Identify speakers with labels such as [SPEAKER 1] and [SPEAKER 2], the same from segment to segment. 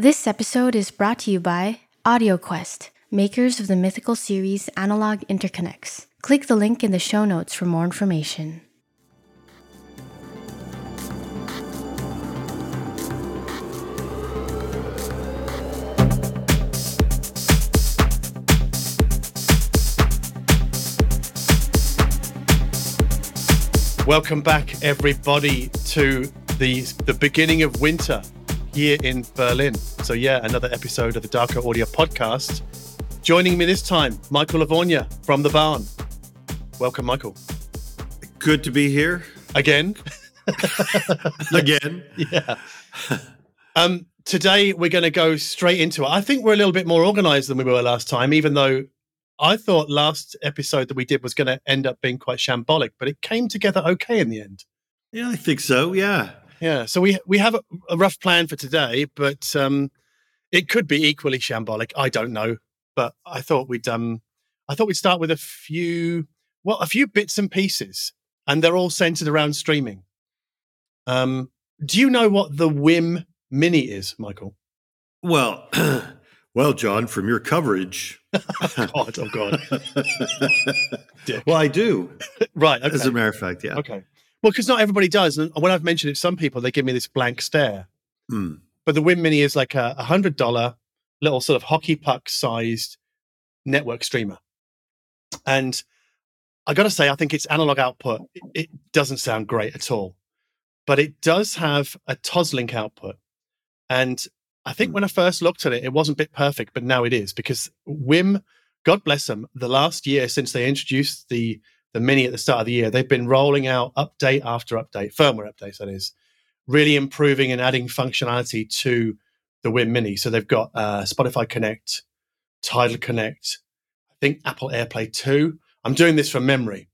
[SPEAKER 1] This episode is brought to you by AudioQuest, makers of the mythical series Analog Interconnects. Click the link in the show notes for more information.
[SPEAKER 2] Welcome back, everybody, to the the beginning of winter here in Berlin. So yeah, another episode of the Darko Audio podcast. Joining me this time, Michael Lavorgna from the barn. Welcome, Michael.
[SPEAKER 3] Good to be here
[SPEAKER 2] Again.
[SPEAKER 3] again.
[SPEAKER 2] yeah. Um, today we're going to go straight into it. I think we're a little bit more organized than we were last time, even though I thought last episode that we did was going to end up being quite shambolic, but it came together okay in the end.
[SPEAKER 3] Yeah, I think so. Yeah.
[SPEAKER 2] Yeah, so we we have a, a rough plan for today, but um, it could be equally shambolic. I don't know, but I thought we'd um, I thought we'd start with a few well, a few bits and pieces, and they're all centered around streaming. Um, do you know what the WiiM Mini is, Michael?
[SPEAKER 3] Well, well, John, from your coverage.
[SPEAKER 2] God, oh God,
[SPEAKER 3] well, I do.
[SPEAKER 2] right? Okay.
[SPEAKER 3] As a matter of fact, yeah.
[SPEAKER 2] okay. Well, because not everybody does, and when I've mentioned it, to some people they give me this blank stare.
[SPEAKER 3] Hmm.
[SPEAKER 2] but the WiiM Mini is like a a hundred dollar little sort of hockey puck sized network streamer. And I got to say, I think its analog output it, it doesn't sound great at all, but it does have a Toslink output. And I think
[SPEAKER 3] Hmm.
[SPEAKER 2] when I first looked at it, it wasn't bit perfect, but now it is because WiiM, God bless them, the last year since they introduced the the Mini at the start of the year, they've been rolling out update after update, firmware updates that is, really improving and adding functionality to the WiiM Mini. So they've got uh, Spotify Connect, Tidal Connect, I think Apple AirPlay 2. I'm doing this from memory,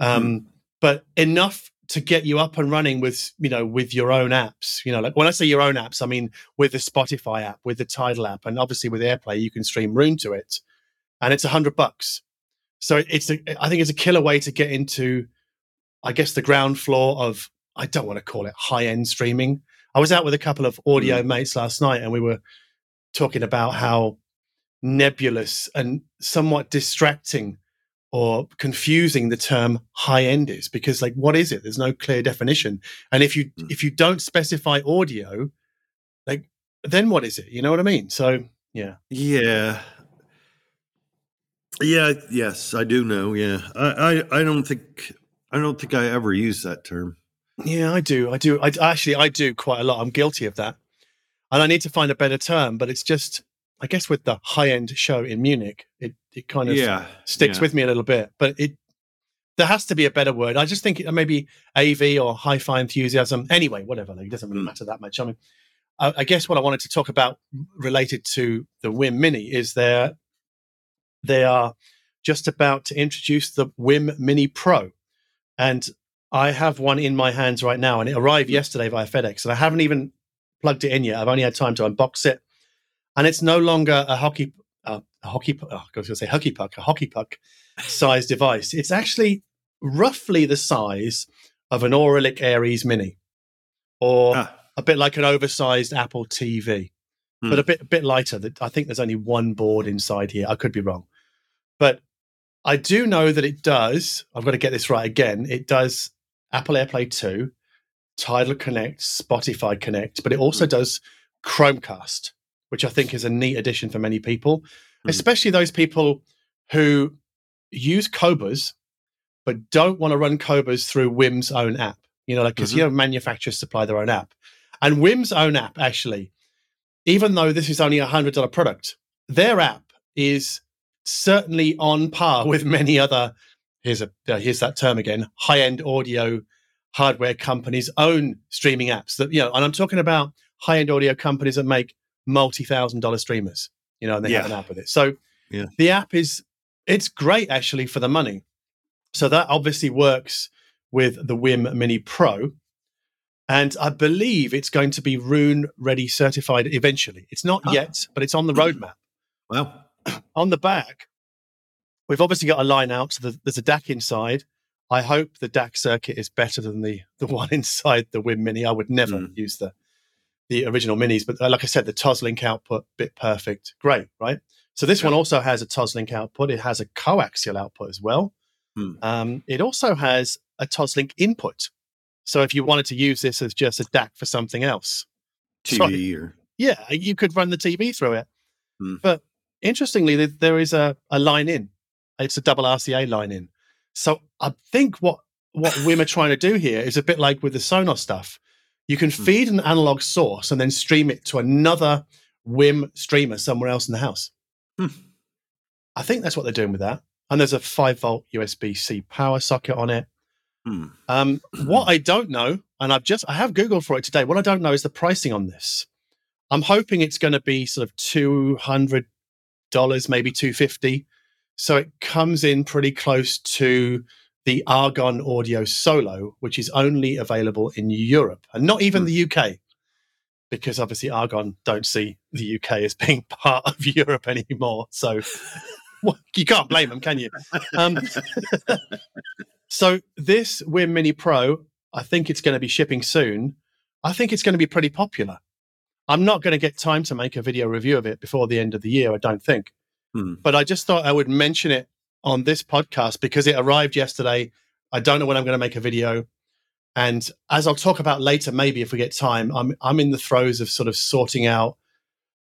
[SPEAKER 2] um, but enough to get you up and running with you know with your own apps. You know, like when I say your own apps, I mean with the Spotify app, with the Tidal app, and obviously with AirPlay, you can stream Roon to it, and it's a hundred bucks. So it's a, I think it's a killer way to get into, I guess, the ground floor of I don't want to call it high end streaming. I was out with a couple of audio mates last night, and we were talking about how nebulous and somewhat distracting or confusing the term high end is because like what is it there's no clear definition and if you
[SPEAKER 3] Mm.
[SPEAKER 2] if you don't specify audio like then what is it you know what i mean so yeah
[SPEAKER 3] Yeah. Yeah. Yes, I do know. Yeah. I, I, I don't think, I don't think I ever use that term.
[SPEAKER 2] yeah i do i do i actually i do quite a lot i'm guilty of that and i need to find a better term but it's just i guess with the high end show in munich it it kind of
[SPEAKER 3] yeah.
[SPEAKER 2] sticks
[SPEAKER 3] yeah.
[SPEAKER 2] with me a little bit but it there has to be a better word i just think it, maybe av or hi-fi enthusiasm anyway whatever like, it doesn't really
[SPEAKER 3] Mm.
[SPEAKER 2] matter that much i mean I, I guess what i wanted to talk about related to the WiiM mini is there they are just about to introduce the WiiM mini pro. And i have one in my hands right now and it arrived yesterday via fedex and i haven't even plugged it in yet. I've only had time to unbox it. And it's no longer a hockey uh, a hockey oh, I was going to say hockey puck a hockey puck size device. It's actually roughly the size of an Auralic Aries Mini or
[SPEAKER 3] Ah,
[SPEAKER 2] a bit like an oversized Apple TV
[SPEAKER 3] Hmm.
[SPEAKER 2] but a bit a bit lighter. I think there's only one board inside here. I could be wrong but I do know that it does I've got to get this right again it does Apple AirPlay 2 Tidal Connect Spotify Connect but it also
[SPEAKER 3] Hmm.
[SPEAKER 2] does Chromecast which I think is a neat addition for many people
[SPEAKER 3] Hmm.
[SPEAKER 2] especially those people who use Qobuz but don't want to run Qobuz through WiiM's own app. You know, like because you know manufacturers supply their own app, and WiiM's own app actually, even though this is only a hundred dollar product, their app is certainly on par with many other. Here's a uh, here's that term again: high end audio hardware companies' own streaming apps. That you know, and I'm talking about high end audio companies that make multi thousand dollar streamers. You know, and they have an app with it. So
[SPEAKER 3] Yeah.
[SPEAKER 2] the app is it's great actually for the money. So that obviously works with the WiiM Mini Pro. And I believe it's going to be Roon ready certified eventually. It's not
[SPEAKER 3] Ah.
[SPEAKER 2] yet, but it's on the roadmap.
[SPEAKER 3] well,
[SPEAKER 2] On the back, we've obviously got a line out. So there's- a DAC inside. I hope the DAC circuit is better than the, the one inside the WiiM Mini. I would never
[SPEAKER 3] Mm.
[SPEAKER 2] use the, the original minis. But uh, like I said, the Toslink output, bit perfect, great, right? So this one also has a Toslink output. It has a coaxial output as well.
[SPEAKER 3] Hmm.
[SPEAKER 2] Um, it also has a Toslink input. So if you wanted to use this as just a DAC for something else,
[SPEAKER 3] TV
[SPEAKER 2] Sorry.
[SPEAKER 3] or
[SPEAKER 2] yeah, you could run the TV through it.
[SPEAKER 3] Hmm.
[SPEAKER 2] But interestingly, there- there is a, a line in. It's a double RCA line in. So I think what what WiiM are trying to do here is a bit like with the Sonos stuff. You can
[SPEAKER 3] Hmm.
[SPEAKER 2] feed an analog source and then stream it to another WiiM streamer somewhere else in the house.
[SPEAKER 3] Hmm.
[SPEAKER 2] I think that's what they're doing with that. And there's a five volt USB C power socket on it.
[SPEAKER 3] Hmm.
[SPEAKER 2] Um, what I don't know, and I've just I have Googled for it today. What I don't know is the pricing on this. I'm hoping it's going to be sort of two hundred dollars, maybe two fifty. So it comes in pretty close to the Argon Audio Solo, which is only available in Europe and not even
[SPEAKER 3] Hmm.
[SPEAKER 2] the UK, because obviously Argon don't see the UK as being part of Europe anymore. So well, you can't blame them, can you? Um, so this WiiM Mini Pro, I think it's going to be shipping soon. I think it's going to be pretty popular. I'm not going to get time to make a video review of it before the end of the year, I don't think.
[SPEAKER 3] Hmm.
[SPEAKER 2] But I just thought I would mention it on this podcast because it arrived yesterday. I don't know when I'm going to make a video. And as I'll talk about later, maybe if we get time, I'm I'm in the throes of sort of sorting out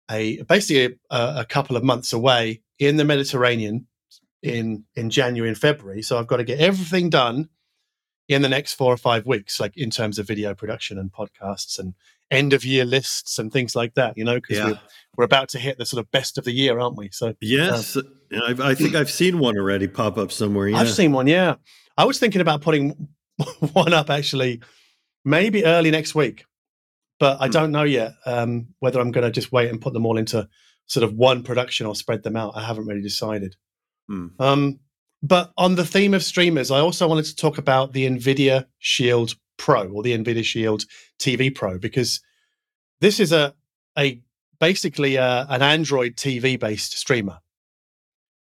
[SPEAKER 2] a basically a, a couple of months away in the Mediterranean in in January and February. So I've got to get everything done in the next four or five weeks, like in terms of video production and podcasts and end of year lists and things like that. You know, because
[SPEAKER 3] Yeah.
[SPEAKER 2] we're, we're about to hit the sort of best of the year, aren't we? So
[SPEAKER 3] Yes, Yeah, I've, I think I've seen one already pop up somewhere. Yeah.
[SPEAKER 2] I've seen one. Yeah, I was thinking about putting one up actually, maybe early next week, but I
[SPEAKER 3] Hmm.
[SPEAKER 2] don't know yet um, whether I'm going to just wait and put them all into sort of one production or spread them out. I haven't really decided.
[SPEAKER 3] Hmm.
[SPEAKER 2] Um, but on the theme of streamers, I also wanted to talk about the NVIDIA Shield Pro or the NVIDIA Shield TV Pro because this is a a basically a, an Android TV based streamer.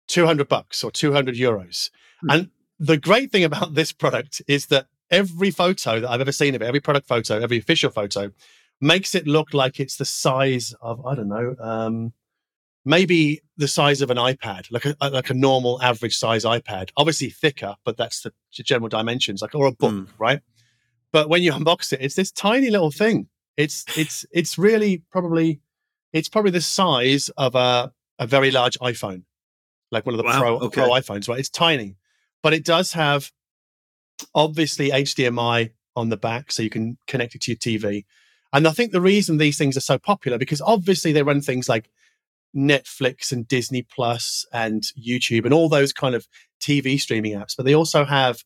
[SPEAKER 2] 200 bucks or 200 euros.
[SPEAKER 3] Hmm.
[SPEAKER 2] And the great thing about this product is that every photo that I've ever seen of it, every product photo, every official photo, makes it look like it's the size of I don't know, um, maybe the size of an iPad, like a like a normal average size iPad. Obviously thicker, but that's the general dimensions, like or a book,
[SPEAKER 3] Hmm.
[SPEAKER 2] right? But when you unbox it, it's this tiny little thing. It's it's it's really probably it's probably the size of a a very large iPhone, like one of the
[SPEAKER 3] Wow,
[SPEAKER 2] pro
[SPEAKER 3] okay.
[SPEAKER 2] pro iPhones, right? It's tiny, but it does have obviously HDMI on the back, so you can connect it to your TV. And I think the reason these things are so popular because obviously they run things like Netflix and Disney Plus and YouTube and all those kind of TV streaming apps, but they also have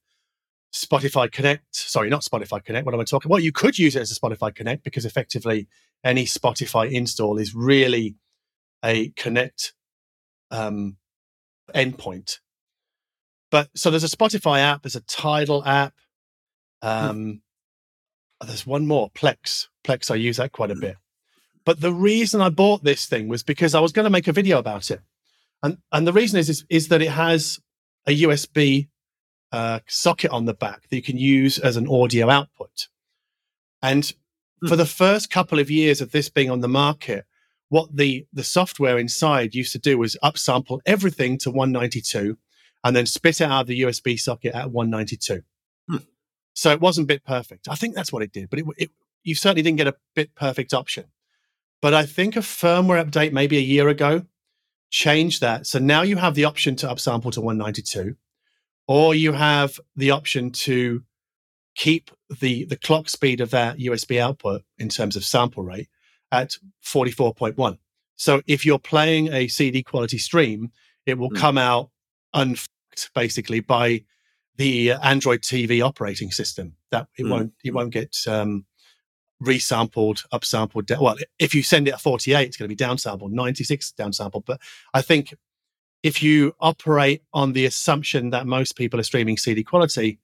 [SPEAKER 2] Spotify Connect. Sorry, not Spotify Connect. What am I talking? Well, you could use it as a Spotify Connect because effectively any Spotify install is really a Connect um, endpoint. But so there's a Spotify app, there's a Tidal app. Um, there's one more, Plex. Plex, I use that quite a bit. But the reason I bought this thing was because I was going to make a video about it, and and the reason is is, is that it has a USB uh, socket on the back that you can use as an audio output. And for the first couple of years of this being on the market, what the the software inside used to do was upsample everything to 192 and then spit it out of the USB socket at 192.
[SPEAKER 3] Hmm.
[SPEAKER 2] So it wasn't bit perfect. I think that's what it did, but it, it you certainly didn't get a bit perfect option. But I think a firmware update maybe a year ago changed that. So now you have the option to upsample to 192, or you have the option to keep the the clock speed of that USB output in terms of sample rate at 44.1. So if you're playing a CD quality stream, it will
[SPEAKER 3] Hmm.
[SPEAKER 2] come out unfucked basically by the Android TV operating system. That it
[SPEAKER 3] Hmm.
[SPEAKER 2] won't it won't get um, resampled, upsampled. Well, if you send it at 48, it's going to be downsampled, 96 downsampled. But I think if you operate on the assumption that most people are streaming CD quality,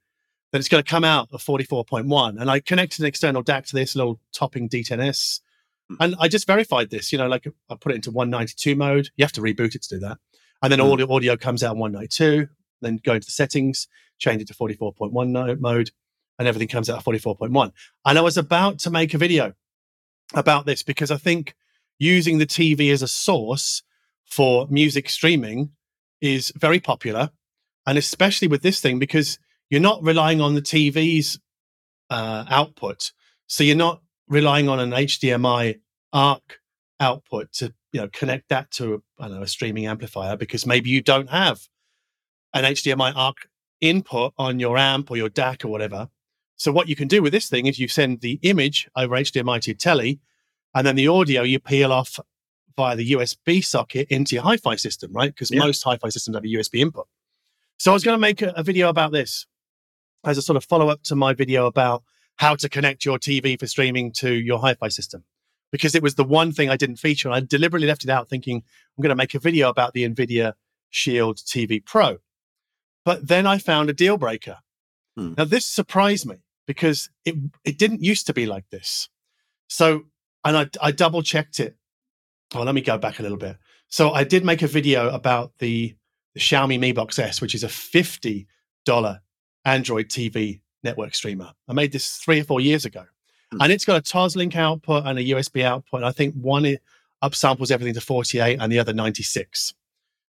[SPEAKER 2] then it's going to come out of 44.1. And I connected an external DAC to this little topping D10S.
[SPEAKER 3] Hmm.
[SPEAKER 2] And I just verified this, you know, like I put it into 192 mode. You have to reboot it to do that. And then
[SPEAKER 3] Hmm.
[SPEAKER 2] all the audio comes out in 192, then go into the settings, change it to 44.1 no- mode, and everything comes out at 44.1. And I was about to make a video about this because I think using the TV as a source for music streaming is very popular. And especially with this thing, because you're not relying on the TV's uh, output. So you're not relying on an HDMI ARC output to you know connect that to I don't know a streaming amplifier because maybe you don't have an HDMI ARC input on your amp or your DAC or whatever. So what you can do with this thing is you send the image over HDMI to your telly, and then the audio you peel off via the USB socket into your hi-fi system, right? Because
[SPEAKER 3] Yeah.
[SPEAKER 2] most hi-fi systems have a USB input. So I was going to make a, a video about this as a sort of follow-up to my video about how to connect your TV for streaming to your hi-fi system, because it was the one thing I didn't feature, and I deliberately left it out, thinking I'm going to make a video about the Nvidia Shield TV Pro. But then I found a deal breaker.
[SPEAKER 3] Hmm.
[SPEAKER 2] Now this surprised me because it it didn't used to be like this. So and I I double checked it. Oh, let me go back a little bit. So I did make a video about the, the Xiaomi Mi Box S, which is a fifty dollar Android TV network streamer. I made this three or four years ago,
[SPEAKER 3] Hmm.
[SPEAKER 2] and it's got a Toslink output and a USB output. I think one upsamples everything to forty eight, and the other ninety six,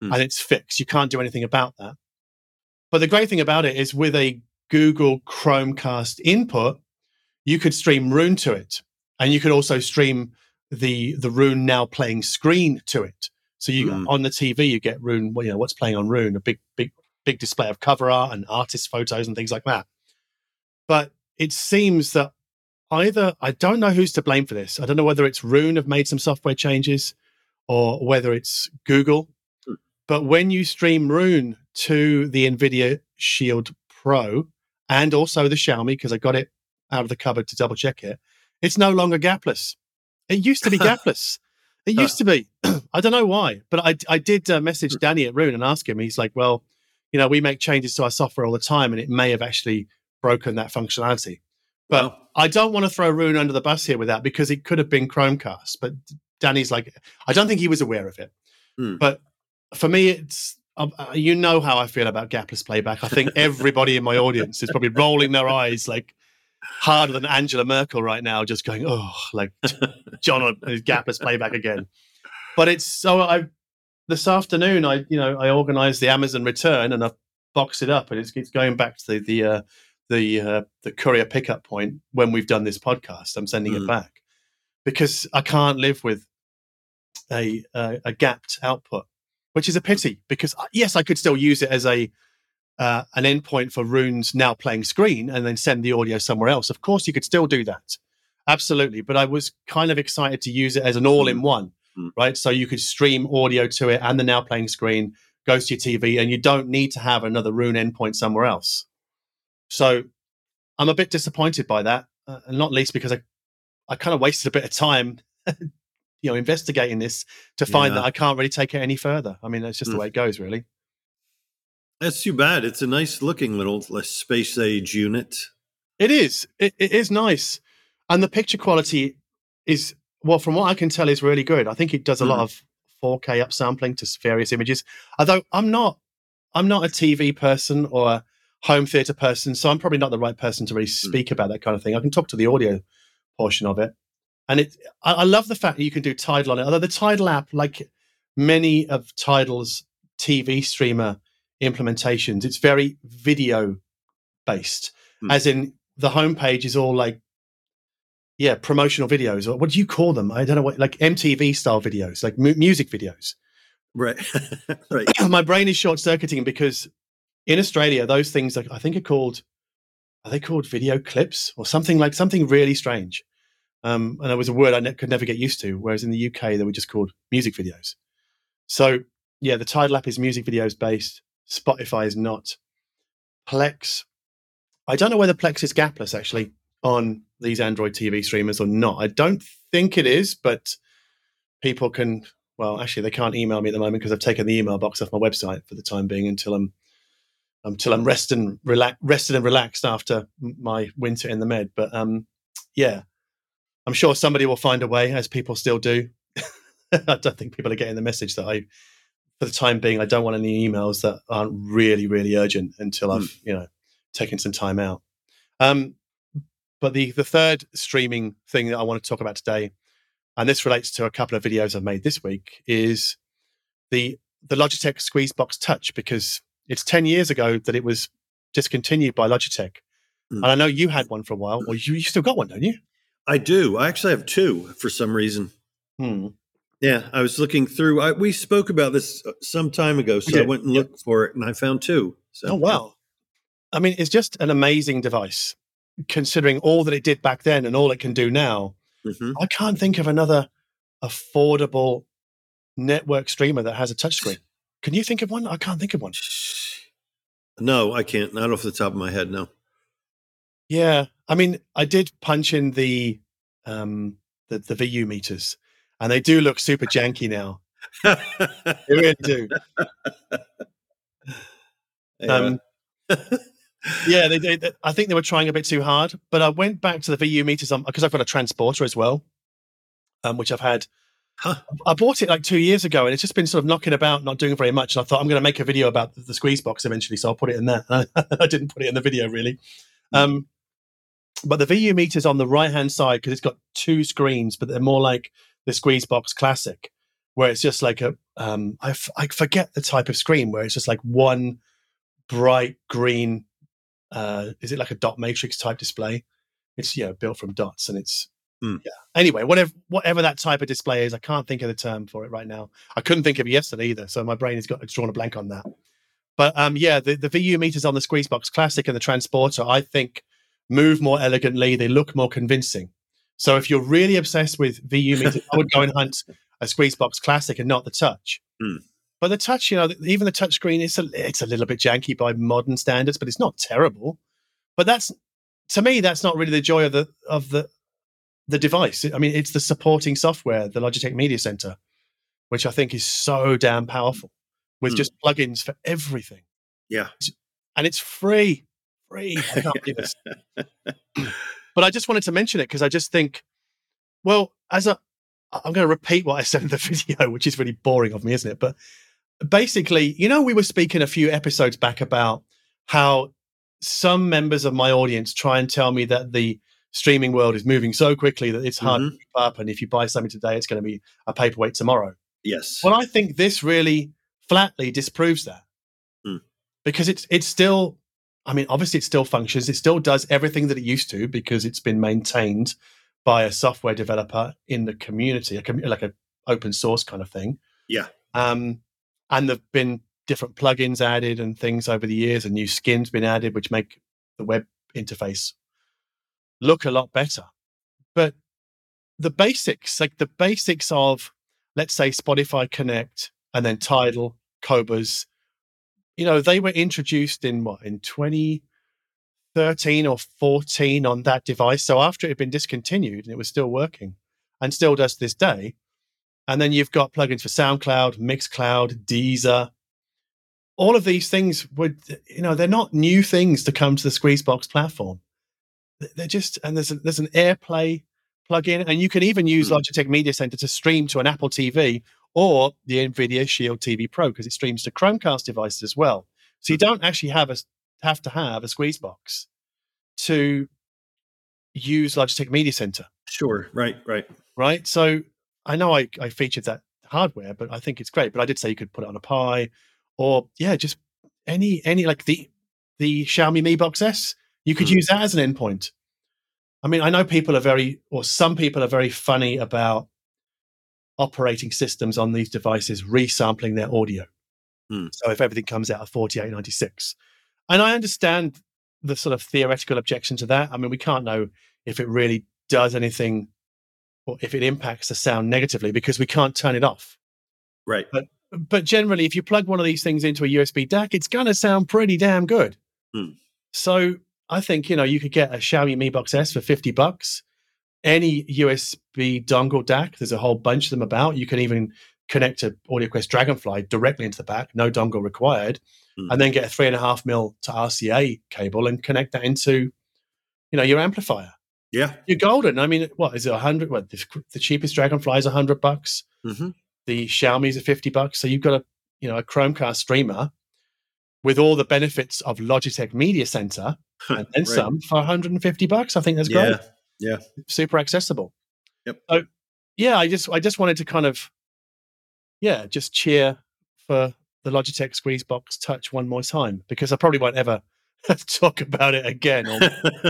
[SPEAKER 3] Hmm.
[SPEAKER 2] and it's fixed. You can't do anything about that. But the great thing about it is with a Google Chromecast input, you could stream Roon to it, and you could also stream the the Roon now playing screen to it. So you
[SPEAKER 3] Mm.
[SPEAKER 2] on the TV you get Roon, well, you know what's playing on Roon, a big big big display of cover art and artist photos and things like that. But it seems that either I don't know who's to blame for this. I don't know whether it's Roon have made some software changes or whether it's Google.
[SPEAKER 3] Hmm.
[SPEAKER 2] But when you stream Roon to the Nvidia Shield Pro and also the Xiaomi, because I got it out of the cupboard to double check it, it's no longer gapless. It used to be gapless. It used to be. I don't know why, but I I did uh, message Danny at Roon and ask him. He's like, well, you know, we make changes to our software all the time, and it may have actually broken that functionality. But
[SPEAKER 3] Well,
[SPEAKER 2] I don't want to throw Roon under the bus here with that because it could have been Chromecast. But Danny's like, I don't think he was aware of it.
[SPEAKER 3] Hmm.
[SPEAKER 2] But for me, it's um, uh, you know how I feel about gapless playback. I think everybody in my audience is probably rolling their eyes like harder than Angela Merkel right now, just going, oh, like John his gapless playback again. But it's so I this afternoon I you know I organised the Amazon return and I've boxed it up and it's, it's going back to the the uh, the uh, the courier pickup point when we've done this podcast. I'm sending it
[SPEAKER 3] Mm.
[SPEAKER 2] back because I can't live with a a, a gapped output, which is a pity. Because yes, I could still use it as a uh, an endpoint for Roon's now playing screen and then send the audio somewhere else. Of course, you could still do that, absolutely. But I was kind of excited to use it as an all-in-one,
[SPEAKER 3] Mm.
[SPEAKER 2] right? So you could stream audio to it and the now playing screen goes to your TV, and you don't need to have another Roon endpoint somewhere else. So I'm a bit disappointed by that, uh, and not least because I I kind of wasted a bit of time. You know, investigating this to find
[SPEAKER 3] Yeah.
[SPEAKER 2] that I can't really take it any further. I mean, that's just the
[SPEAKER 3] Mm.
[SPEAKER 2] way it goes, really.
[SPEAKER 3] That's too bad. It's a nice looking little space age unit.
[SPEAKER 2] It is. It, it is nice, and the picture quality is well, from what I can tell, is really good. I think it does a lot
[SPEAKER 3] Mhm.
[SPEAKER 2] of 4K upsampling to various images. Although I'm not, I'm not a TV person or a home theater person, so I'm probably not the right person to really speak about that kind of thing. I can talk to the audio portion of it, and it. I, I love the fact that you can do Tidal on it. Although the Tidal app, like many of Tidal's TV streamer implementations, it's very video based,
[SPEAKER 3] Hmm.
[SPEAKER 2] as in the homepage is all like yeah promotional videos or what do you call them i don't know what like mtv style videos like mu- music videos
[SPEAKER 3] Right. right.
[SPEAKER 2] my brain is short circuiting because in australia those things like i think are called are they called video clips or something like something really strange um, and it was a word i ne- could never get used to whereas in the uk they were just called music videos so yeah the tidal app is music videos based spotify is not. Plex i don't know whether plex is gapless actually on these android tv streamers or not. I don't think it is but people can well actually they can't email me at the moment because i've taken the email box off my website for the time being until i'm until i'm rested and relax, rested and relaxed after my winter in the med. But um yeah i'm sure somebody will find a way as people still do. I don't think people are getting the message that i for the time being i don't want any emails that aren't really really urgent until i've you know taken some time out um but the the third streaming thing that i want to talk about today and this relates to a couple of videos I've made this week, is the the Logitech Squeezebox Touch because it's ten years ago that it was discontinued by Logitech,
[SPEAKER 3] Mm.
[SPEAKER 2] and I know you had one for a while. or you, you still got one, don't you?
[SPEAKER 3] I do. I actually have two for some reason.
[SPEAKER 2] Hmm.
[SPEAKER 3] Yeah, I was looking through. I, we spoke about this uh, some time ago, so I went and looked for it, and I found two. So,
[SPEAKER 2] Oh wow! I mean, it's just an amazing device, considering all that it did back then and all it can do now.
[SPEAKER 3] Mhm.
[SPEAKER 2] I can't think of another affordable network streamer that has a touchscreen. Can you think of one? I can't think of one.
[SPEAKER 3] No, I can't. Not off the top of my head. No.
[SPEAKER 2] Yeah, I mean, I did punch in the um the, the VU meters, and they do look super janky now. They really do. Um, yeah, they, they, they- I think they were trying a bit too hard. But I went back to the VU meters because I've got a transporter as well, um, which I've had.
[SPEAKER 3] Huh.
[SPEAKER 2] I bought it like two years ago, and it's just been sort of knocking about, not doing very much. And I thought I'm going to make a video about the, the squeeze box eventually, so I'll put it in that. I didn't put it in the video really. Um, but the VU meters on the right hand side because it's got two screens, but they're more like the Squeeze Box Classic, where it's just like a um, I, f- I forget the type of screen where it's just like one bright green. Uh, is it like a dot matrix type display? It's yeah built from dots, and it's
[SPEAKER 3] Hmm.
[SPEAKER 2] yeah. Anyway, whatever whatever that type of display is, I can't think of the term for it right now. I couldn't think of it yesterday either, so my brain has got it's drawn a blank on that. But um, yeah, the, the VU meters on the Squeezebox Classic and the Transporter, I think, move more elegantly. They look more convincing. So if you're really obsessed with VU meters, I would go and hunt a Squeezebox Classic and not the Touch.
[SPEAKER 3] Hmm.
[SPEAKER 2] But the Touch, you know, even the touch screen, it's a it's a little bit janky by modern standards, but it's not terrible. But that's to me, that's not really the joy of the of the the device. I mean, it's the supporting software, the Logitech Media Center, which I think is so damn powerful with
[SPEAKER 3] Hmm.
[SPEAKER 2] just plugins for everything
[SPEAKER 3] yeah.
[SPEAKER 2] and it's free. Free. I can't believe this. but I just wanted to mention it because I just think, well, as a, I'm going to repeat what I said in the video, which is really boring of me, isn't it? But basically, you know, we were speaking a few episodes back about how some members of my audience try and tell me that the streaming world is moving so quickly that it's hard to keep up. And if you buy something today, it's going to be a paperweight tomorrow.
[SPEAKER 3] Yes.
[SPEAKER 2] Well, I think this really flatly disproves that
[SPEAKER 3] Hmm.
[SPEAKER 2] because it's it's still. I mean, obviously, it still functions. It still does everything that it used to because it's been maintained by a software developer in the community, a commu- like a open source kind of thing.
[SPEAKER 3] Yeah.
[SPEAKER 2] Um, and there've been different plugins added and things over the years, and new skins been added, which make the web interface look a lot better. But the basics, like the basics of, let's say, Spotify Connect and then Tidal, Qobuz, you know, they were introduced in what, in 2013 or 14 on that device. So after it had been discontinued and it was still working and still does to this day. And then you've got plugins for SoundCloud, Mixcloud, Deezer. All of these things would, you know, they're not new things to come to the Squeezebox platform. They're just, and there's a, there's an AirPlay plugin, and you can even use
[SPEAKER 3] Hmm.
[SPEAKER 2] Logitech Media Center to stream to an Apple TV or the NVIDIA Shield TV Pro because it streams to Chromecast devices as well. So you don't actually have a have to have a Squeezebox to use Logitech Media Center
[SPEAKER 3] Sure. Right. Right.
[SPEAKER 2] right? So I know I, I featured that hardware, but I think it's great. But I did say you could put it on a Pi, or yeah, just any any like the the Xiaomi Mi Box S. You could
[SPEAKER 3] Hmm.
[SPEAKER 2] use that as an endpoint. I mean, I know people are very, or some people are very funny about operating systems on these devices resampling their audio.
[SPEAKER 3] Hmm.
[SPEAKER 2] So if everything comes out of 4896, and I understand the sort of theoretical objection to that. I mean, we can't know if it really does anything or if it impacts the sound negatively because we can't turn it off.
[SPEAKER 3] Right.
[SPEAKER 2] But but generally, if you plug one of these things into a USB DAC, it's going to sound pretty damn good.
[SPEAKER 3] Hmm.
[SPEAKER 2] So I think, you know, you could get a Xiaomi Mi Box S for 50 bucks. Any USB dongle DAC, there's a whole bunch of them about. You can even connect to AudioQuest Dragonfly directly into the back, no dongle required,
[SPEAKER 3] Hmm.
[SPEAKER 2] and then get a three and a half mil to RCA cable and connect that into, you know, your amplifier.
[SPEAKER 3] Yeah.
[SPEAKER 2] You're golden. I mean, what is it? A hundred? What the, the cheapest Dragonfly is a hundred bucks.
[SPEAKER 3] hmm
[SPEAKER 2] The Xiaomi's are fifty bucks. So you've got a you know a Chromecast streamer with all the benefits of Logitech Media Center and then
[SPEAKER 3] Right.
[SPEAKER 2] some for 150 bucks. I think that's great.
[SPEAKER 3] Yeah.
[SPEAKER 2] Super accessible.
[SPEAKER 3] Yep.
[SPEAKER 2] So yeah, I just I just wanted to kind of yeah, just cheer for the Logitech Squeezebox Touch one more time because I probably won't ever talk about it again, or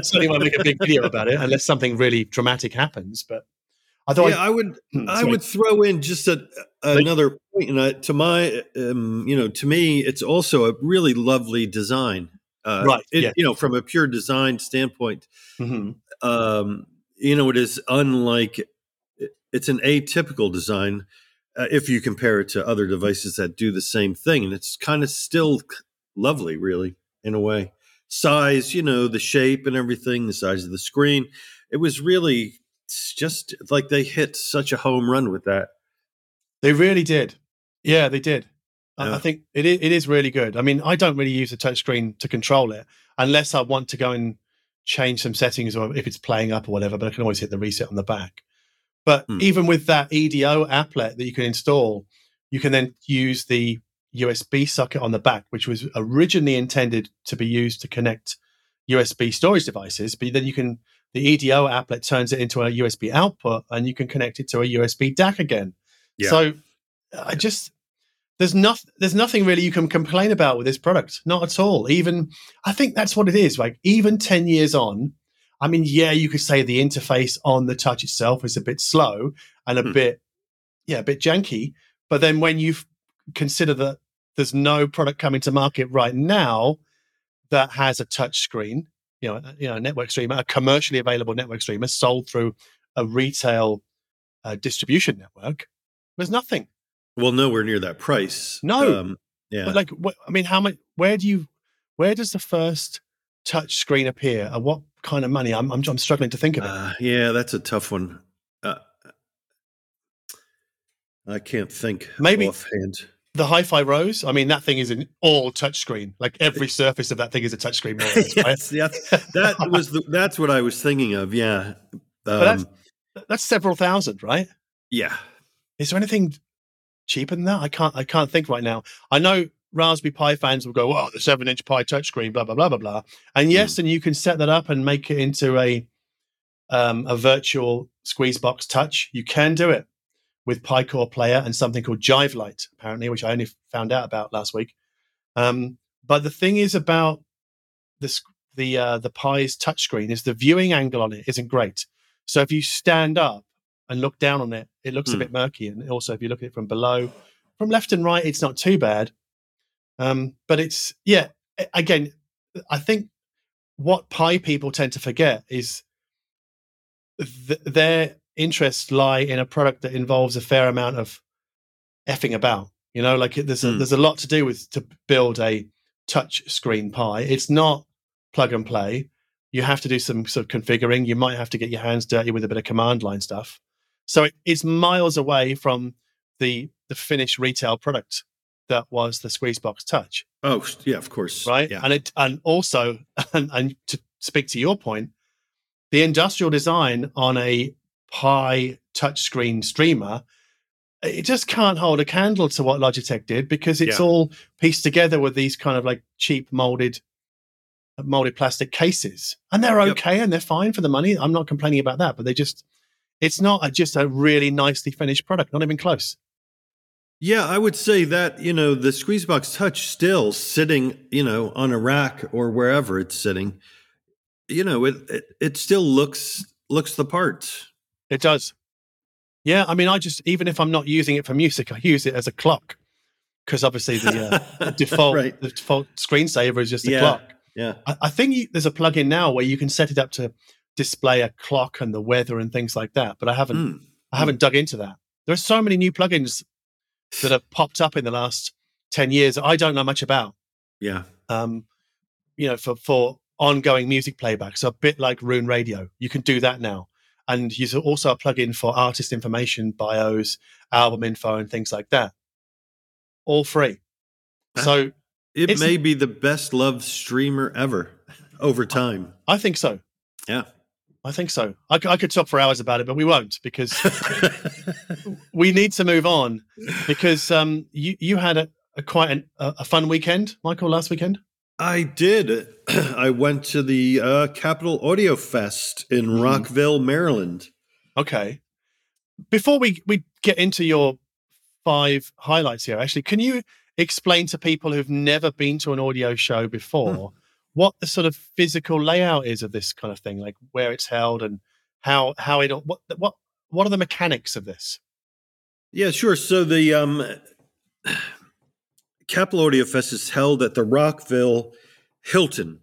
[SPEAKER 2] certainly won't make a big video about it unless something really dramatic happens. But I thought,
[SPEAKER 3] yeah, I, would, I would throw in just a, another point. And I, to my, um, you know, to me, it's also a really lovely design. Uh,
[SPEAKER 2] Right,
[SPEAKER 3] it-
[SPEAKER 2] yeah.
[SPEAKER 3] You know, from a pure design standpoint,
[SPEAKER 2] Mhm.
[SPEAKER 3] um, you know, it is unlike. It's an atypical design uh, if you compare it to other devices that do the same thing, and it's kind of still lovely, really, in a way. Size, you know, the shape and everything, the size of the screen. It was really it's just like they hit such a home run with that.
[SPEAKER 2] they really did. Yeah, they did. I, I think it is, it is really good. I mean, I don't really use the touchscreen to control it unless I want to go and change some settings or if it's playing up or whatever. But I can always hit the reset on the back. But
[SPEAKER 3] Hmm.
[SPEAKER 2] even with that EDO applet that you can install, you can then use the USB socket on the back, which was originally intended to be used to connect USB storage devices. But then you can the EDO applet turns it into a USB output, and you can connect it to a USB DAC again.
[SPEAKER 3] Yeah.
[SPEAKER 2] So I just there's not there's nothing really you can complain about with this product, not at all. Even I think that's what it is. Like even ten years on, I mean, yeah, you could say the interface on the touch itself is a bit slow and a
[SPEAKER 3] Hmm.
[SPEAKER 2] bit yeah, a bit janky. But then when you consider that there's no product coming to market right now that has a touch screen, you know, you know, a network streamer, a commercially available network streamer sold through a retail uh, distribution network, there's nothing.
[SPEAKER 3] Well, nowhere near that price.
[SPEAKER 2] No.
[SPEAKER 3] Um, yeah.
[SPEAKER 2] But like, wh- I mean, how much? Where do you? Where does the first touch screen appear? And what kind of money? I'm I'm, I'm struggling to think of it.
[SPEAKER 3] Uh, yeah, that's a tough one. Uh, I can't think
[SPEAKER 2] Maybe-
[SPEAKER 3] offhand.
[SPEAKER 2] the Hi-Fi Rose. I mean, that thing is an all touch screen. Like every surface of that thing is a touch screen. more or less, right?
[SPEAKER 3] yes, yes, that was the, that's what I was thinking of. Yeah,
[SPEAKER 2] that's-
[SPEAKER 3] um,
[SPEAKER 2] That's several thousand, right?
[SPEAKER 3] yeah.
[SPEAKER 2] Is there anything cheaper than that? I can't. I can't think right now. I know Raspberry Pi fans will go, "Oh, the seven-inch Pi touchscreen, blah blah blah blah blah." And yes, and you can set that up and make it into a um, a virtual Squeezebox Touch. You can do it with piCorePlayer and something called JiveLite, apparently, which I only found out about last week. Um, but the thing is about this the uh, the Pi's touchscreen is the viewing angle on it isn't great. So if you stand up and look down on it, it looks a
[SPEAKER 3] Hmm.
[SPEAKER 2] bit murky. And also, if you look at it from below, from left and right, it's not too bad. Um, but it's yeah. Again, I think what Pi people tend to forget is th- their interests lie in a product that involves a fair amount of effing about. You know, like there's a,
[SPEAKER 3] Hmm.
[SPEAKER 2] there's a lot to do with to build a touch screen Pi. It's not plug and play. You have to do some sort of configuring. You might have to get your hands dirty with a bit of command line stuff. So it, it's miles away from the the finished retail product that was the Squeezebox Touch
[SPEAKER 3] Oh, yeah, of course.
[SPEAKER 2] right?
[SPEAKER 3] Yeah.
[SPEAKER 2] And it and also and, and to speak to your point, the industrial design on a Pi touchscreen streamer, it just can't hold a candle to what Logitech did because it's
[SPEAKER 3] Yeah.
[SPEAKER 2] all pieced together with these kind of like cheap molded molded plastic cases, and they're
[SPEAKER 3] Yep.
[SPEAKER 2] okay and they're fine for the money. I'm not complaining about that, but they just it's not a, just a really nicely finished product, not even close.
[SPEAKER 3] Yeah, I would say that, you know, the Squeezebox Touch still sitting, you know, on a rack or wherever it's sitting, you know, it it, it still looks looks the part.
[SPEAKER 2] It does. Yeah, I mean, I just even if I'm not using it for music, I use it as a clock because obviously the, uh, the default
[SPEAKER 3] Right.
[SPEAKER 2] the default screensaver is just a
[SPEAKER 3] Yeah.
[SPEAKER 2] clock.
[SPEAKER 3] Yeah.
[SPEAKER 2] I, I think you, there's a plugin now where you can set it up to display a clock and the weather and things like that. But I haven't
[SPEAKER 3] Mm.
[SPEAKER 2] I haven't dug into that. There are so many new plugins that have popped up in the last ten years I don't know much about.
[SPEAKER 3] Yeah.
[SPEAKER 2] Um, you know, for for ongoing music playback, so a bit like Roon Radio, you can do that now. And there's also a plugin for artist information, bios, album info, and things like that. All free. So
[SPEAKER 3] It may be the best loved streamer ever over time.
[SPEAKER 2] I think so.
[SPEAKER 3] Yeah.
[SPEAKER 2] I think so. I could talk for hours about it, but we won't because we need to move on. Because um, you you had a, a quite an, a, fun weekend, Michael, last weekend.
[SPEAKER 3] I did. I went to the uh, Capital Audio Fest in
[SPEAKER 2] Mhm.
[SPEAKER 3] Rockville, Maryland.
[SPEAKER 2] Okay. before we we get into your five highlights here, actually, can you explain to people who've never been to an audio show before what the sort of physical layout is of this kind of thing, like where it's held and how how it what what what are the mechanics of this?
[SPEAKER 3] Yeah, sure. So the um, Capital Audio Fest is held at the Rockville Hilton.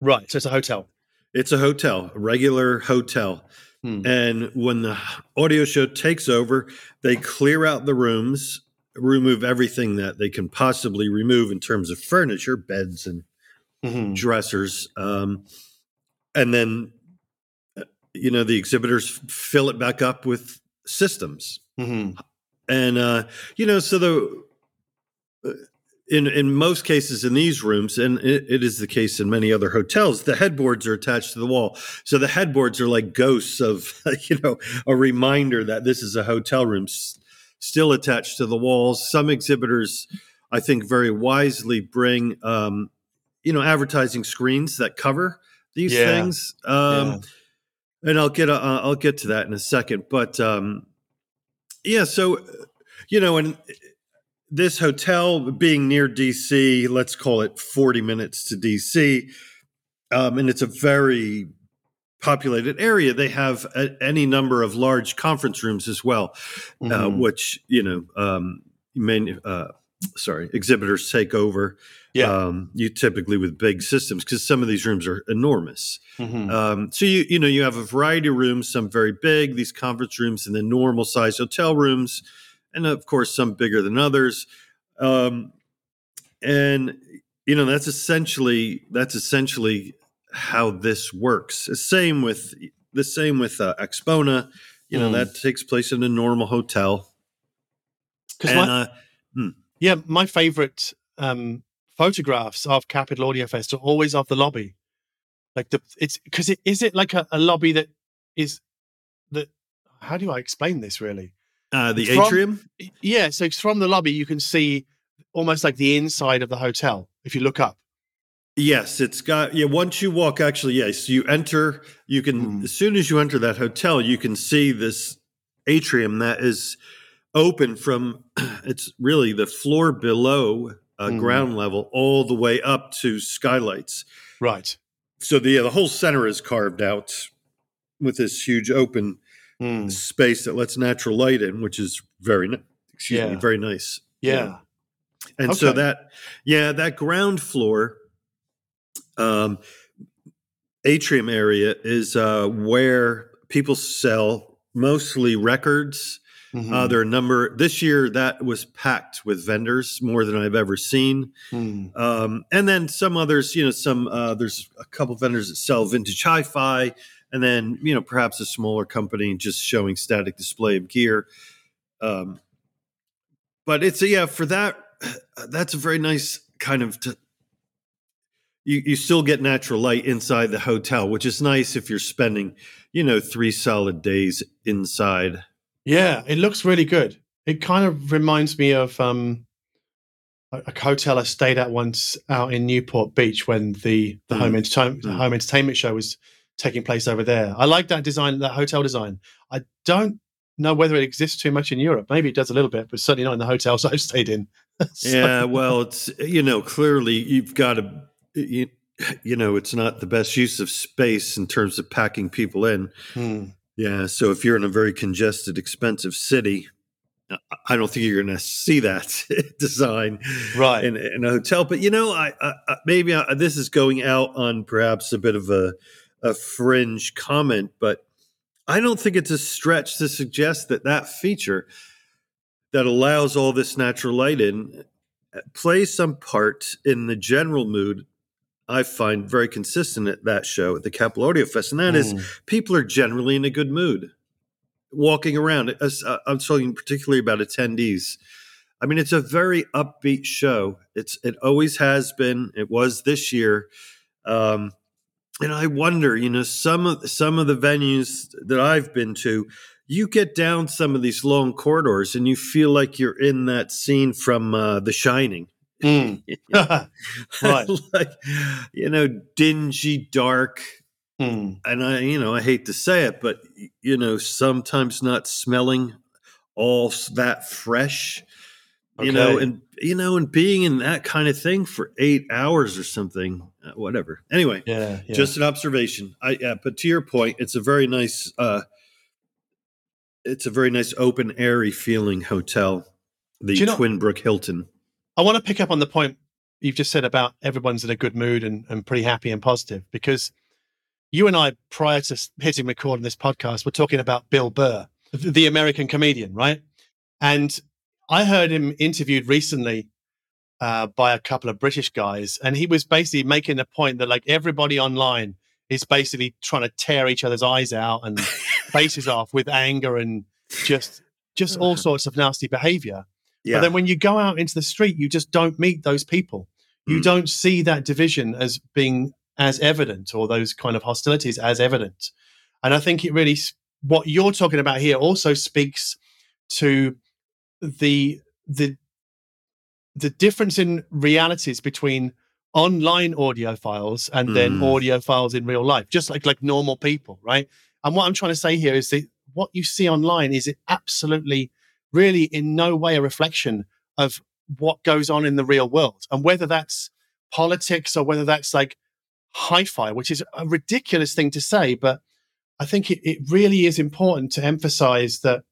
[SPEAKER 2] Right. So it's a hotel.
[SPEAKER 3] It's a hotel, a regular hotel.
[SPEAKER 2] Hmm.
[SPEAKER 3] And when the audio show takes over, they clear out the rooms, remove everything that they can possibly remove in terms of furniture, beds and
[SPEAKER 2] Mhm.
[SPEAKER 3] dressers. Um, and then, uh, you know, the exhibitors fill it back up with systems.
[SPEAKER 2] Mhm.
[SPEAKER 3] And, uh, you know, so the, uh, in, in most cases in these rooms, and it, it is the case in many other hotels, the headboards are attached to the wall. So the headboards are like ghosts of, you know, a reminder that this is a hotel room s- still attached to the walls. Some exhibitors, I think, very wisely bring, um, you know, advertising screens that cover these
[SPEAKER 2] Yeah.
[SPEAKER 3] things. Um, and I'll get uh, I'll get to that in a second. But um, yeah, so you know, and this hotel being near DC, let's call it forty minutes to DC, um, and it's a very populated area. They have a, any number of large conference rooms as well, uh,
[SPEAKER 2] Mhm.
[SPEAKER 3] which you know, um, many, uh, sorry, exhibitors take over.
[SPEAKER 2] Yeah.
[SPEAKER 3] Um, you typically with big systems because some of these rooms are enormous.
[SPEAKER 2] Mhm.
[SPEAKER 3] Um, so you you know you have a variety of rooms, some very big, these conference rooms, and then normal size hotel rooms, and of course some bigger than others. Um, and you know that's essentially that's essentially how this works. The same with the same with uh, AXPONA. You know
[SPEAKER 2] Mm.
[SPEAKER 3] that takes place in a normal hotel.
[SPEAKER 2] 'Cause
[SPEAKER 3] And,
[SPEAKER 2] my-
[SPEAKER 3] uh,
[SPEAKER 2] Yeah, my favorite um, photographs of Capital Audio Fest are always of the lobby. Like the it's because it is it like a, a lobby that is that how do I explain this really?
[SPEAKER 3] uh, the
[SPEAKER 2] From-
[SPEAKER 3] atrium.
[SPEAKER 2] Yeah, so it's from the lobby you can see almost like the inside of the hotel if you look up.
[SPEAKER 3] Yes, it's got yeah. Once you walk, actually, yes, you enter. You can
[SPEAKER 2] Mm.
[SPEAKER 3] as soon as you enter that hotel, you can see this atrium that is open from. It's really the floor below uh,
[SPEAKER 2] Mm.
[SPEAKER 3] ground level, all the way up to skylights.
[SPEAKER 2] Right.
[SPEAKER 3] So the yeah, the whole center is carved out with this huge open
[SPEAKER 2] Mm.
[SPEAKER 3] space that lets natural light in, which is very excuse me, very nice.
[SPEAKER 2] Yeah.
[SPEAKER 3] And so that, yeah, that ground floor um, atrium area is uh, where people sell mostly records.
[SPEAKER 2] Mhm.
[SPEAKER 3] Uh, there are a number, this year that was packed with vendors more than I've ever seen.
[SPEAKER 2] Mm.
[SPEAKER 3] Um, and then some others, you know, some, uh, there's a couple vendors that sell vintage hi fi. And then, you know, perhaps a smaller company just showing static display of gear. Um, but it's, a, yeah, for that, that's a very nice kind of, t- you, you still get natural light inside the hotel, which is nice if you're spending, you know, three solid days inside.
[SPEAKER 2] Yeah, it looks really good. It kind of reminds me of um, a, a hotel I stayed at once out in Newport Beach when the the
[SPEAKER 3] Mm.
[SPEAKER 2] home entertainment
[SPEAKER 3] Mm.
[SPEAKER 2] home entertainment show was taking place over there. I like that design, that hotel design. I don't know whether it exists too much in Europe. Maybe it does a little bit, but certainly not in the hotels I've stayed in. So-
[SPEAKER 3] yeah well it's you know clearly you've got to you, you know it's not the best use of space in terms of packing people in
[SPEAKER 2] Hmm.
[SPEAKER 3] Yeah so if you're in a very congested expensive city I- i don't think you're going to see that design
[SPEAKER 2] Right.
[SPEAKER 3] in, in a hotel but you know i, I I- maybe I, this is going out on perhaps a bit of a, a fringe comment but i don't think it's a stretch to suggest that that feature that allows all this natural light in uh, plays some part in the general mood I find very consistent at that show at the Capital Audio Fest, and that is
[SPEAKER 2] Hmm.
[SPEAKER 3] people are generally in a good mood walking around. Uh, I'm talking particularly about attendees. I mean, it's a very upbeat show. It's it always has been. It was this year, um, and I wonder, you know, some of some of the venues that I've been to, you get down some of these long corridors, and you feel like you're in that scene from uh, The Shining.
[SPEAKER 2] Hmm. right.
[SPEAKER 3] like you know dingy dark
[SPEAKER 2] Hmm.
[SPEAKER 3] and I, you know, I hate to say it, but you know, sometimes not smelling all that fresh, you know, and you know, and being in that kind of thing for eight hours or something, uh, whatever. Anyway,
[SPEAKER 2] Yeah, yeah.
[SPEAKER 3] just an observation. I, yeah, but to your point, it's a very nice, uh, it's a very nice open, airy feeling hotel, the
[SPEAKER 2] you know-
[SPEAKER 3] Twin Brook Hilton.
[SPEAKER 2] I want to pick up on the point you've just said about everyone's in a good mood and, and pretty happy and positive because you and I, prior to hitting record on this podcast, were talking about Bill Burr, the American comedian, right? And I heard him interviewed recently uh, by a couple of British guys, and he was basically making the point that like everybody online is basically trying to tear each other's eyes out and faces off with anger and just just all sorts of nasty behavior.
[SPEAKER 3] Yeah,
[SPEAKER 2] But then when you go out into the street, you just don't meet those people. You
[SPEAKER 3] Mm.
[SPEAKER 2] don't see that division as being as evident or those kind of hostilities as evident. And I think it really, what you're talking about here also speaks to the, the, the difference in realities between online audiophiles and then
[SPEAKER 3] Mm.
[SPEAKER 2] audiophiles in real life, just like, like normal people, right? And what I'm trying to say here is that what you see online is it absolutely really in no way a reflection of what goes on in the real world and whether that's politics or whether that's like hi-fi which is a ridiculous thing to say but i think it, it really is important to emphasize that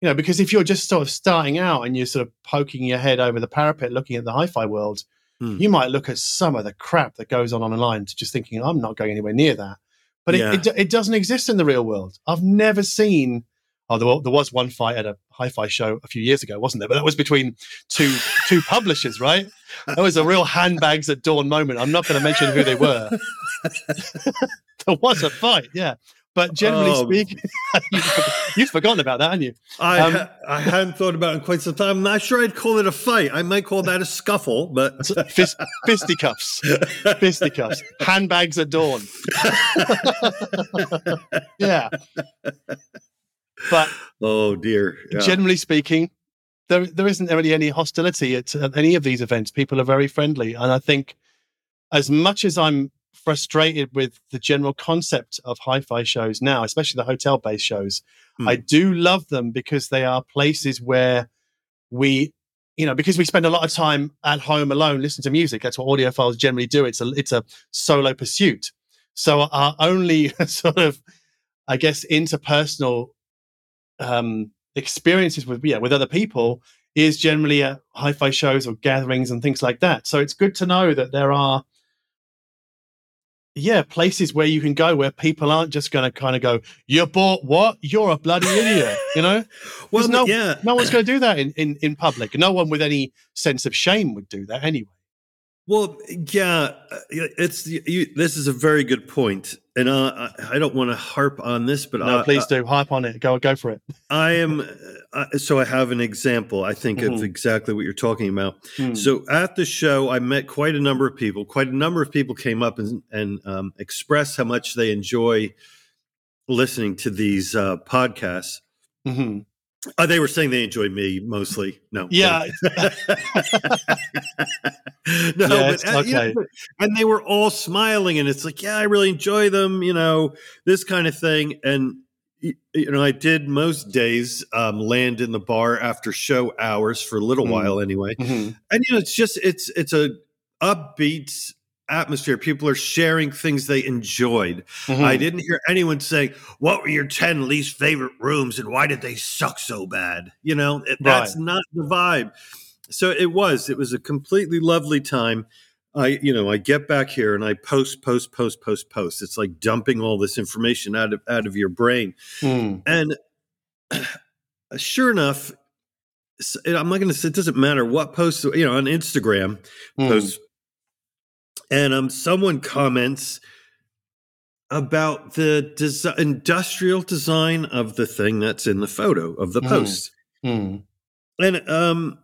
[SPEAKER 2] you know because if you're just sort of starting out and you're sort of poking your head over the parapet looking at the hi-fi world
[SPEAKER 3] Hmm.
[SPEAKER 2] you might look at some of the crap that goes on online to just thinking i'm not going anywhere near that but
[SPEAKER 3] Yeah.
[SPEAKER 2] it, it, it doesn't exist in the real world i've never seen Oh, there, there was one fight at a hi-fi show a few years ago, wasn't there? But that was between two two publishers, right? That was a real handbags at dawn moment. I'm not going to mention who they were. there was a fight, yeah. But generally
[SPEAKER 3] Oh.
[SPEAKER 2] speaking, you've, forgotten about that, haven't you?
[SPEAKER 3] I
[SPEAKER 2] Um,
[SPEAKER 3] I hadn't thought about it in quite some time. I'm not sure I'd call it a fight. I might call that a scuffle, but
[SPEAKER 2] Fist, fisticuffs, fisticuffs, handbags at dawn. yeah. But
[SPEAKER 3] oh dear. Yeah.
[SPEAKER 2] generally speaking, there there isn't really any hostility at, at any of these events. People are very friendly, and I think as much as I'm frustrated with the general concept of hi-fi shows now, especially the hotel-based shows,
[SPEAKER 3] Hmm.
[SPEAKER 2] I do love them because they are places where we. You know, because we spend a lot of time at home alone listening to music. That's what audiophiles generally do. It's a it's a solo pursuit. So our only sort of, I guess, interpersonal um, experiences with yeah with other people is generally at hi-fi shows or gatherings and things like that. So it's good to know that there are yeah places where you can go where people aren't just going to kind of go you bought what you're a bloody idiot you know
[SPEAKER 3] well,
[SPEAKER 2] no-
[SPEAKER 3] yeah.
[SPEAKER 2] no one's going to do that in, in in public no one with any sense of shame would do that anyway
[SPEAKER 3] Well, yeah, uh, it's you, this is a very good point, and uh, I, I don't want to harp on this, but
[SPEAKER 2] no
[SPEAKER 3] I,
[SPEAKER 2] please do harp on it go go for it
[SPEAKER 3] I am. Uh, so I have an example. I think of
[SPEAKER 2] Mhm.
[SPEAKER 3] exactly what you're talking about.
[SPEAKER 2] Hmm.
[SPEAKER 3] So at the show, I met quite a number of people. Quite a number of people came up and, and um, expressed how much they enjoy listening to these uh, podcasts.
[SPEAKER 2] Mhm.
[SPEAKER 3] Uh, they were saying they enjoy me mostly. No,
[SPEAKER 2] yeah
[SPEAKER 3] no,
[SPEAKER 2] Yes,
[SPEAKER 3] but, uh, you know, but- and they were all smiling, and it's like, yeah, I really enjoy them, you know, this kind of thing. And you know, I did most days um, land in the bar after show hours for a little
[SPEAKER 2] Mm.
[SPEAKER 3] while, anyway.
[SPEAKER 2] Mhm.
[SPEAKER 3] And you know, it's just it's it's a upbeat atmosphere. People are sharing things they enjoyed.
[SPEAKER 2] Mhm.
[SPEAKER 3] I didn't hear anyone saying, "What were your ten least favorite rooms, and why did they suck so bad?" You know, it- that's not the vibe. So it was. It was a completely lovely time. I, you know, I get back here and I post, post, post, post, post. It's like dumping all this information out of out of your brain.
[SPEAKER 2] Mm.
[SPEAKER 3] And sure enough, I'm not going to say it doesn't matter what post, you know, on Instagram
[SPEAKER 2] Mm.
[SPEAKER 3] post, and um, someone comments about the desi- industrial design of the thing that's in the photo of the
[SPEAKER 2] Mhm.
[SPEAKER 3] post,
[SPEAKER 2] Mm.
[SPEAKER 3] and um,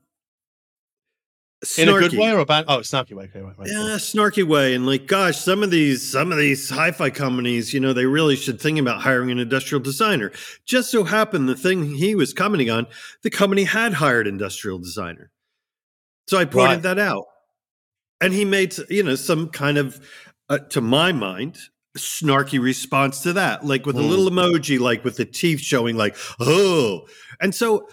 [SPEAKER 2] in a good
[SPEAKER 3] snarky.
[SPEAKER 2] way or a bad oh snarky way okay right, right,
[SPEAKER 3] Yeah, snarky way, and like, gosh, some of these, some of these hi-fi companies, you know, they really should think about hiring an industrial designer. Just so happened, the thing he was commenting on, the company had hired industrial designer, so I pointed
[SPEAKER 2] Right.
[SPEAKER 3] that out, and he made, you know, some kind of, uh, to my mind, snarky response to that, like with a
[SPEAKER 2] Mm.
[SPEAKER 3] little emoji, like with the teeth showing, like, oh. And so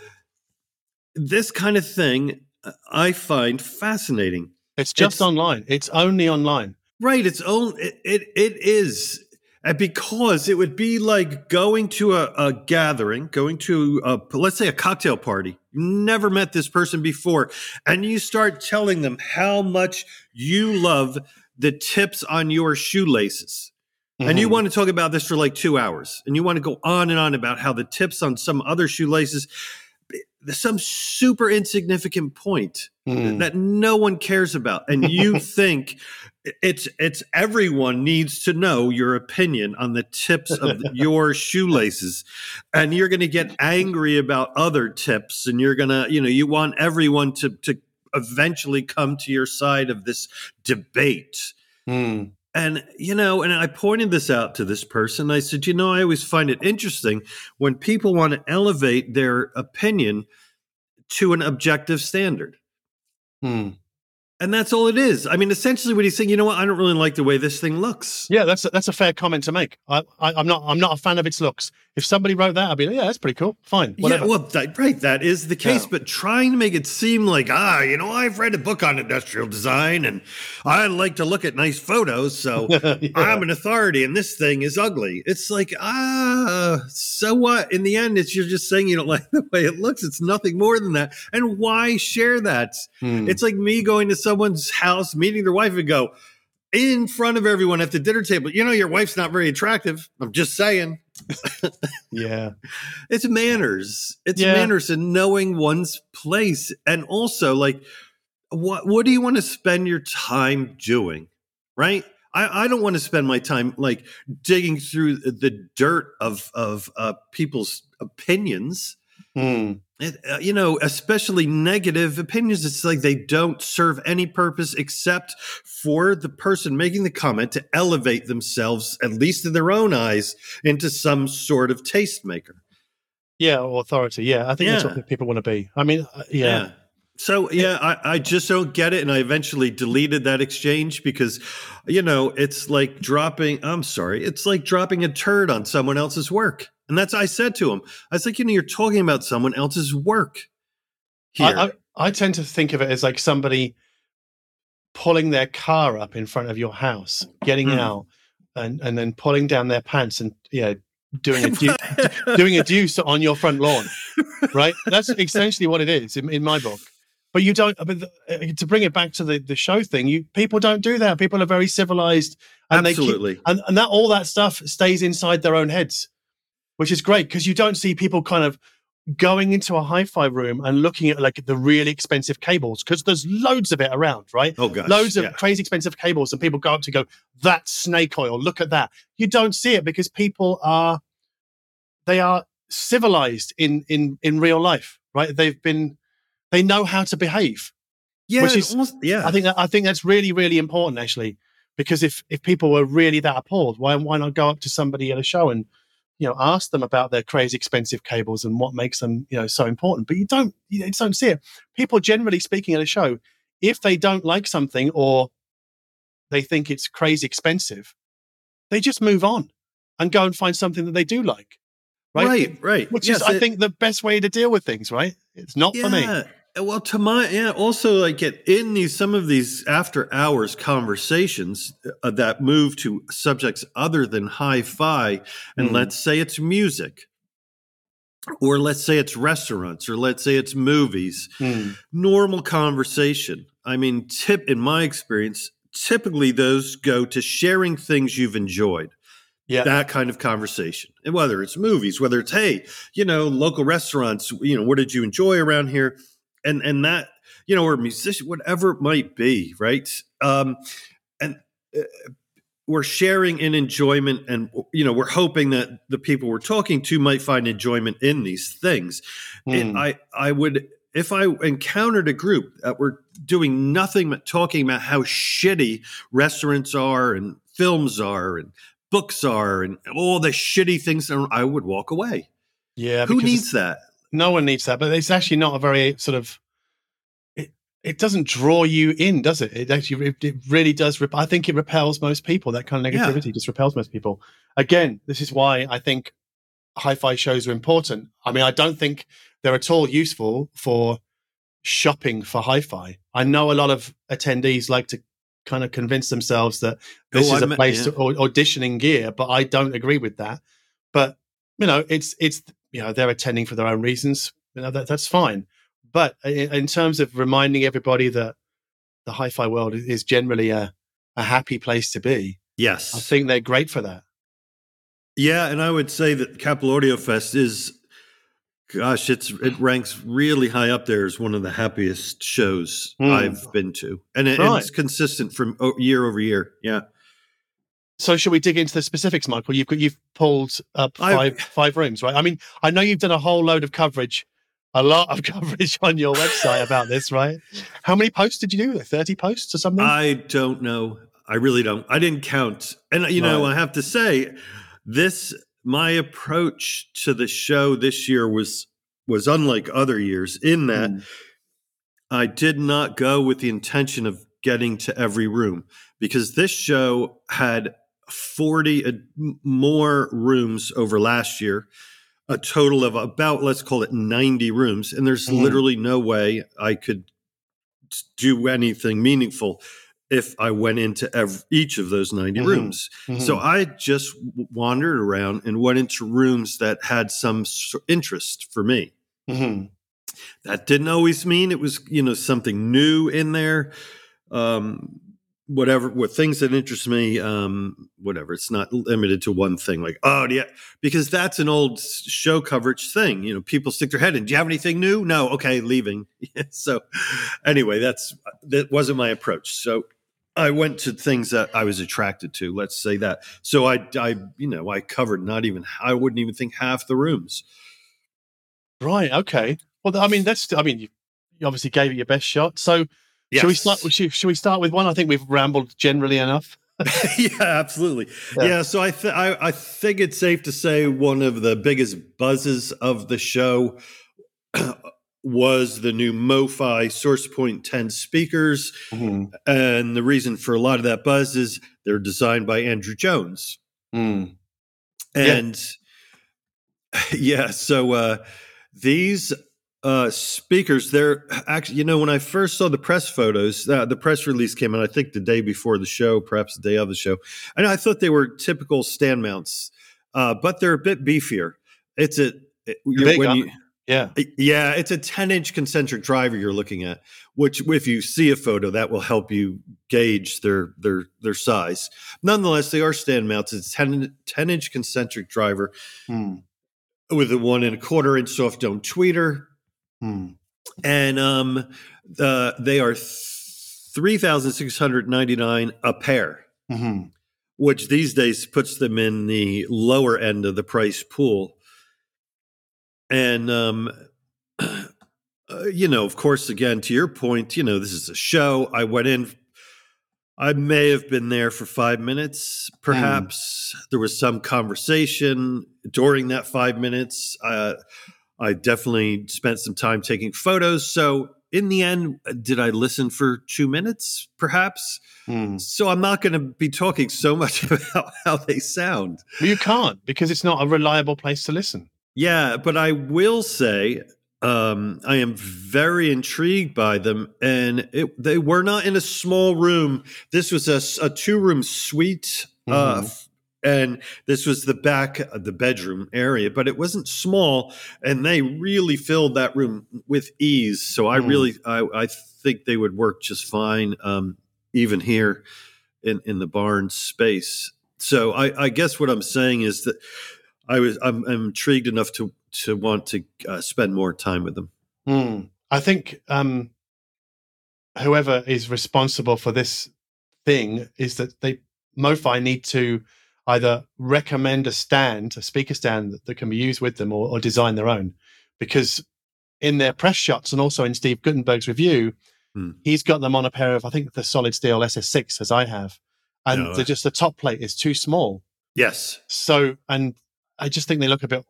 [SPEAKER 3] this kind of thing uh, I find fascinating.
[SPEAKER 2] It's just
[SPEAKER 3] It's-
[SPEAKER 2] online. It's only online.
[SPEAKER 3] Right. It's own it, it it is. And because it would be like going to a, a gathering, going to a let's say a cocktail party. You never met this person before, and you start telling them how much you love the tips on your shoelaces. And you
[SPEAKER 2] Mhm.
[SPEAKER 3] want to talk about this for like two hours, and you want to go on and on about how the tips on some other shoelaces, some super insignificant point
[SPEAKER 2] Mm.
[SPEAKER 3] that no one cares about, and you think it's it's everyone needs to know your opinion on the tips of your shoelaces, and you're going to get angry about other tips, and you're gonna you know you want everyone to to eventually come to your side of this debate.
[SPEAKER 2] Mm.
[SPEAKER 3] And, you know, and I pointed this out to this person. I said, you know, I always find it interesting when people want to elevate their opinion to an objective standard.
[SPEAKER 2] Mm.
[SPEAKER 3] And that's all it is. I mean, essentially, what he's saying, you know what? I don't really like the way this thing looks.
[SPEAKER 2] Yeah, that's a, that's a fair comment to make. I, I, I'm not I'm not a fan of its looks. If somebody wrote that, I'd be like, yeah, that's pretty cool. Fine, whatever.
[SPEAKER 3] Yeah, well, that, right, that is the case.
[SPEAKER 2] Yeah.
[SPEAKER 3] But trying to make it seem like, ah, you know, I've read a book on industrial design and I like to look at nice photos, so
[SPEAKER 2] Yeah.
[SPEAKER 3] I'm an authority and this thing is ugly. It's like, ah, so what? In the end, it's you're just saying you don't like the way it looks. It's nothing more than that. And why share that?
[SPEAKER 2] Mm.
[SPEAKER 3] It's like me going to someone's house, meeting their wife, and go in front of everyone at the dinner table. You know, your wife's not very attractive. I'm just saying.
[SPEAKER 2] yeah.
[SPEAKER 3] It's manners. It's
[SPEAKER 2] Yeah.
[SPEAKER 3] manners and knowing one's place. And also, like, what what do you want to spend your time doing? Right? I, I don't want to spend my time like digging through the dirt of of uh, people's opinions.
[SPEAKER 2] Mm.
[SPEAKER 3] It, uh, you know, especially negative opinions. It's like they don't serve any purpose except for the person making the comment to elevate themselves, at least in their own eyes, into some sort of tastemaker.
[SPEAKER 2] Yeah, or authority. Yeah, I think that's what people want to be. I mean, uh, yeah.
[SPEAKER 3] So yeah, I, I just don't get it, and I eventually deleted that exchange because, you know, it's like dropping. I'm sorry, it's like dropping a turd on someone else's work, and that's I said to him. I was like, you know, you're talking about someone else's work here.
[SPEAKER 2] I, I, I tend to think of it as like somebody pulling their car up in front of your house, getting
[SPEAKER 3] Hmm.
[SPEAKER 2] out, and and then pulling down their pants and yeah, doing a deu- doing a deuce on your front lawn. Right? That's essentially what it is in, in my book. But you don't. But the, uh, to bring it back to the the show thing, you people don't do that. People are very civilized, and they keep,
[SPEAKER 3] Absolutely.
[SPEAKER 2] and, and that all that stuff stays inside their own heads which is great because you don't see people kind of going into a hi-fi room and looking at like the really expensive cables because there's loads of it around right
[SPEAKER 3] oh gosh,
[SPEAKER 2] loads of
[SPEAKER 3] yeah.
[SPEAKER 2] crazy expensive cables and people go up to go that snake oil look at that you don't see it because people are they are civilized in in in real life right they've been they know how to behave
[SPEAKER 3] yeah,
[SPEAKER 2] which is-
[SPEAKER 3] almost- yeah.
[SPEAKER 2] I think that I think that's really really important actually because if if people were really that appalled, why why not go up to somebody at a show and you know ask them about their crazy expensive cables and what makes them you know so important? But you don't you don't see it. People generally speaking at a show, if they don't like something or they think it's crazy expensive, they just move on and go and find something that they do like. Right.
[SPEAKER 3] right, right.
[SPEAKER 2] Which
[SPEAKER 3] Yes,
[SPEAKER 2] is, I think, the best way to deal with things, right? It's not for me.
[SPEAKER 3] Well, to my yeah, also like get in these some of these after hours conversations uh, that move to subjects other than hi-fi, and
[SPEAKER 2] Mhm.
[SPEAKER 3] let's say it's music, or let's say it's restaurants, or let's say it's movies.
[SPEAKER 2] Hmm.
[SPEAKER 3] Normal conversation. I mean, tip in my experience, typically those go to sharing things you've enjoyed
[SPEAKER 2] Yeah.
[SPEAKER 3] that kind of conversation. And whether it's movies, whether it's hey, you know, local restaurants, you know, what did you enjoy around here? And and that, you know, or musician, whatever it might be, right? Um, and uh, we're sharing in enjoyment, and you know, we're hoping that the people we're talking to might find enjoyment in these things. It-
[SPEAKER 2] Hmm.
[SPEAKER 3] I I would if I encountered a group that were doing nothing but talking about how shitty restaurants are and films are and books are and all the shitty things, I would walk away.
[SPEAKER 2] yeah.
[SPEAKER 3] Who needs that?
[SPEAKER 2] No one needs that but it's actually not a very sort of it, it doesn't draw you in, does it? It actually it, it really does. Rep- I think it repels most people. That kind of
[SPEAKER 3] Yeah.
[SPEAKER 2] negativity just repels most people. Again, this is why I think hi-fi shows are important. I mean, I don't think they're at all useful for shopping for hi-fi. I know a lot of attendees like to kind of convince themselves that oh, this
[SPEAKER 3] Oh,
[SPEAKER 2] is
[SPEAKER 3] I
[SPEAKER 2] a place
[SPEAKER 3] yeah.
[SPEAKER 2] to auditioning gear, but I don't agree with that. But you know, it's it's you know they're attending for their own reasons. You know that that's fine. But in, in terms of reminding everybody that the hi-fi world is- generally a a happy place to be,
[SPEAKER 3] Yes.
[SPEAKER 2] I think they're great for that.
[SPEAKER 3] Yeah, and I would say that Capital Audio Fest is, gosh, it's it ranks really high up there as one of the happiest shows
[SPEAKER 2] Hmm.
[SPEAKER 3] I've been to, and it,
[SPEAKER 2] Right.
[SPEAKER 3] it's consistent from year over year. Yeah,
[SPEAKER 2] So, shall we dig into the specifics, Michael? You've got- you've pulled up
[SPEAKER 3] I've-
[SPEAKER 2] five five rooms, right? I mean, I know you've done a whole load of coverage, a lot of coverage on your website about this, right? How many posts did you do? Like Thirty posts or something?
[SPEAKER 3] I don't know. I really don't. I didn't count, and you know,
[SPEAKER 2] Right.
[SPEAKER 3] I have to say, this my approach to the show this year was was unlike other years in that.
[SPEAKER 2] Mm.
[SPEAKER 3] I did not go with the intention of getting to every room because this show had 40 ad- more rooms over last year, a total of about, let's call it 90 rooms. And there's
[SPEAKER 2] Mhm.
[SPEAKER 3] literally no way I could do anything meaningful if I went into ev- each of those 90
[SPEAKER 2] Mhm.
[SPEAKER 3] rooms.
[SPEAKER 2] Mhm.
[SPEAKER 3] So I just wandered around and went into rooms that had some interest for me
[SPEAKER 2] Mhm.
[SPEAKER 3] that didn't always mean it was you know something new in there um whatever what things that interest me um whatever it's not limited to one thing like oh yeah because that's an old show coverage thing you know people stick their head in do you have anything new no okay leaving so anyway that's that wasn't my approach so I went to things that I was attracted to. Let's say that. So I, I, you know, I covered not even. I wouldn't even think half the rooms.
[SPEAKER 2] Right. Okay. Well, I mean, that's. I mean, you obviously gave it your best shot. So, shall we start? Should, should we start with one? I think we've rambled generally enough.
[SPEAKER 3] yeah, absolutely.
[SPEAKER 2] Yeah.
[SPEAKER 3] Yeah, so I, th- I I think it's safe to say one of the biggest buzzes of the show was the new MoFi SourcePoint 10 speakers,
[SPEAKER 2] Mm.
[SPEAKER 3] and the reason for a lot of that buzz is they're designed by Andrew Jones.
[SPEAKER 2] Mm. Yeah.
[SPEAKER 3] And yeah, so uh, these uh, speakers, they're actually, you know, when I first saw the press photos, uh, the press release came out, I think the day before the show, perhaps the day of the show. And I thought they were typical stand mounts, uh, but they're a bit beefier. It's a, it-
[SPEAKER 2] big,
[SPEAKER 3] when
[SPEAKER 2] huh?
[SPEAKER 3] you,
[SPEAKER 2] Yeah.
[SPEAKER 3] yeah, it's a 10 inch concentric driver you're looking at, which if you see a photo, that will help you gauge their their their size. Nonetheless, they are stand mounts. It's 10, 10 inch concentric driver
[SPEAKER 2] Mm.
[SPEAKER 3] with a one and a quarter inch soft dome tweeter.
[SPEAKER 2] Mm.
[SPEAKER 3] And um uh, they are three thousand six hundred ninety nine a pair,
[SPEAKER 2] Mhm.
[SPEAKER 3] which these days puts them in the lower end of the price pool. And um, uh, you know, of course, again to your point, you know, this is a show. I went in. I may have been there for five minutes, perhaps. There was some conversation during that five minutes. Uh, I definitely spent some time taking photos. So, in the end, did I listen for two minutes, perhaps?
[SPEAKER 2] Mm.
[SPEAKER 3] So, I'm not going to be talking so much about how they sound.
[SPEAKER 2] Well, you can't because it's not a reliable place to listen.
[SPEAKER 3] Yeah, but I will say um, I am very intrigued by them, and it, they were not in a small room. This was a two-room suite, uh,
[SPEAKER 2] Mhm.
[SPEAKER 3] f- and this was the back, uh, the bedroom area. But it wasn't small, and they really filled that room with ease. So I
[SPEAKER 2] Mm.
[SPEAKER 3] really, I, I think they would work just fine, um, even here in in the barn space. So I, I guess what I'm saying is that I was I'm, I'm intrigued enough to to want to uh, spend more time with them.
[SPEAKER 2] Mm. I think um, whoever is responsible for this thing is that they MoFi need to either recommend a stand, a speaker stand that, that can be used with them, or, or design their own. Because in their press shots and also in Steve Guttenberg's review,
[SPEAKER 3] Hmm.
[SPEAKER 2] he's got them on a pair of I think the solid steel SS6 as I have, and
[SPEAKER 3] No,
[SPEAKER 2] they're just the top plate is too small.
[SPEAKER 3] Yes,
[SPEAKER 2] So, and I just think they look a bit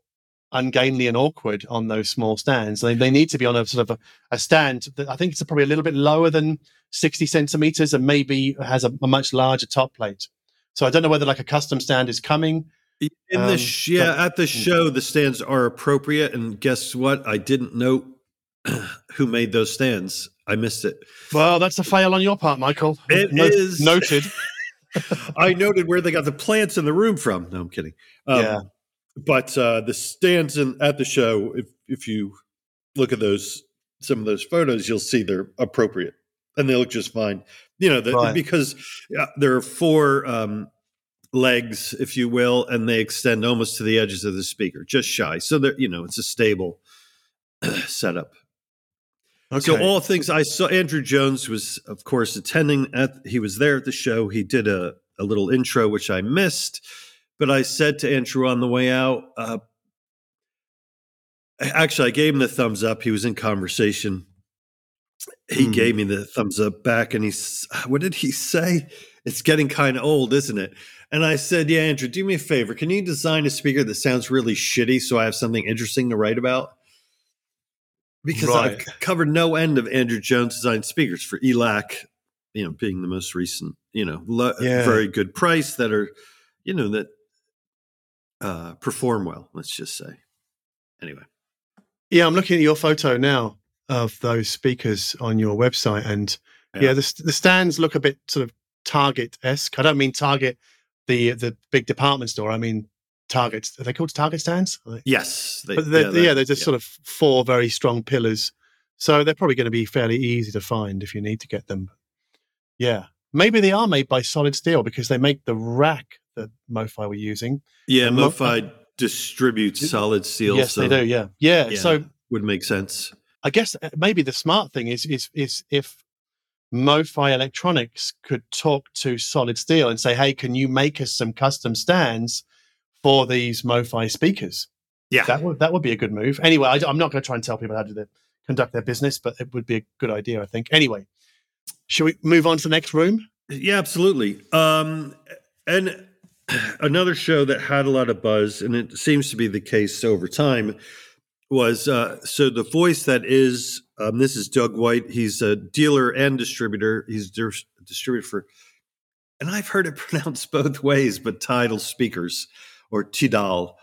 [SPEAKER 2] ungainly and awkward on those small stands. They, they need to be on a sort of a, a stand that I think it's probably a little bit lower than 60 centimeters and maybe has a, a much larger top plate. So I don't know whether like a custom stand is coming.
[SPEAKER 3] In the
[SPEAKER 2] Um,
[SPEAKER 3] sh- yeah,
[SPEAKER 2] but-
[SPEAKER 3] at the show, the stands are appropriate. And guess what? I didn't know who made those stands. I missed it.
[SPEAKER 2] Well, that's a fail on your part, Michael.
[SPEAKER 3] It
[SPEAKER 2] No-
[SPEAKER 3] is.
[SPEAKER 2] noted.
[SPEAKER 3] I noted where they got the plants in the room from. No, I'm kidding. Um,
[SPEAKER 2] Yeah.
[SPEAKER 3] But uh, the stands in, at the show, if if you look at those some of those photos, you'll see they're appropriate and they look just fine. You know, the,
[SPEAKER 2] Right.
[SPEAKER 3] because yeah, there are four um, legs, if you will, and they extend almost to the edges of the speaker, just shy. So they're you know it's a stable setup. Okay. So all things I saw Andrew Jones was of course attending at he was there at the show. He did a, a little intro which I missed, but I said to Andrew on the way out, uh, actually I gave him the thumbs up. He was in conversation. He
[SPEAKER 2] Hmm.
[SPEAKER 3] gave me the thumbs up back and he's what did he say? It's getting kind of old, isn't it? And I said, Yeah, Andrew, do me a favor. Can you design a speaker that sounds really shitty so I have something interesting to write about? because
[SPEAKER 2] Right.
[SPEAKER 3] I've covered no end of Andrew Jones designed speakers for ELAC, you know, being the most recent, you know, lo-
[SPEAKER 2] Yeah.
[SPEAKER 3] very good price that are, you know, that uh, perform well. Let's just say. Anyway,
[SPEAKER 2] Yeah, I'm looking at your photo now of those speakers on your website, and yeah,
[SPEAKER 3] Yeah.
[SPEAKER 2] the, the stands look a bit sort of Target esque. I don't mean Target, the the big department store. I mean Target. Are they called Target stands?
[SPEAKER 3] Yes, they,
[SPEAKER 2] but they're, yeah, they're just
[SPEAKER 3] yeah.
[SPEAKER 2] sort of four very strong pillars, so they're probably going to be fairly easy to find if you need to get them. Yeah, maybe they are made by Solid Steel because they make the rack that MoFi were using.
[SPEAKER 3] yeah.
[SPEAKER 2] Mo-
[SPEAKER 3] MoFi distributes solid steel.
[SPEAKER 2] yes,
[SPEAKER 3] so,
[SPEAKER 2] they do. Yeah. yeah,
[SPEAKER 3] yeah,
[SPEAKER 2] So
[SPEAKER 3] would make sense.
[SPEAKER 2] I guess uh, maybe the smart thing is is is if MoFi Electronics could talk to Solid Steel and say, "Hey, can you make us some custom stands for these MoFi speakers?"
[SPEAKER 3] Yeah,
[SPEAKER 2] That would that would be a good move. Anyway, I, am not going to try and tell people how to conduct their business, but it would be a good idea, I think. Anyway, should we move on to the next room?
[SPEAKER 3] Yeah, absolutely. Um, and another show that had a lot of buzz, and it seems to be the case over time, was uh, so the voice that is um, this is Doug White. He's a dealer and distributor. He's dis- distributor for, and I've heard it pronounced both ways, but Tidal Speakers or Tidal.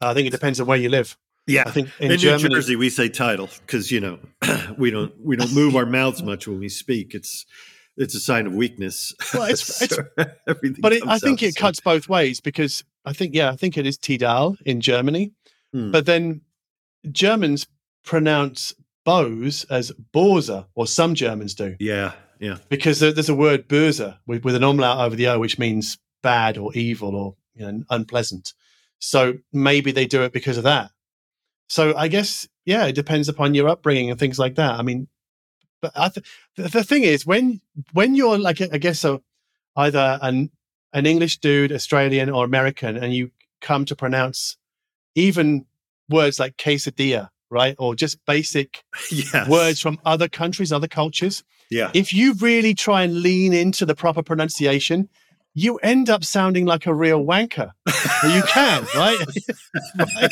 [SPEAKER 2] I think it depends on where you live.
[SPEAKER 3] Yeah,
[SPEAKER 2] I think in,
[SPEAKER 3] in, New
[SPEAKER 2] Germany,
[SPEAKER 3] Jersey we say Tidal because you know we don't we don't move our mouths much when we speak. It's it's a sign of weakness.
[SPEAKER 2] Well, it's- it's-
[SPEAKER 3] everything
[SPEAKER 2] but it, I think it
[SPEAKER 3] the
[SPEAKER 2] cuts both ways because I think yeah, I think it is Tidal in Germany,
[SPEAKER 3] Hmm.
[SPEAKER 2] but then Germans pronounce Bose as Borza, or some Germans do.
[SPEAKER 3] Yeah, yeah,
[SPEAKER 2] because there, there's a word Böse with, with an umlaut over the O, which means bad or evil or you know, unpleasant. So maybe they do it because of that. So I guess yeah, it depends upon your upbringing and things like that. I mean, but I th- the, the thing is when when you're like I guess a either an an English dude, Australian or American, and you come to pronounce even words like quesadilla, right, or just basic
[SPEAKER 3] yes.
[SPEAKER 2] words from other countries, other cultures.
[SPEAKER 3] Yeah,
[SPEAKER 2] If you really try and lean into the proper pronunciation, you end up sounding like a real wanker. You can, right? Right?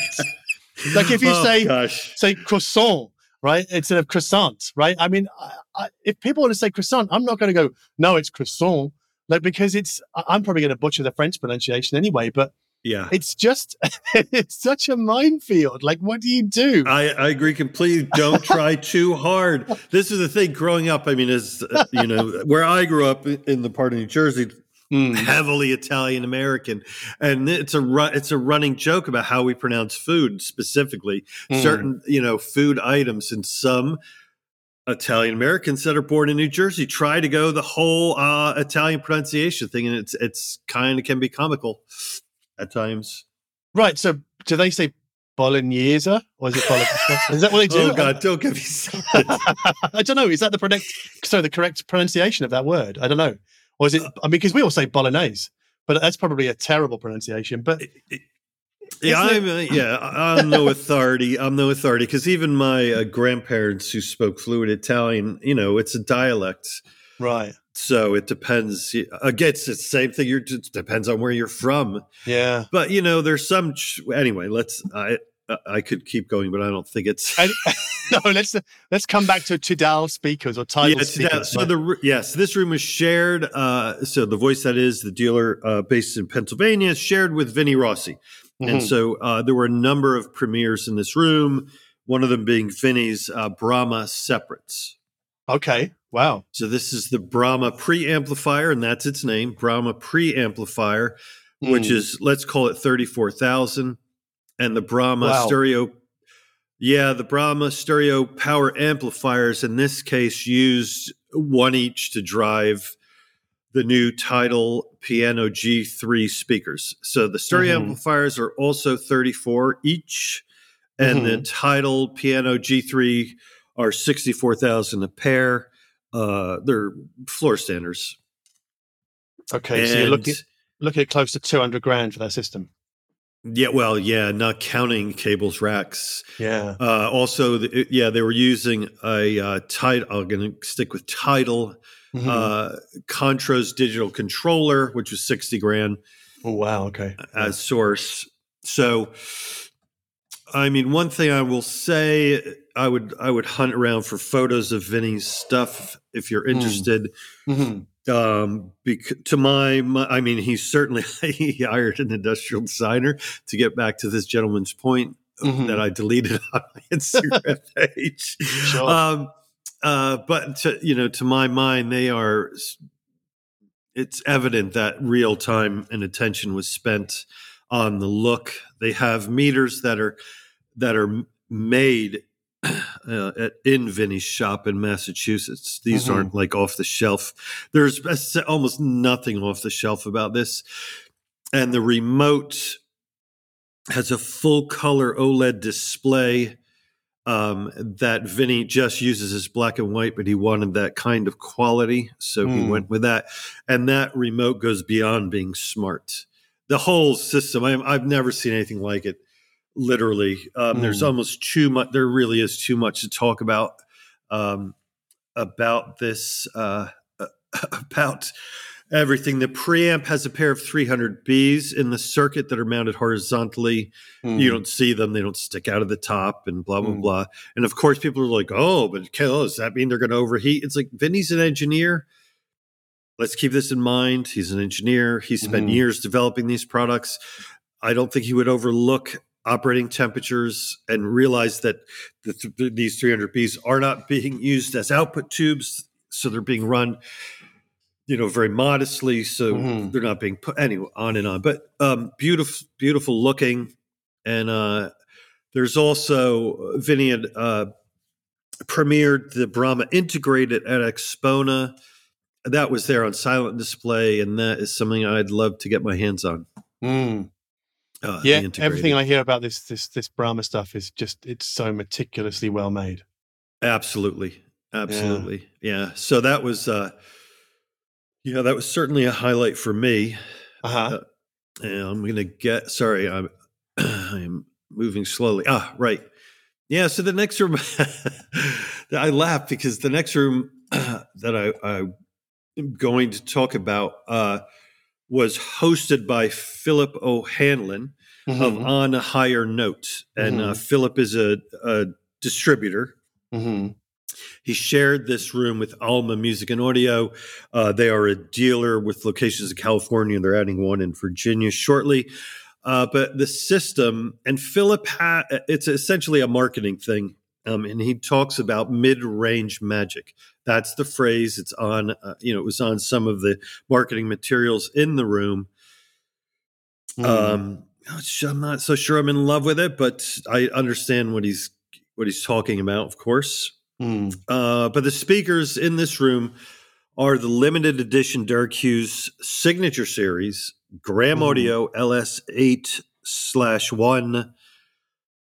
[SPEAKER 2] Like if you
[SPEAKER 3] Oh,
[SPEAKER 2] say
[SPEAKER 3] gosh,
[SPEAKER 2] say croissant, right, instead of croissant, right? I mean, I, I, if people want to say croissant, I'm not going to go, no, it's croissant, like because it's. I'm probably going to butcher the French pronunciation anyway, but
[SPEAKER 3] yeah.
[SPEAKER 2] it's just it's such a minefield. Like, what do you do?
[SPEAKER 3] I, I agree completely. Don't try too hard. This is the thing. Growing up, I mean, uh, you know, where I grew up in the part of New Jersey,
[SPEAKER 2] Mm.
[SPEAKER 3] heavily Italian American, and it's a ru- it's a running joke about how we pronounce food specifically.
[SPEAKER 2] Mm.
[SPEAKER 3] Certain you know food items, and some Italian Americans that are born in New Jersey try to go the whole uh, Italian pronunciation thing, and it's it's kind of can be comical at times.
[SPEAKER 2] Right. So, do they say bolognese or is it bolognese? is that what they do?
[SPEAKER 3] Oh God, don't get me started.
[SPEAKER 2] I don't know. Is that the correct? So the correct pronunciation of that word? I don't know. Or is it? I mean, because we all say bolognese, but that's probably a terrible pronunciation. But
[SPEAKER 3] Yeah,
[SPEAKER 2] Isn't
[SPEAKER 3] I'm uh, yeah, I'm no authority. I'm no authority because even my uh, grandparents who spoke fluent Italian, you know, it's a dialect.
[SPEAKER 2] right.
[SPEAKER 3] So it depends. Again, it's the same thing. You're it depends on where you're from.
[SPEAKER 2] Yeah.
[SPEAKER 3] But you know, there's some. Anyway, let's. I I could keep going, but I don't think it's.
[SPEAKER 2] And, no, let's let's come back to Tidal speakers or Tidal
[SPEAKER 3] yeah,
[SPEAKER 2] speakers.
[SPEAKER 3] So the yes, this room was shared. Uh, so the voice that is the dealer uh, based in Pennsylvania shared with Vinnie Rossi, mm-hmm. and so uh, there were a number of premieres in this room. One of them being Vinnie's uh, Brahma separates.
[SPEAKER 2] Okay. Wow.
[SPEAKER 3] So this is the Brahma preamplifier, and that's its name, Brahma preamplifier, mm. which is let's call it thirty four thousand, and the Brahma wow. stereo. Yeah, the Brahma stereo power amplifiers in this case used one each to drive the new Tidal Piano G3 speakers. So the stereo mm-hmm. amplifiers are also 34 each, and mm-hmm. the Tidal Piano G3 are 64,000 a pair. Uh, they're floor standards.
[SPEAKER 2] Okay, and, so you're looking looking at close to 200 grand for that system.
[SPEAKER 3] Yeah, well, yeah, not counting cables racks.
[SPEAKER 2] Yeah.
[SPEAKER 3] Uh, also, the, yeah, they were using a uh, Tidal. I'm going to stick with Tidal. Mm-hmm. Uh, Contras digital controller, which was 60 grand.
[SPEAKER 2] Oh wow! Okay.
[SPEAKER 3] As source. So I mean, one thing I will say, I would I would hunt around for photos of Vinnie's stuff if you're hmm. interested. Mm-hmm. Um, bec- to my, my, I mean, he certainly he hired an industrial designer to get back to this gentleman's point mm-hmm. that I deleted on my Instagram page. Sure. Um, uh, but to, you know, to my mind, they are. It's evident that real time and attention was spent on the look. They have meters that are that are made uh, at, in Vinnie's shop in Massachusetts. These mm-hmm. aren't like off the shelf. There's almost nothing off the shelf about this. And the remote has a full color OLED display um, that Vinnie just uses as black and white, but he wanted that kind of quality. So mm. he went with that. And that remote goes beyond being smart. The whole system, I, I've never seen anything like it literally. Um, mm. There's almost too much. There really is too much to talk about um, about this uh, about everything. The preamp has a pair of 300Bs in the circuit that are mounted horizontally. Mm. You don't see them; they don't stick out of the top, and blah blah mm. blah. And of course, people are like, "Oh, but does that mean they're going to overheat?" It's like Vinnie's an engineer. Let's keep this in mind. He's an engineer. He spent mm. years developing these products. I don't think he would overlook operating temperatures and realize that the th- these 300Bs are not being used as output tubes. So they're being run, you know, very modestly. So mm-hmm. they're not being put anyway, on and on. But um, beautiful, beautiful looking. And uh, there's also Vinnie had uh, premiered the Brahma integrated at AXPONA. That was there on silent display, and that is something I'd love to get my hands on.
[SPEAKER 2] Mm. Uh, yeah, everything I hear about this this this Brahma stuff is just it's so meticulously well made.
[SPEAKER 3] Absolutely, absolutely, yeah. yeah. So that was, uh, yeah, that was certainly a highlight for me.
[SPEAKER 2] Uh-huh. Uh,
[SPEAKER 3] and I'm gonna get. Sorry, I'm I'm moving slowly. Ah, right. Yeah. So the next room, I laugh because the next room that I, I'm going to talk about. Uh, was hosted by Philip O'Hanlon mm-hmm. of On a Higher Note. And uh, mm-hmm. uh, Philip is a, a distributor. Mm-hmm. He shared this room with Alma Music and Audio. Uh, they are a dealer with locations in California. They're adding one in Virginia shortly. Uh, but the system, and Philip, ha- it's essentially a marketing thing. Um, and he talks about mid-range magic. That's the phrase. It's on, uh, you know, it was on some of the marketing materials in the room. Mm. Um, I'm not so sure I'm in love with it, but I understand what he's what he's talking about, of course. Mm. Uh, but the speakers in this room are the limited edition Derek Hughes signature series Graham mm. Audio LS8 slash one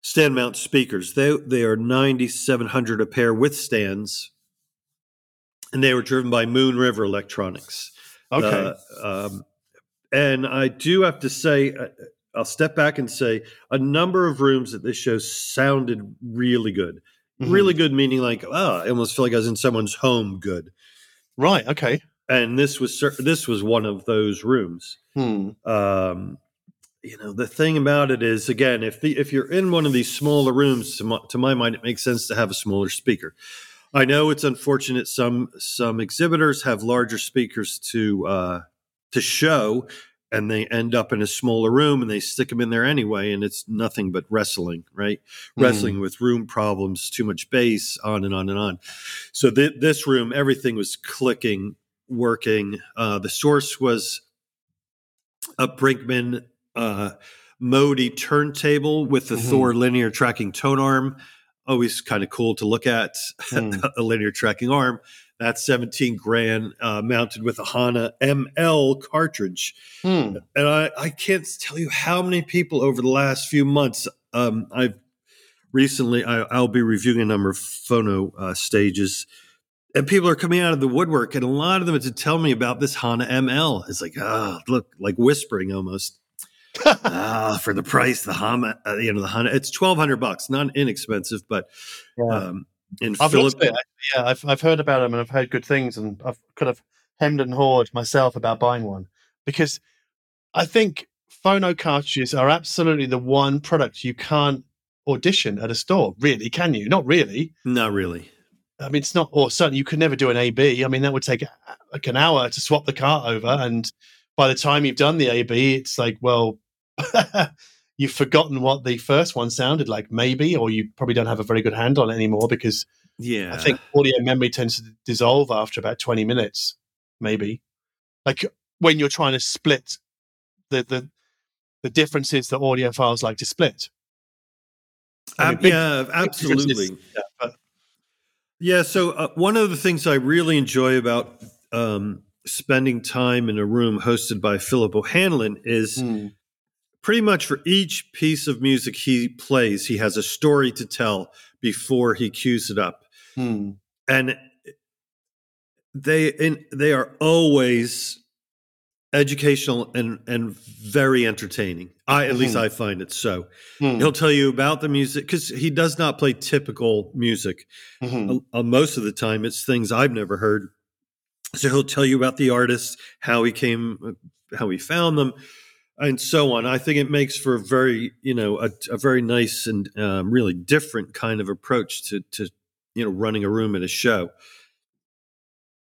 [SPEAKER 3] stand mount speakers. They they are 9700 a pair with stands, and they were driven by Moon River Electronics.
[SPEAKER 2] Okay.
[SPEAKER 3] Uh, um, and I do have to say, uh, I'll step back and say a number of rooms at this show sounded really good. Mm-hmm. Really good, meaning like, oh, I almost feel like I was in someone's home good.
[SPEAKER 2] Right. Okay.
[SPEAKER 3] and this was this was one of those rooms.
[SPEAKER 2] Hmm.
[SPEAKER 3] Um, you know, the thing about it is, again, if the if you're in one of these smaller rooms, to my, to my mind, it makes sense to have a smaller speaker. I know it's unfortunate some some exhibitors have larger speakers to uh, to show, and they end up in a smaller room and they stick them in there anyway, and it's nothing but wrestling, right?
[SPEAKER 2] Mm.
[SPEAKER 3] Wrestling with room problems, too much bass, on and on and on. So th- this room, everything was clicking, working. Uh, the source was a Bergmann uh, Modi turntable with the
[SPEAKER 2] Mhm.
[SPEAKER 3] Thor linear tracking tone arm. Always kind of cool to look at
[SPEAKER 2] Hmm.
[SPEAKER 3] a linear tracking arm. That's 17 grand uh, mounted with a Hana ML cartridge.
[SPEAKER 2] Hmm.
[SPEAKER 3] And I, I can't tell you how many people over the last few months um, I've recently, I, I'll be reviewing a number of phono uh, stages. And people are coming out of the woodwork, and a lot of them to tell me about this Hana ML. It's like, ah, look, like whispering almost ah, for the price, the Hama, uh, you know, the Hana, it's twelve hundred bucks, not inexpensive, but
[SPEAKER 2] Yeah.
[SPEAKER 3] um, in
[SPEAKER 2] I've
[SPEAKER 3] Philip,
[SPEAKER 2] it. Yeah, I've I've heard about them and I've heard good things, and I've kind of hemmed and hawed myself about buying one because I think phono cartridges are absolutely the one product you can't audition at a store. Really, can you? Not really.
[SPEAKER 3] not really.
[SPEAKER 2] I mean, it's not, or certainly you could never do an AB. I mean, that would take uh, like an hour to swap the cart over. And by the time you've done the AB, it's like, well, you've forgotten what the first one sounded like, maybe, or you probably don't have a very good handle on it anymore because
[SPEAKER 3] Yeah,
[SPEAKER 2] I think audio memory tends to dissolve after about 20 minutes, maybe. Like when you're trying to split the, the, the differences that audiophiles like to split. Big-
[SPEAKER 3] yeah,
[SPEAKER 2] big
[SPEAKER 3] absolutely.
[SPEAKER 2] yeah,
[SPEAKER 3] Yeah. So uh, one of the things I really enjoy about um, spending time in a room hosted by Philip O'Hanlon is
[SPEAKER 2] hmm,
[SPEAKER 3] pretty much for each piece of music he plays, he has a story to tell before he cues it up.
[SPEAKER 2] hmm,
[SPEAKER 3] and they in, they are always educational and and very entertaining. I at least
[SPEAKER 2] Mhm.
[SPEAKER 3] I find it so.
[SPEAKER 2] hmm,
[SPEAKER 3] He'll tell you about the music because he does not play typical music.
[SPEAKER 2] hmm.
[SPEAKER 3] Uh, uh, most of the time, it's things I've never heard. So he'll tell you about the artist, how he came, uh, how he found them, and so on. I think it makes for a very, you know, a, a very nice and um, really different kind of approach to to you know running a room at a show.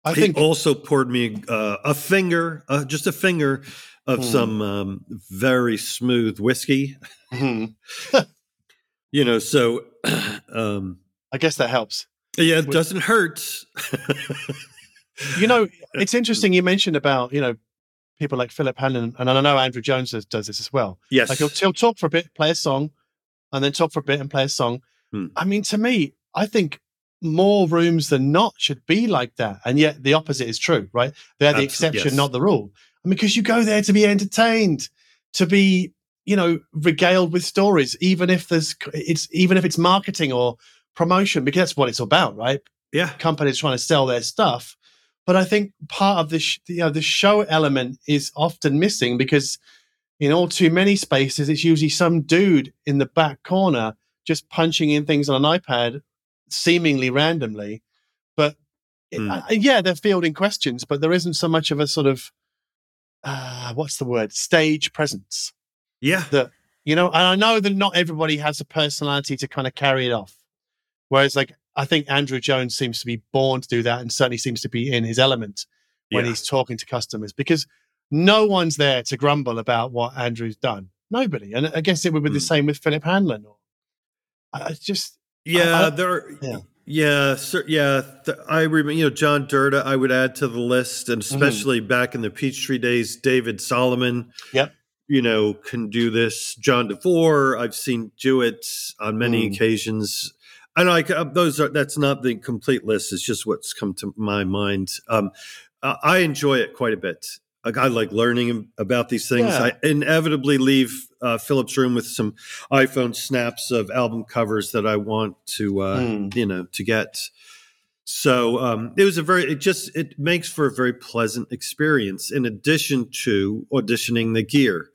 [SPEAKER 2] I
[SPEAKER 3] he
[SPEAKER 2] think
[SPEAKER 3] also poured me uh, a finger, uh, just a finger of
[SPEAKER 2] Hmm.
[SPEAKER 3] some um, very smooth whiskey.
[SPEAKER 2] hmm,
[SPEAKER 3] You know, so um,
[SPEAKER 2] I guess that helps.
[SPEAKER 3] yeah, it doesn't hurt.
[SPEAKER 2] You know, it's interesting you mentioned about, you know, people like Philip Hannon, and I know Andrew Jones does, does this as well.
[SPEAKER 3] yes,
[SPEAKER 2] Like he'll, he'll talk for a bit, play a song, and then talk for a bit and play a song.
[SPEAKER 3] Hmm.
[SPEAKER 2] I mean, to me, I think more rooms than not should be like that. And yet the opposite is true, right? They're the
[SPEAKER 3] Abso-
[SPEAKER 2] exception,
[SPEAKER 3] yes.
[SPEAKER 2] not the rule. I mean, because you go there to be entertained, to be, you know, regaled with stories, even if there's, it's, even if it's marketing or promotion, because that's what it's about, right?
[SPEAKER 3] yeah,
[SPEAKER 2] companies trying to sell their stuff. But I think part of the sh- you know the show element is often missing because in all too many spaces it's usually some dude in the back corner just punching in things on an iPad seemingly randomly. But it-
[SPEAKER 3] Hmm.
[SPEAKER 2] uh, yeah, they're fielding questions, but there isn't so much of a sort of uh, what's the word stage presence.
[SPEAKER 3] yeah, that
[SPEAKER 2] You know, and I know that not everybody has a personality to kind of carry it off. Whereas, like, I think Andrew Jones seems to be born to do that and certainly seems to be in his element when
[SPEAKER 3] Yeah.
[SPEAKER 2] he's talking to customers because no one's there to grumble about what Andrew's done. Nobody. And I guess it would be the
[SPEAKER 3] Hmm.
[SPEAKER 2] same with Philip Hanlon. Or, I just,
[SPEAKER 3] yeah.
[SPEAKER 2] I-
[SPEAKER 3] there,
[SPEAKER 2] yeah.
[SPEAKER 3] yeah, yeah, cer- yeah. th- I remember, you know, John Durda. I would add to the list, and especially back in the Peachtree days, David Solomon.
[SPEAKER 2] Yep.
[SPEAKER 3] You know, can do this. John DeVore. I've seen do it on many
[SPEAKER 2] Mm.
[SPEAKER 3] occasions. And I uh, those are that's not the complete list. It's just what's come to my mind. Um, I enjoy it quite a bit. I like learning about these things.
[SPEAKER 2] Yeah.
[SPEAKER 3] I inevitably leave uh, Philip's room with some iPhone snaps of album covers that I want to, uh,
[SPEAKER 2] Hmm.
[SPEAKER 3] you know, to get. So um, it was a very. It just it makes for a very pleasant experience. In addition to auditioning the gear,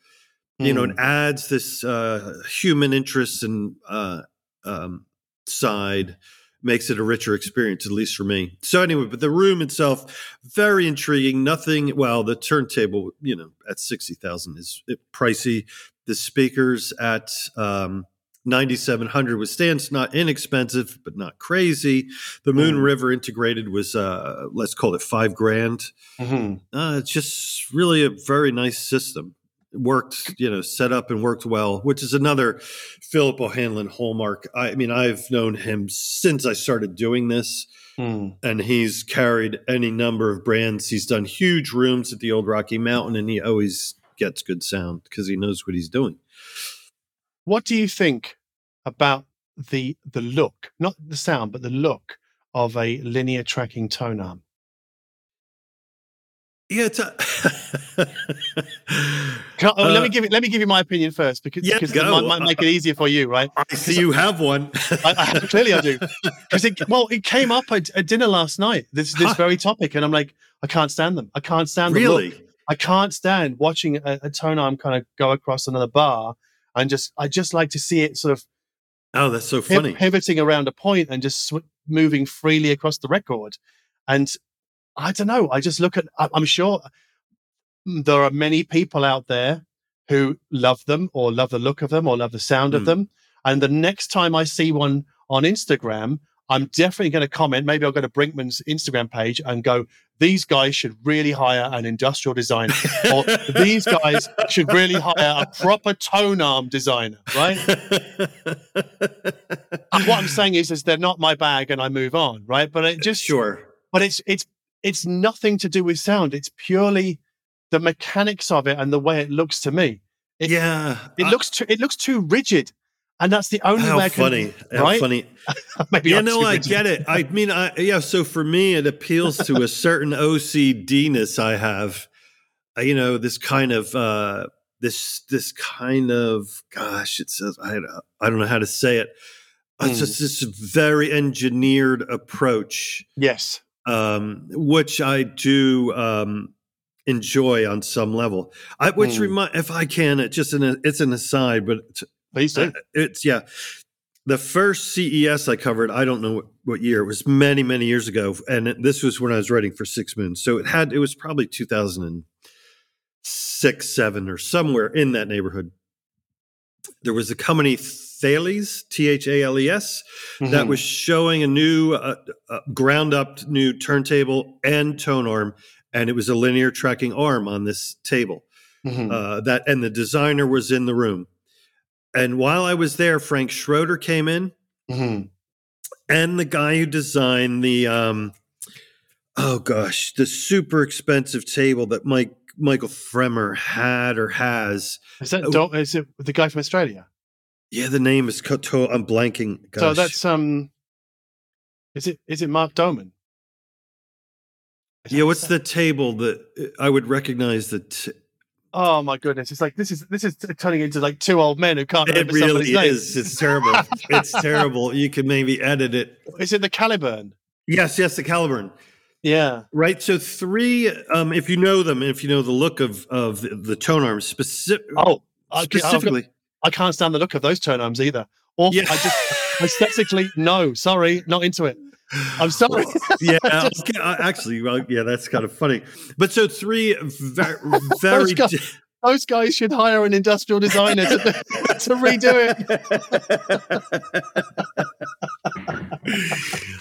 [SPEAKER 3] you know,
[SPEAKER 2] Hmm.
[SPEAKER 3] it adds this uh, human interest and uh, um, side makes it a richer experience, at least for me. So anyway, but the room itself, very intriguing. Nothing. Well, the turntable, you know, at sixty thousand is pricey. The speakers at um, 9700 with stands not inexpensive but not crazy the moon
[SPEAKER 2] Mm.
[SPEAKER 3] river integrated was uh let's call it five grand
[SPEAKER 2] Mhm.
[SPEAKER 3] uh, it's just really a very nice system worked you know set up and worked well which is another philip o'hanlon hallmark i mean i've known him since i started doing this
[SPEAKER 2] Mm.
[SPEAKER 3] and he's carried any number of brands he's done huge rooms at the old rocky mountain and he always gets good sound because he knows what he's doing
[SPEAKER 2] What do you think about the the look, not the sound, but the look of a linear tracking tone arm?
[SPEAKER 3] Yeah it's a
[SPEAKER 2] Can oh, let
[SPEAKER 3] Uh,
[SPEAKER 2] me give it. Let me give you my opinion first, because,
[SPEAKER 3] Yeah,
[SPEAKER 2] because it might, might make it easier for you, right?
[SPEAKER 3] I see you have one.
[SPEAKER 2] I, I, clearly, I do. Because it well, it came up at, at dinner last night. This this
[SPEAKER 3] Huh.
[SPEAKER 2] very topic, and I'm like, I can't stand them. I can't stand the look.
[SPEAKER 3] really?
[SPEAKER 2] I can't stand watching a, a tone arm kind of go across another bar, and just I just like to see it sort of
[SPEAKER 3] Oh, that's so funny.
[SPEAKER 2] pivoting around a point and just sw- moving freely across the record. And I don't know. I just look at. I'm sure there are many people out there who love them or love the look of them or love the sound of
[SPEAKER 3] Hmm.
[SPEAKER 2] them. And the next time I see one on Instagram, I'm definitely going to comment. Maybe I'll go to Brinkmann's Instagram page and go, "These guys should really hire an industrial designer." or these guys should really hire a proper tone arm designer, right? And what I'm saying is, is they're not my bag, and I move on, right? But it just,
[SPEAKER 3] sure.
[SPEAKER 2] but it's it's it's nothing to do with sound. It's purely the mechanics of it and the way it looks to me. It-
[SPEAKER 3] yeah.
[SPEAKER 2] It
[SPEAKER 3] I-
[SPEAKER 2] looks too it looks too rigid, and that's the only way.
[SPEAKER 3] how
[SPEAKER 2] I can,
[SPEAKER 3] funny. How
[SPEAKER 2] right?
[SPEAKER 3] funny.
[SPEAKER 2] Maybe
[SPEAKER 3] no, I
[SPEAKER 2] rigid.
[SPEAKER 3] get it. I mean, I, yeah. So for me, it appeals to a certain OCDness I have. Uh, You know, this kind of uh, this this kind of gosh, it says I I don't know how to say it. It's
[SPEAKER 2] Hmm.
[SPEAKER 3] just this very engineered approach,
[SPEAKER 2] Yes.
[SPEAKER 3] Um, which I do um, enjoy on some level. I, which
[SPEAKER 2] Hmm.
[SPEAKER 3] remind, if I can, it just an it's an aside, but
[SPEAKER 2] Please do.
[SPEAKER 3] uh, it's yeah. The first CES I covered, I don't know what, what year. It was many, many years ago, and it- this was when I was writing for Six Moons. So it had it was probably two thousand and six, seven, or somewhere in that neighborhood. There was a company Thales, T H A L E S, that
[SPEAKER 2] Mhm.
[SPEAKER 3] was showing a new uh, uh, ground up new turntable and tone arm, and it was a linear tracking arm on this table
[SPEAKER 2] Mhm.
[SPEAKER 3] uh, that and the designer was in the room and while i was there frank schroeder came in
[SPEAKER 2] Mhm.
[SPEAKER 3] and the guy who designed the um oh gosh the super expensive table that mike michael fremer had or has
[SPEAKER 2] Is that. Dom, is it the guy from Australia?
[SPEAKER 3] Yeah the name is co- to- i'm blanking gosh.
[SPEAKER 2] So that's um. Is it is it Mark Doehmann?
[SPEAKER 3] Yeah what's the table that i would recognize the t-
[SPEAKER 2] Oh my goodness! It's like this is this is turning into like two old men who can't
[SPEAKER 3] it
[SPEAKER 2] remember
[SPEAKER 3] really
[SPEAKER 2] somebody's name.
[SPEAKER 3] is it's terrible it's terrible you can maybe edit it
[SPEAKER 2] Is it the Caliburn?
[SPEAKER 3] yes yes the caliburn
[SPEAKER 2] Yeah.
[SPEAKER 3] Right. So three, um, if you know them, if you know the look of of the, the tone arms, specific,
[SPEAKER 2] Oh, got-
[SPEAKER 3] specifically.
[SPEAKER 2] I can't stand the look of those tone arms either. Or
[SPEAKER 3] Yeah.
[SPEAKER 2] I just aesthetically no. Sorry, not into it. I'm sorry.
[SPEAKER 3] yeah.
[SPEAKER 2] Just-
[SPEAKER 3] okay, actually, well, yeah, that's kind of funny. But so three very, very.
[SPEAKER 2] guys-
[SPEAKER 3] di-
[SPEAKER 2] Those guys should hire an industrial designer to, to redo it.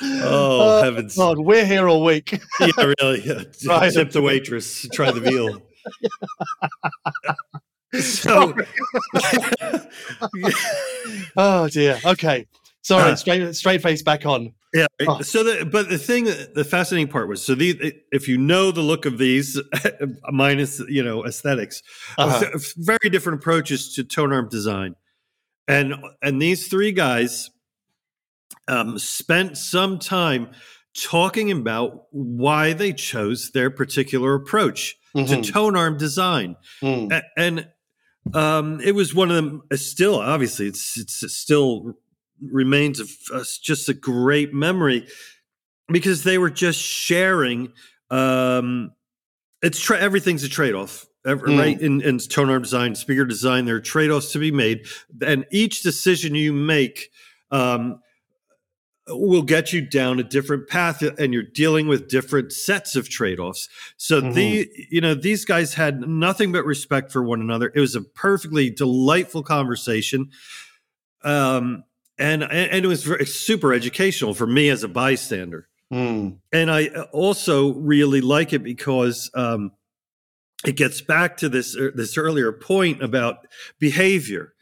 [SPEAKER 3] oh
[SPEAKER 2] Uh,
[SPEAKER 3] heavens!
[SPEAKER 2] God, we're here all week.
[SPEAKER 3] Yeah, really. Yeah.
[SPEAKER 2] Right.
[SPEAKER 3] Tip the waitress. Try the veal. so,
[SPEAKER 2] Oh dear. Okay. Sorry.
[SPEAKER 3] Uh,
[SPEAKER 2] straight straight face back on.
[SPEAKER 3] Yeah.
[SPEAKER 2] Oh.
[SPEAKER 3] So the but the thing the fascinating part was so the if you know the look of these minus you know aesthetics
[SPEAKER 2] Uh-huh.
[SPEAKER 3] very different approaches to tone arm design and and these three guys um, spent some time talking about why they chose their particular approach
[SPEAKER 2] Mhm.
[SPEAKER 3] to tone arm design
[SPEAKER 2] Mm.
[SPEAKER 3] a- and um, it was one of them. uh, Still, obviously, it's it's it still remains of us just a great memory because they were just sharing. Um, it's tra- everything's a trade off.
[SPEAKER 2] Mm.
[SPEAKER 3] Right in, in tone arm design, speaker design, there are trade offs to be made, and each decision you make um, will get you down a different path and you're dealing with different sets of trade-offs so
[SPEAKER 2] Mhm.
[SPEAKER 3] the you know these guys had nothing but respect for one another it was a perfectly delightful conversation um and and it was very, super educational for me as a bystander
[SPEAKER 2] Mm.
[SPEAKER 3] and I also really like it because um, it gets back to this er, this earlier point about behavior.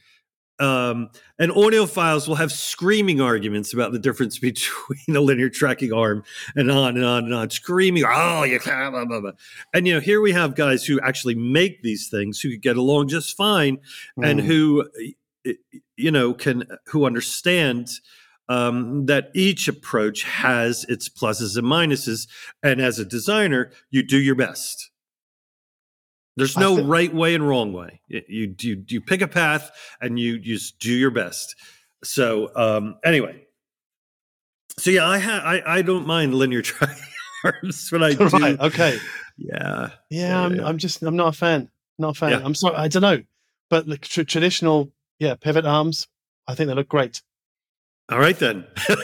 [SPEAKER 3] Um, and audiophiles will have screaming arguments about the difference between a linear tracking arm and on and on and on, screaming, "Oh, you can't!" Blah, blah, blah. And you know, here we have guys who actually make these things who could get along just fine, and
[SPEAKER 2] Mm.
[SPEAKER 3] who you know can who understand um, that each approach has its pluses and minuses and as a designer you do your best there's no
[SPEAKER 2] thi-
[SPEAKER 3] right way and wrong way you you, you pick a path and you just do your best so um, anyway so yeah i ha- I, I don't mind linear arms but i do
[SPEAKER 2] right. Okay.
[SPEAKER 3] yeah
[SPEAKER 2] Yeah,
[SPEAKER 3] Yeah,
[SPEAKER 2] I'm,
[SPEAKER 3] yeah.
[SPEAKER 2] I'm just I'm not a fan. Not a fan.
[SPEAKER 3] Yeah.
[SPEAKER 2] I'm sorry. I don't know, but the tr- traditional yeah pivot arms, I think they look great.
[SPEAKER 3] all right then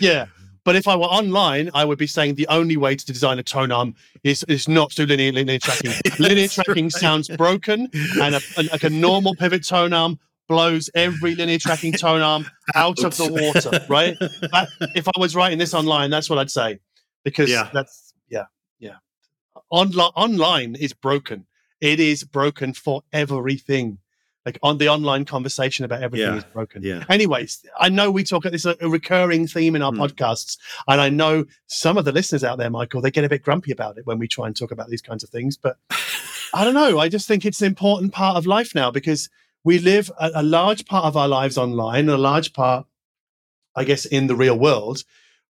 [SPEAKER 2] yeah. But if I were online, I would be saying the only way to design a tone arm is, is not through linear, linear tracking. linear tracking
[SPEAKER 3] right.
[SPEAKER 2] sounds broken, and a, and like a normal pivot tone arm blows every linear tracking tone arm out of the water, right? That, if I was writing this online, that's what I'd say, because
[SPEAKER 3] Yeah.
[SPEAKER 2] that's yeah, yeah. Online online is broken. It is broken for everything. Like on the online conversation about everything
[SPEAKER 3] Yeah.
[SPEAKER 2] is broken.
[SPEAKER 3] yeah
[SPEAKER 2] Anyways, I know we talk. This is a recurring theme in our
[SPEAKER 3] Hmm.
[SPEAKER 2] podcasts, and I know some of the listeners out there, Michael, they get a bit grumpy about it when we try and talk about these kinds of things. But I don't know. I just think it's an important part of life now because we live a, a large part of our lives online, a large part, I guess, in the real world.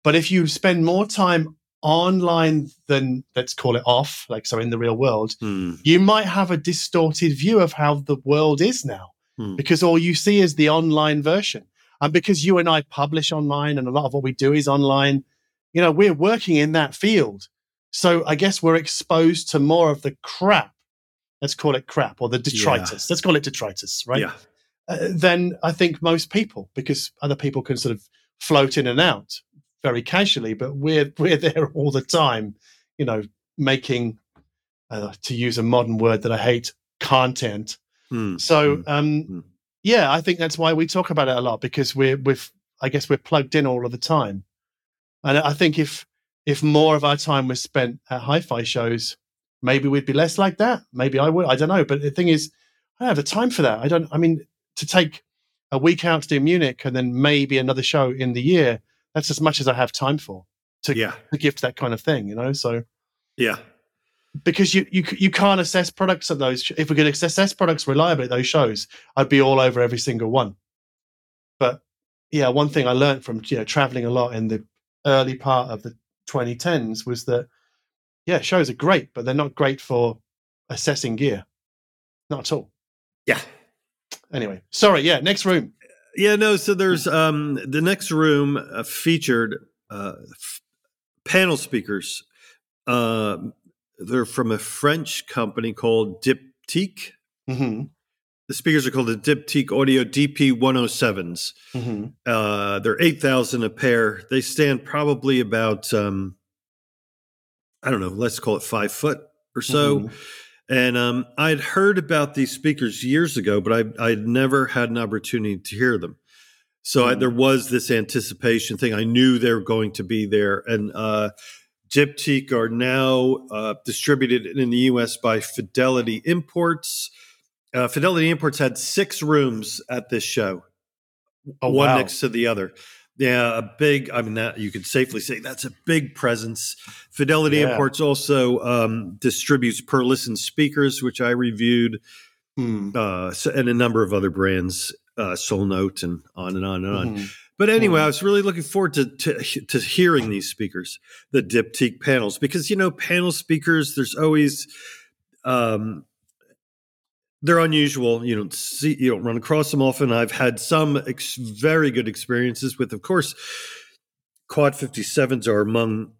[SPEAKER 2] But if you spend more time online than let's call it off, like so in the real world,
[SPEAKER 3] Hmm.
[SPEAKER 2] you might have a distorted view of how the world is now
[SPEAKER 3] Hmm.
[SPEAKER 2] because all you see is the online version. And because you and I publish online and a lot of what we do is online, you know, we're working in that field. So I guess we're exposed to more of the crap. Let's call it crap or the detritus. Let's call it detritus, right?
[SPEAKER 3] yeah
[SPEAKER 2] Uh, than I think most people, because other people can sort of float in and out very casually, but we're we're there all the time, you know, making, uh, to use a modern word that I hate, content.
[SPEAKER 3] Hmm.
[SPEAKER 2] So,
[SPEAKER 3] Hmm.
[SPEAKER 2] um,
[SPEAKER 3] Mm.
[SPEAKER 2] yeah, I think that's why we talk about it a lot because we're we've I guess we're plugged in all of the time, and I think if if more of our time was spent at hi-fi shows, maybe we'd be less like that. Maybe I would. I don't know. But the thing is, I don't have the time for that. I don't. I mean, to take a week out to do Munich and then maybe another show in the year. That's as much as I have time for to,
[SPEAKER 3] yeah
[SPEAKER 2] to give to that kind of thing. You know, so
[SPEAKER 3] yeah
[SPEAKER 2] because you you you can't assess products at those. If we could assess products reliably at those shows, I'd be all over every single one. But yeah, one thing I learned from you know traveling a lot in the early part of the 2010s was that yeah, shows are great, but they're not great for assessing gear, not at all.
[SPEAKER 3] yeah
[SPEAKER 2] Anyway, sorry. Yeah, next room.
[SPEAKER 3] Yeah, no. So there's um the next room uh, featured uh, f- panel speakers. Uh, they're from a French company called Diptyque.
[SPEAKER 2] hmm
[SPEAKER 3] The speakers are called the Diptyque Audio DP 107s.
[SPEAKER 2] hmm
[SPEAKER 3] Uh, they're eight thousand a pair. They stand probably about um, I don't know. Let's call it five foot or so.
[SPEAKER 2] Mhm.
[SPEAKER 3] And um, I'd heard about these speakers years ago, but I, I'd never had an opportunity to hear them. So I,
[SPEAKER 2] Mm.
[SPEAKER 3] there was this anticipation thing. I knew they were going to be there. And uh, Diptyque are now uh, distributed in the U.S. by Fidelity Imports. Uh, Fidelity Imports had six rooms at this show,
[SPEAKER 2] Oh,
[SPEAKER 3] one
[SPEAKER 2] wow.
[SPEAKER 3] next to the other. Yeah, a big. I mean, that you could safely say that's a big presence. Fidelity
[SPEAKER 2] Yeah.
[SPEAKER 3] Imports also um, distributes Perlisten speakers, which I reviewed,
[SPEAKER 2] Hmm.
[SPEAKER 3] uh, so- and a number of other brands, uh, Soul Note, and on and on and on.
[SPEAKER 2] Mhm.
[SPEAKER 3] But anyway,
[SPEAKER 2] Mhm.
[SPEAKER 3] I was really looking forward to, to to hearing these speakers, the Diptyque panels, because you know, panel speakers. There's always um, they're unusual. You don't see, you don't run across them often. I've had some ex- very good experiences with, of course, Quad 57s are among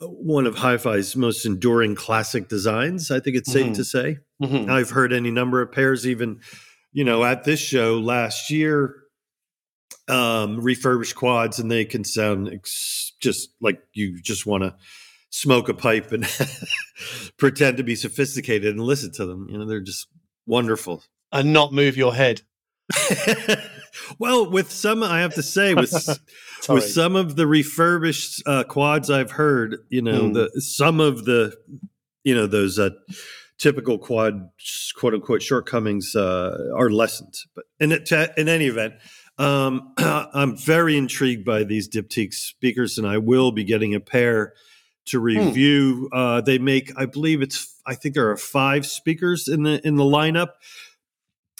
[SPEAKER 3] uh, one of Hi-Fi's most enduring classic designs. I think it's safe
[SPEAKER 2] Mhm.
[SPEAKER 3] to say.
[SPEAKER 2] Mhm.
[SPEAKER 3] I've heard any number of pairs, even you know, at this show last year. um, refurbished quads, and they can sound ex- just like you just want to smoke a pipe and pretend to be sophisticated and listen to them. You know, they're just wonderful.
[SPEAKER 2] And not move your head.
[SPEAKER 3] well, with some, I have to say, with with some of the refurbished uh, quads I've heard, you know, mm. the some of the, you know, those uh, typical quad quote unquote shortcomings uh, are lessened. But in it, in any event, um, I'm very intrigued by these Diptyque speakers, and I will be getting a pair to hmm. review. Hmm. Uh, they make, I believe it's, I think there are five speakers in the in the lineup.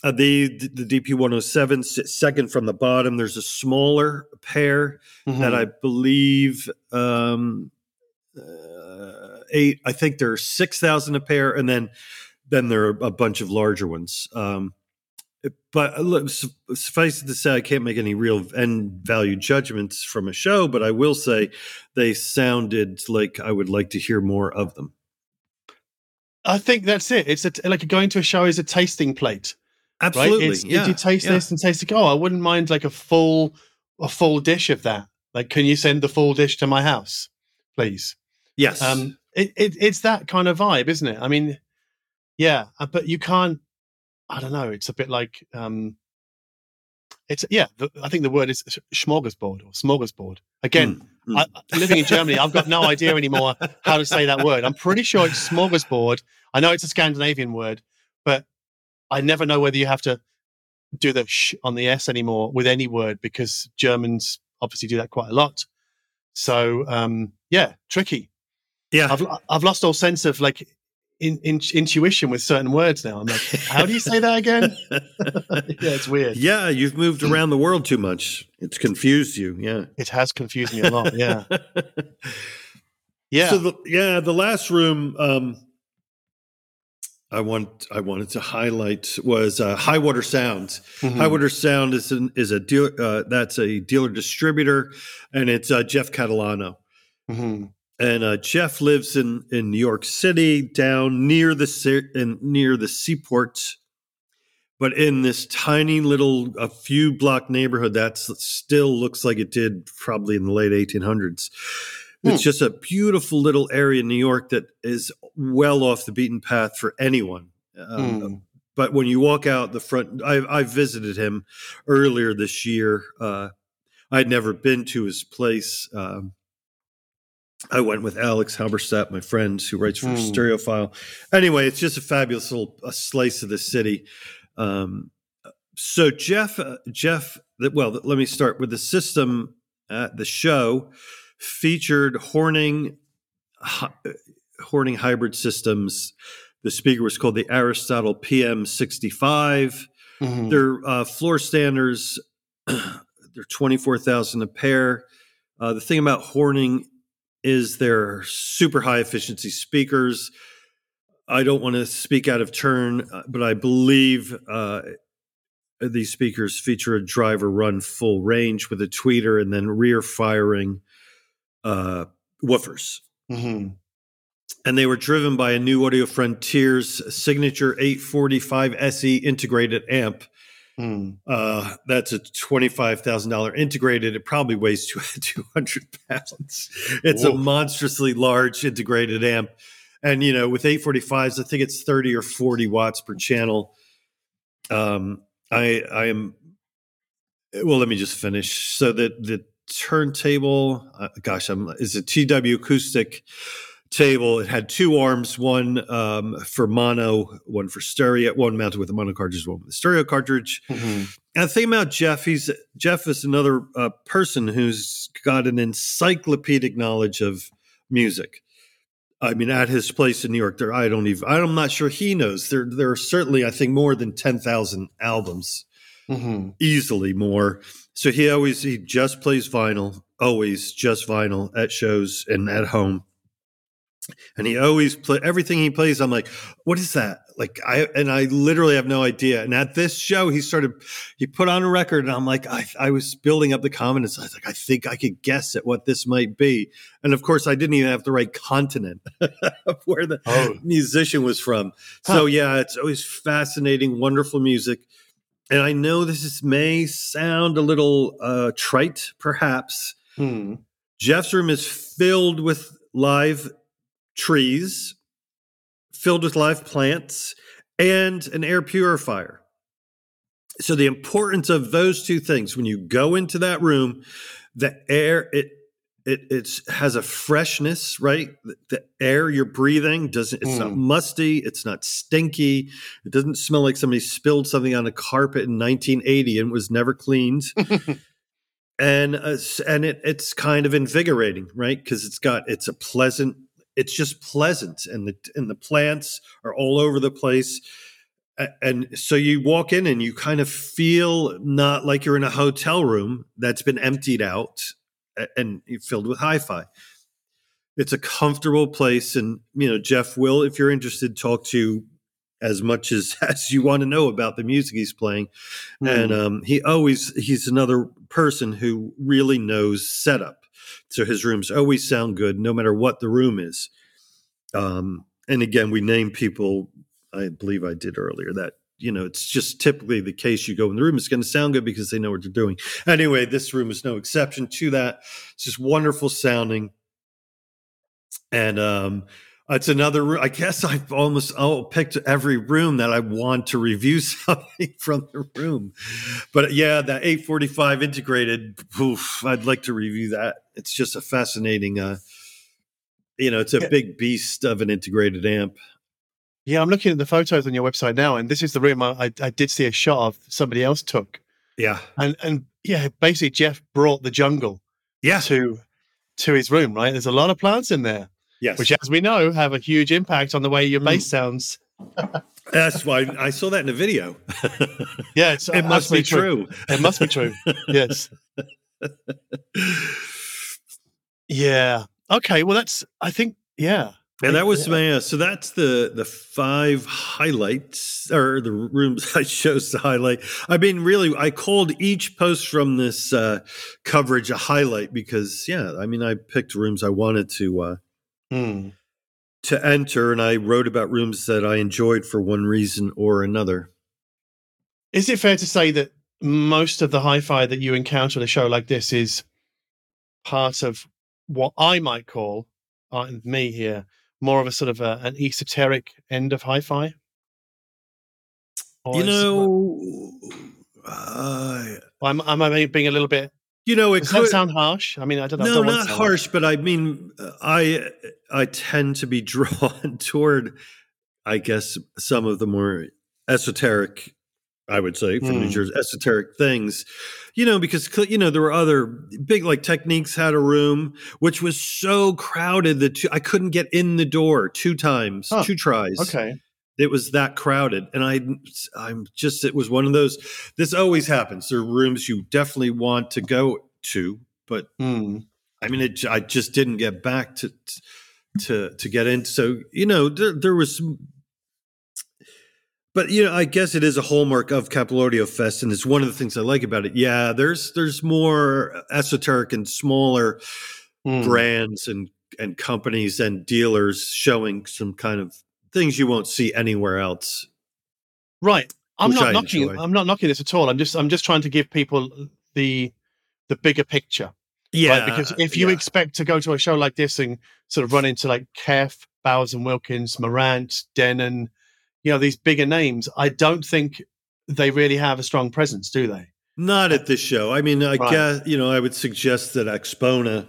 [SPEAKER 3] Uh, the the DP 107 second from the bottom. There's a smaller pair mm-hmm. that I believe um, uh, eight. I think there are six thousand a pair, and then then there are a bunch of larger ones. Um, but uh, look, suffice it to say, I can't make any real end value judgments from a show, but I will say they sounded like I would like to hear more of them.
[SPEAKER 2] I think that's it. It's a, like going to a show is a tasting plate.
[SPEAKER 3] Absolutely.
[SPEAKER 2] Right?
[SPEAKER 3] Yeah.
[SPEAKER 2] You taste yeah. this and taste it. Oh, I wouldn't mind like a full a full dish of that. Like, can you send the full dish to my house, please?
[SPEAKER 3] Yes.
[SPEAKER 2] Um, it, it, it's that kind of vibe, isn't it? I mean, yeah, uh, but you can't I don't know. It's a bit like um, it's yeah. The, I think the word is smorgasbord or smorgasbord. Again, mm, mm. I, living in Germany, I've got no idea anymore how to say that word. I'm pretty sure it's smorgasbord. I know it's a Scandinavian word, but I never know whether you have to do the sh on the s anymore with any word because Germans obviously do that quite a lot. So um, yeah, tricky.
[SPEAKER 3] Yeah,
[SPEAKER 2] I've I've lost all sense of like in, in, intuition with certain words now. I'm like, how do you say that again? yeah, it's weird.
[SPEAKER 3] Yeah, you've moved around the world too much. It's confused you. Yeah,
[SPEAKER 2] it has confused me a lot. Yeah, yeah.
[SPEAKER 3] So the, yeah, the last room um, I want I wanted to highlight was uh, Highwater Sound. Mm-hmm. Highwater Sound is an, is a deal uh, that's a dealer distributor, and it's uh, Jeff Catalano. Mm-hmm and uh, Jeff lives in in New York City, down near the in, near the seaport, but in this tiny little a few block neighborhood that still looks like it did probably in the late 1800s. Hmm. It's just a beautiful little area in New York that is well off the beaten path for anyone. Um, hmm. But when you walk out the front, I, I visited him earlier this year. Uh, I'd never been to his place. Um, I went with Alex Halberstadt, my friend who writes for mm. Stereophile. Anyway, it's just a fabulous little a slice of the city. Um, so Jeff, uh, Jeff, well, let me start with the system at the show featured Horning, hi, Horning hybrid systems. The speaker was called the Aristotle PM65. Mm-hmm. They're uh, floor standers. they're twenty four thousand a pair. Uh, the thing about Horning is their super high efficiency speakers. I don't want to speak out of turn, uh, but I believe uh, these speakers feature a driver run full range with a tweeter and then rear firing uh, woofers. Mm-hmm. And they were driven by a new Audio Frontiers signature 845 SE integrated amp Hmm. Uh, that's a twenty-five thousand dollar integrated. It probably weighs two hundred pounds. It's Whoa. a monstrously large integrated amp, and you know, with eight forty fives, I think it's thirty or forty watts per channel. Um, I I am. Well, let me just finish. So that the turntable, uh, gosh, I'm is a TW acoustic table. It had two arms, one um, for mono, one for stereo, one mounted with a mono cartridge, one with a stereo cartridge. Mm-hmm. And the thing about Jeff, he's Jeff is another uh, person who's got an encyclopedic knowledge of music. I mean, at his place in New York, there I don't even I'm not sure he knows. There there are certainly I think more than ten thousand albums, mm-hmm. easily more. So he always he just plays vinyl, always just vinyl at shows and at home and he always play everything he plays i'm like what is that like i and i literally have no idea and at this show he started he put on a record and i'm like i, I was building up the confidence i was like i think i could guess at what this might be and of course i didn't even have the right continent of where the oh. musician was from huh. so yeah it's always fascinating wonderful music and I know this is, may sound a little uh, trite, perhaps.
[SPEAKER 2] Hmm.
[SPEAKER 3] Jeff's room is filled with live trees, filled with live plants, and an air purifier. So the importance of those two things when you go into that room, the air it it it's has a freshness, right? The, the air you're breathing doesn't it's not
[SPEAKER 2] Mm.
[SPEAKER 3] musty, it's not stinky, it doesn't smell like somebody spilled something on a carpet in 1980 and was never cleaned and uh, and it it's kind of invigorating, right? Because it's got it's a pleasant, it's just pleasant, and the and the plants are all over the place, and so you walk in and you kind of feel not like you're in a hotel room that's been emptied out and filled with hi-fi. It's a comfortable place, and you know Jeff will, if you're interested, talk to as much as as you want to know about the music he's playing and um, he always he's another person who really knows setup so his rooms always sound good no matter what the room is. Um, and again we name people i believe i did earlier that you know it's just typically the case you go in the room it's going to sound good because they know what they're doing. Anyway this room is no exception to that. It's just wonderful sounding. And um it's another room. I guess I've almost oh, picked every room that I want to review something from the room. But yeah, that 845 integrated, oof, I'd like to review that. It's just a fascinating, uh, you know, it's a big beast of an integrated amp.
[SPEAKER 2] Yeah, I'm looking at the photos on your website now, and this is the room I, I, I did see a shot of somebody else took,
[SPEAKER 3] Yeah.
[SPEAKER 2] and and yeah, basically Jeff brought the jungle
[SPEAKER 3] Yeah.
[SPEAKER 2] to to his room. Right, there's a lot of plants in there,
[SPEAKER 3] Yes.
[SPEAKER 2] which, as we know, have a huge impact on the way your
[SPEAKER 3] Mm.
[SPEAKER 2] bass sounds.
[SPEAKER 3] That's why I saw that in the video.
[SPEAKER 2] Yeah, it's,
[SPEAKER 3] it must be
[SPEAKER 2] absolutely
[SPEAKER 3] true.
[SPEAKER 2] It must be true. yes. Yeah. Okay. Well, that's. I think. Yeah.
[SPEAKER 3] And that was
[SPEAKER 2] Yeah.
[SPEAKER 3] my uh, so that's the the five highlights or the rooms I chose to highlight. I mean, really, I called each post from this uh, coverage a highlight because, yeah, I mean, I picked rooms I wanted to uh,
[SPEAKER 2] Hmm.
[SPEAKER 3] to enter, and I wrote about rooms that I enjoyed for one reason or another.
[SPEAKER 2] Is it fair to say that most of the hi-fi that you encounter at a show like this is part of what I might call, uh, me here, more of a sort of a, an esoteric end of hi-fi? Or
[SPEAKER 3] you know, uh,
[SPEAKER 2] am, am I being a little bit?
[SPEAKER 3] You know, it
[SPEAKER 2] Does
[SPEAKER 3] could
[SPEAKER 2] sound harsh? I mean, I don't know.
[SPEAKER 3] No, not harsh, but I mean, uh, I I tend to be drawn toward, I guess, some of the more esoteric, I would say, from New
[SPEAKER 2] Hmm.
[SPEAKER 3] Jersey, esoteric things, you know, because you know there were other big like Technics had a room which was so crowded that two, I couldn't get in the door two times,
[SPEAKER 2] Huh.
[SPEAKER 3] two tries.
[SPEAKER 2] Okay.
[SPEAKER 3] It was that crowded, and I, I'm just. It was one of those. This always happens. There are rooms you definitely want to go to, but
[SPEAKER 2] Hmm.
[SPEAKER 3] I mean, it, I just didn't get back to to to get in. So you know, there, there was, some, but you know, I guess it is a hallmark of Capital AudioFest, and it's one of the things I like about it. Yeah, there's there's more esoteric and smaller
[SPEAKER 2] Hmm.
[SPEAKER 3] brands and and companies and dealers showing some kind of things you won't see anywhere else.
[SPEAKER 2] Right. I'm not
[SPEAKER 3] I
[SPEAKER 2] knocking.
[SPEAKER 3] enjoy.
[SPEAKER 2] I'm not knocking this at all. I'm just. I'm just trying to give people the the bigger picture.
[SPEAKER 3] Yeah,
[SPEAKER 2] right? Because if you
[SPEAKER 3] yeah.
[SPEAKER 2] expect to go to a show like this and sort of run into like Kef, Bowers and Wilkins, Marantz, Denon, you know, these bigger names, I don't think they really have a strong presence, do they?
[SPEAKER 3] Not at this show. I mean, I
[SPEAKER 2] Right.
[SPEAKER 3] guess you know, I would suggest that AXPONA.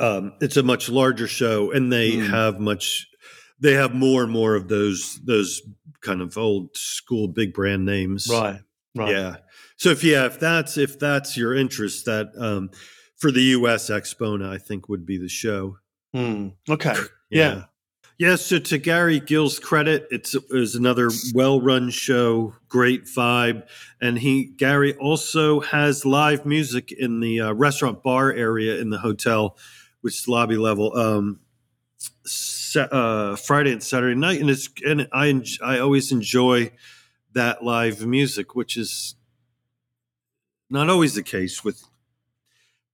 [SPEAKER 3] Um, it's a much larger show, and they
[SPEAKER 2] Mm.
[SPEAKER 3] have much. They have more and more of those those kind of old school big brand names.
[SPEAKER 2] Right. Right.
[SPEAKER 3] Yeah. So if yeah, if that's if that's your interest, that um, for the U.S. AXPONA, I think would be the show.
[SPEAKER 2] Hmm. Okay. Yeah.
[SPEAKER 3] Yeah, so to Gary Gill's credit, it's it was another well-run show, great vibe, and he Gary also has live music in the uh, restaurant bar area in the hotel, which is lobby level, um, uh, Friday and Saturday night, and it's and I I always enjoy that live music, which is not always the case with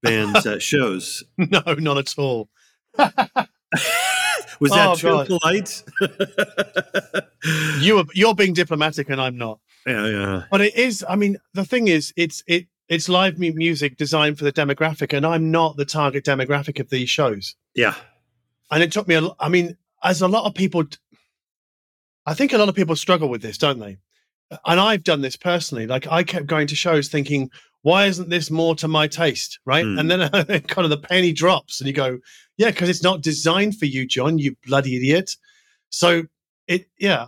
[SPEAKER 3] bands at shows.
[SPEAKER 2] No, not at all.
[SPEAKER 3] Was that
[SPEAKER 2] Oh,
[SPEAKER 3] too
[SPEAKER 2] God.
[SPEAKER 3] polite?
[SPEAKER 2] You are, you're being diplomatic, and I'm not.
[SPEAKER 3] Yeah, yeah.
[SPEAKER 2] But it is. I mean, the thing is, it's it it's live music designed for the demographic, and I'm not the target demographic of these shows.
[SPEAKER 3] Yeah.
[SPEAKER 2] And it took me a. I mean, as a lot of people, I think a lot of people struggle with this, don't they? And I've done this personally. Like I kept going to shows thinking, why isn't this more to my taste, right?
[SPEAKER 3] Hmm.
[SPEAKER 2] And then kind of the penny drops, and you go, yeah, because it's not designed for you, John. You bloody idiot. So it, yeah,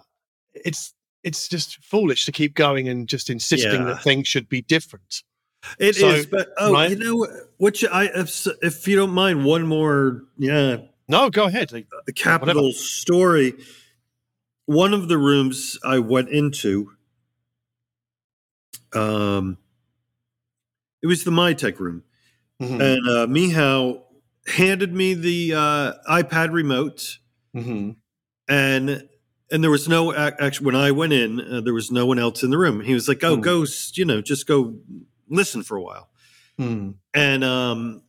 [SPEAKER 2] it's it's just foolish to keep going and just insisting
[SPEAKER 3] Yeah.
[SPEAKER 2] that things should be different.
[SPEAKER 3] It is,
[SPEAKER 2] So,
[SPEAKER 3] but oh,
[SPEAKER 2] right?
[SPEAKER 3] you know, which I, if, if you don't mind, one more, yeah,
[SPEAKER 2] No, go ahead. Like,
[SPEAKER 3] a capital story. One of the rooms I went into, um, it was the Mytek room,
[SPEAKER 2] mhm,
[SPEAKER 3] and uh, Mihao handed me the uh, iPad remote,
[SPEAKER 2] mm-hmm.
[SPEAKER 3] and and there was no ac- actually when I went in, uh, there was no one else in the room. He was like, "Oh,
[SPEAKER 2] Hmm.
[SPEAKER 3] go, you know, just go listen for a while."
[SPEAKER 2] Hmm.
[SPEAKER 3] and um,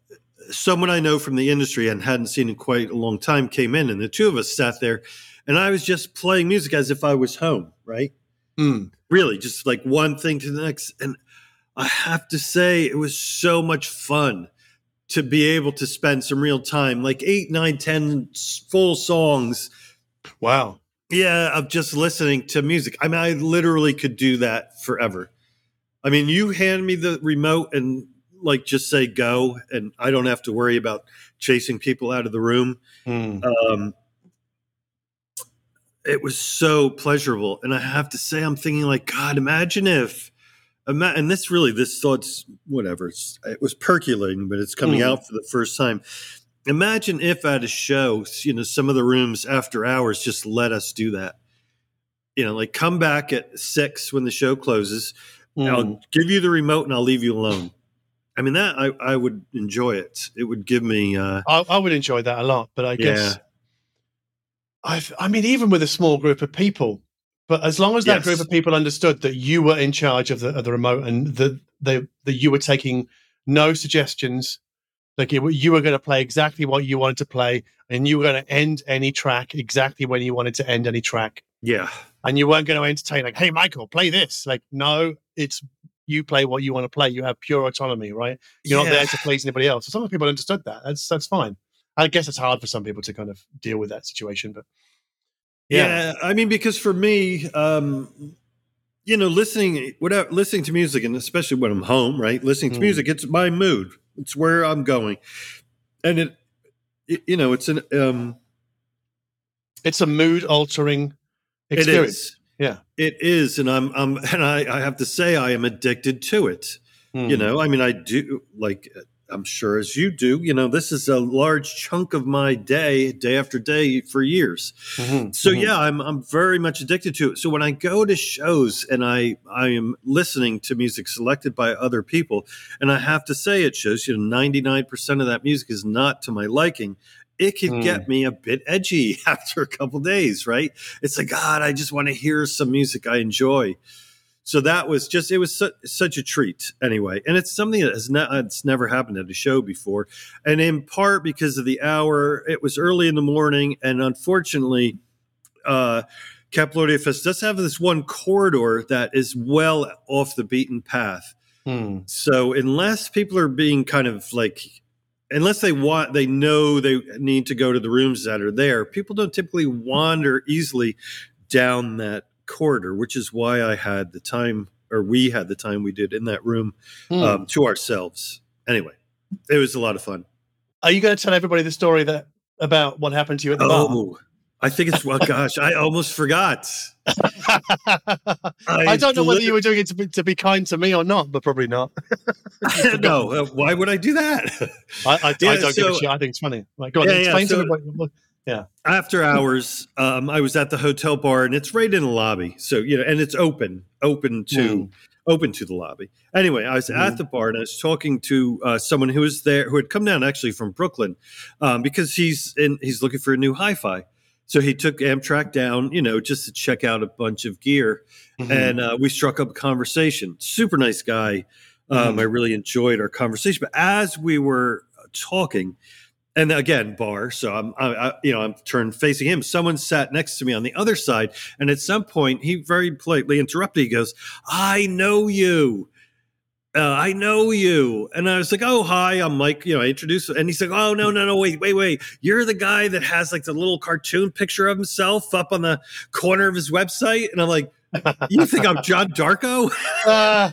[SPEAKER 3] someone I know from the industry and hadn't seen in quite a long time came in, and the two of us sat there, and I was just playing music as if I was home, right?
[SPEAKER 2] Hmm.
[SPEAKER 3] Really, just like one thing to the next. And I have to say, it was so much fun to be able to spend some real time, like eight, nine, ten full songs.
[SPEAKER 2] Wow.
[SPEAKER 3] Yeah, of just listening to music. I mean, I literally could do that forever. I mean, you hand me the remote and like just say go, and I don't have to worry about chasing people out of the room.
[SPEAKER 2] Hmm.
[SPEAKER 3] Um, it was so pleasurable, and I have to say, I'm thinking like, God, imagine if, ima- and this really, this thought's whatever. It's, it was percolating, but it's coming
[SPEAKER 2] Mm.
[SPEAKER 3] out for the first time. Imagine if at a show, you know, some of the rooms after hours just let us do that. You know, like come back at six when the show closes.
[SPEAKER 2] Hmm.
[SPEAKER 3] I'll give you the remote and I'll leave you alone. I mean, that I, I would enjoy it. It would give me, uh,
[SPEAKER 2] I, I would enjoy that a lot, but I guess
[SPEAKER 3] Yeah.
[SPEAKER 2] I I mean even with a small group of people, but as long as that
[SPEAKER 3] Yes.
[SPEAKER 2] group of people understood that you were in charge of the of the remote and that they that you were taking no suggestions, like you, were- you were going to play exactly what you wanted to play, and you were going to end any track exactly when you wanted to end any track,
[SPEAKER 3] yeah,
[SPEAKER 2] and you weren't going to entertain like, hey Michael, play this. Like no, it's you play what you want to play. You have pure autonomy, right? You're not there to please anybody else. So some people understood that. That's that's fine. I guess it's hard for some people to kind of deal with that situation, but
[SPEAKER 3] Yeah. I mean, because for me, um, you know, listening without listening to music, and especially when I'm home, right? Listening to
[SPEAKER 2] Mm.
[SPEAKER 3] music, it's my mood. It's where I'm going, and it, it you know, it's an um,
[SPEAKER 2] it's a mood altering
[SPEAKER 3] it
[SPEAKER 2] experience. Yeah.
[SPEAKER 3] it is, and I'm, I'm, and I, I have to say, I am addicted to it.
[SPEAKER 2] Hmm.
[SPEAKER 3] You know, I mean, I do like. I'm sure as you do, you know, this is a large chunk of my day, day after day for years.
[SPEAKER 2] Mhm.
[SPEAKER 3] So
[SPEAKER 2] Mhm.
[SPEAKER 3] yeah, I'm I'm very much addicted to it. So when I go to shows and I I am listening to music selected by other people, and I have to say it shows, you know, 99% of that music is not to my liking. It can
[SPEAKER 2] Mm.
[SPEAKER 3] get me a bit edgy after a couple days, right? It's like God, I just want to hear some music I enjoy. So that was just it was su- such a treat anyway, and it's something that has not it's never happened at a show before, and in part because of the hour. It was early in the morning, and unfortunately, uh, Capital AudioFest does have this one corridor that is well off the beaten path.
[SPEAKER 2] Hmm.
[SPEAKER 3] So unless people are being kind of like, unless they want, they know they need to go to the rooms that are there. People don't typically wander easily down that corridor, which is why I had the time, or we had the time we did in that room
[SPEAKER 2] Hmm.
[SPEAKER 3] um, to ourselves. Anyway, it was a lot of fun.
[SPEAKER 2] Are you going to tell everybody the story that about what happened to you at the bar?
[SPEAKER 3] I think it's well. Gosh, I almost forgot.
[SPEAKER 2] I don't know whether you were doing it to be, to be kind to me or not, but probably not.
[SPEAKER 3] no, uh, why would I do that?
[SPEAKER 2] I, I,
[SPEAKER 3] Yeah,
[SPEAKER 2] I don't give a shit. I think it's funny. Like, go on,
[SPEAKER 3] Yeah, yeah,
[SPEAKER 2] explain
[SPEAKER 3] so-
[SPEAKER 2] to me. What-
[SPEAKER 3] After hours, um, I was at the hotel bar, and it's right in the lobby. So you know, and it's open, open to
[SPEAKER 2] Mm.
[SPEAKER 3] open to the lobby. Anyway, I was
[SPEAKER 2] Mhm.
[SPEAKER 3] at the bar, and I was talking to uh, someone who was there, who had come down actually from Brooklyn, um, because he's in, he's looking for a new hi-fi. So he took Amtrak down, you know, just to check out a bunch of gear.
[SPEAKER 2] Mhm.
[SPEAKER 3] and uh, we struck up a conversation. Super nice guy. Um,
[SPEAKER 2] Mhm.
[SPEAKER 3] I really enjoyed our conversation. But as we were talking, and again bar so i'm I, I, you know i'm turned facing him someone sat next to me on the other side and at some point he very politely interrupted he goes i know you uh, I know you. And I was like, oh, hi, I'm Mike. You know, I introduced, and he's like, oh, no, no, no, wait, wait, wait. You're the guy that has like the little cartoon picture of himself up on the corner of his website. And I'm like, you think I'm John Darko?
[SPEAKER 2] Uh,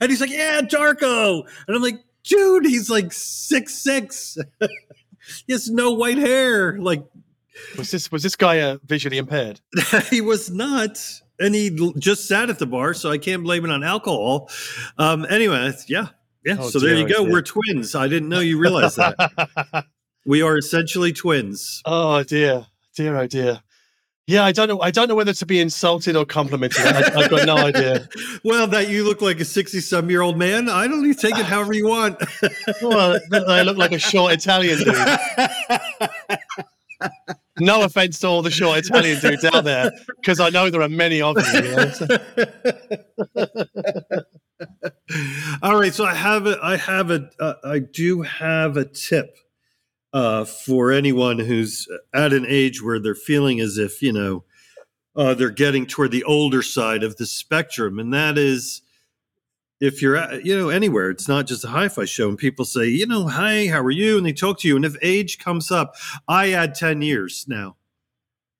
[SPEAKER 3] and he's like, yeah, Darko. And I'm like, dude, he's like six six. he has no white hair. Like,
[SPEAKER 2] was this was this guy uh, visually impaired?
[SPEAKER 3] he was not and he just sat at the bar, so I can't blame it on alcohol. Um, anyway, yeah, yeah.
[SPEAKER 2] Oh,
[SPEAKER 3] so there you go. We're twins. I didn't know you realized that. we are essentially twins.
[SPEAKER 2] oh dear, dear, oh dear. Yeah, I don't know. I don't know whether to be insulted or complimented. I, I've got no idea.
[SPEAKER 3] well, that you look like a sixty-some-year-old man. I don't need to take it however you want.
[SPEAKER 2] Well, I look like a short Italian dude. No offense to all the short Italian dudes out there, because I know there are many of you. you know,
[SPEAKER 3] All right, so I have a, I have a, uh, I do have a tip uh, for anyone who's at an age where they're feeling as if you know uh, they're getting toward the older side of the spectrum, and that is if you're at, you know anywhere. It's not just a hi-fi show, and people say, you know, hi, how are you, and they talk to you, and if age comes up, I add ten years now.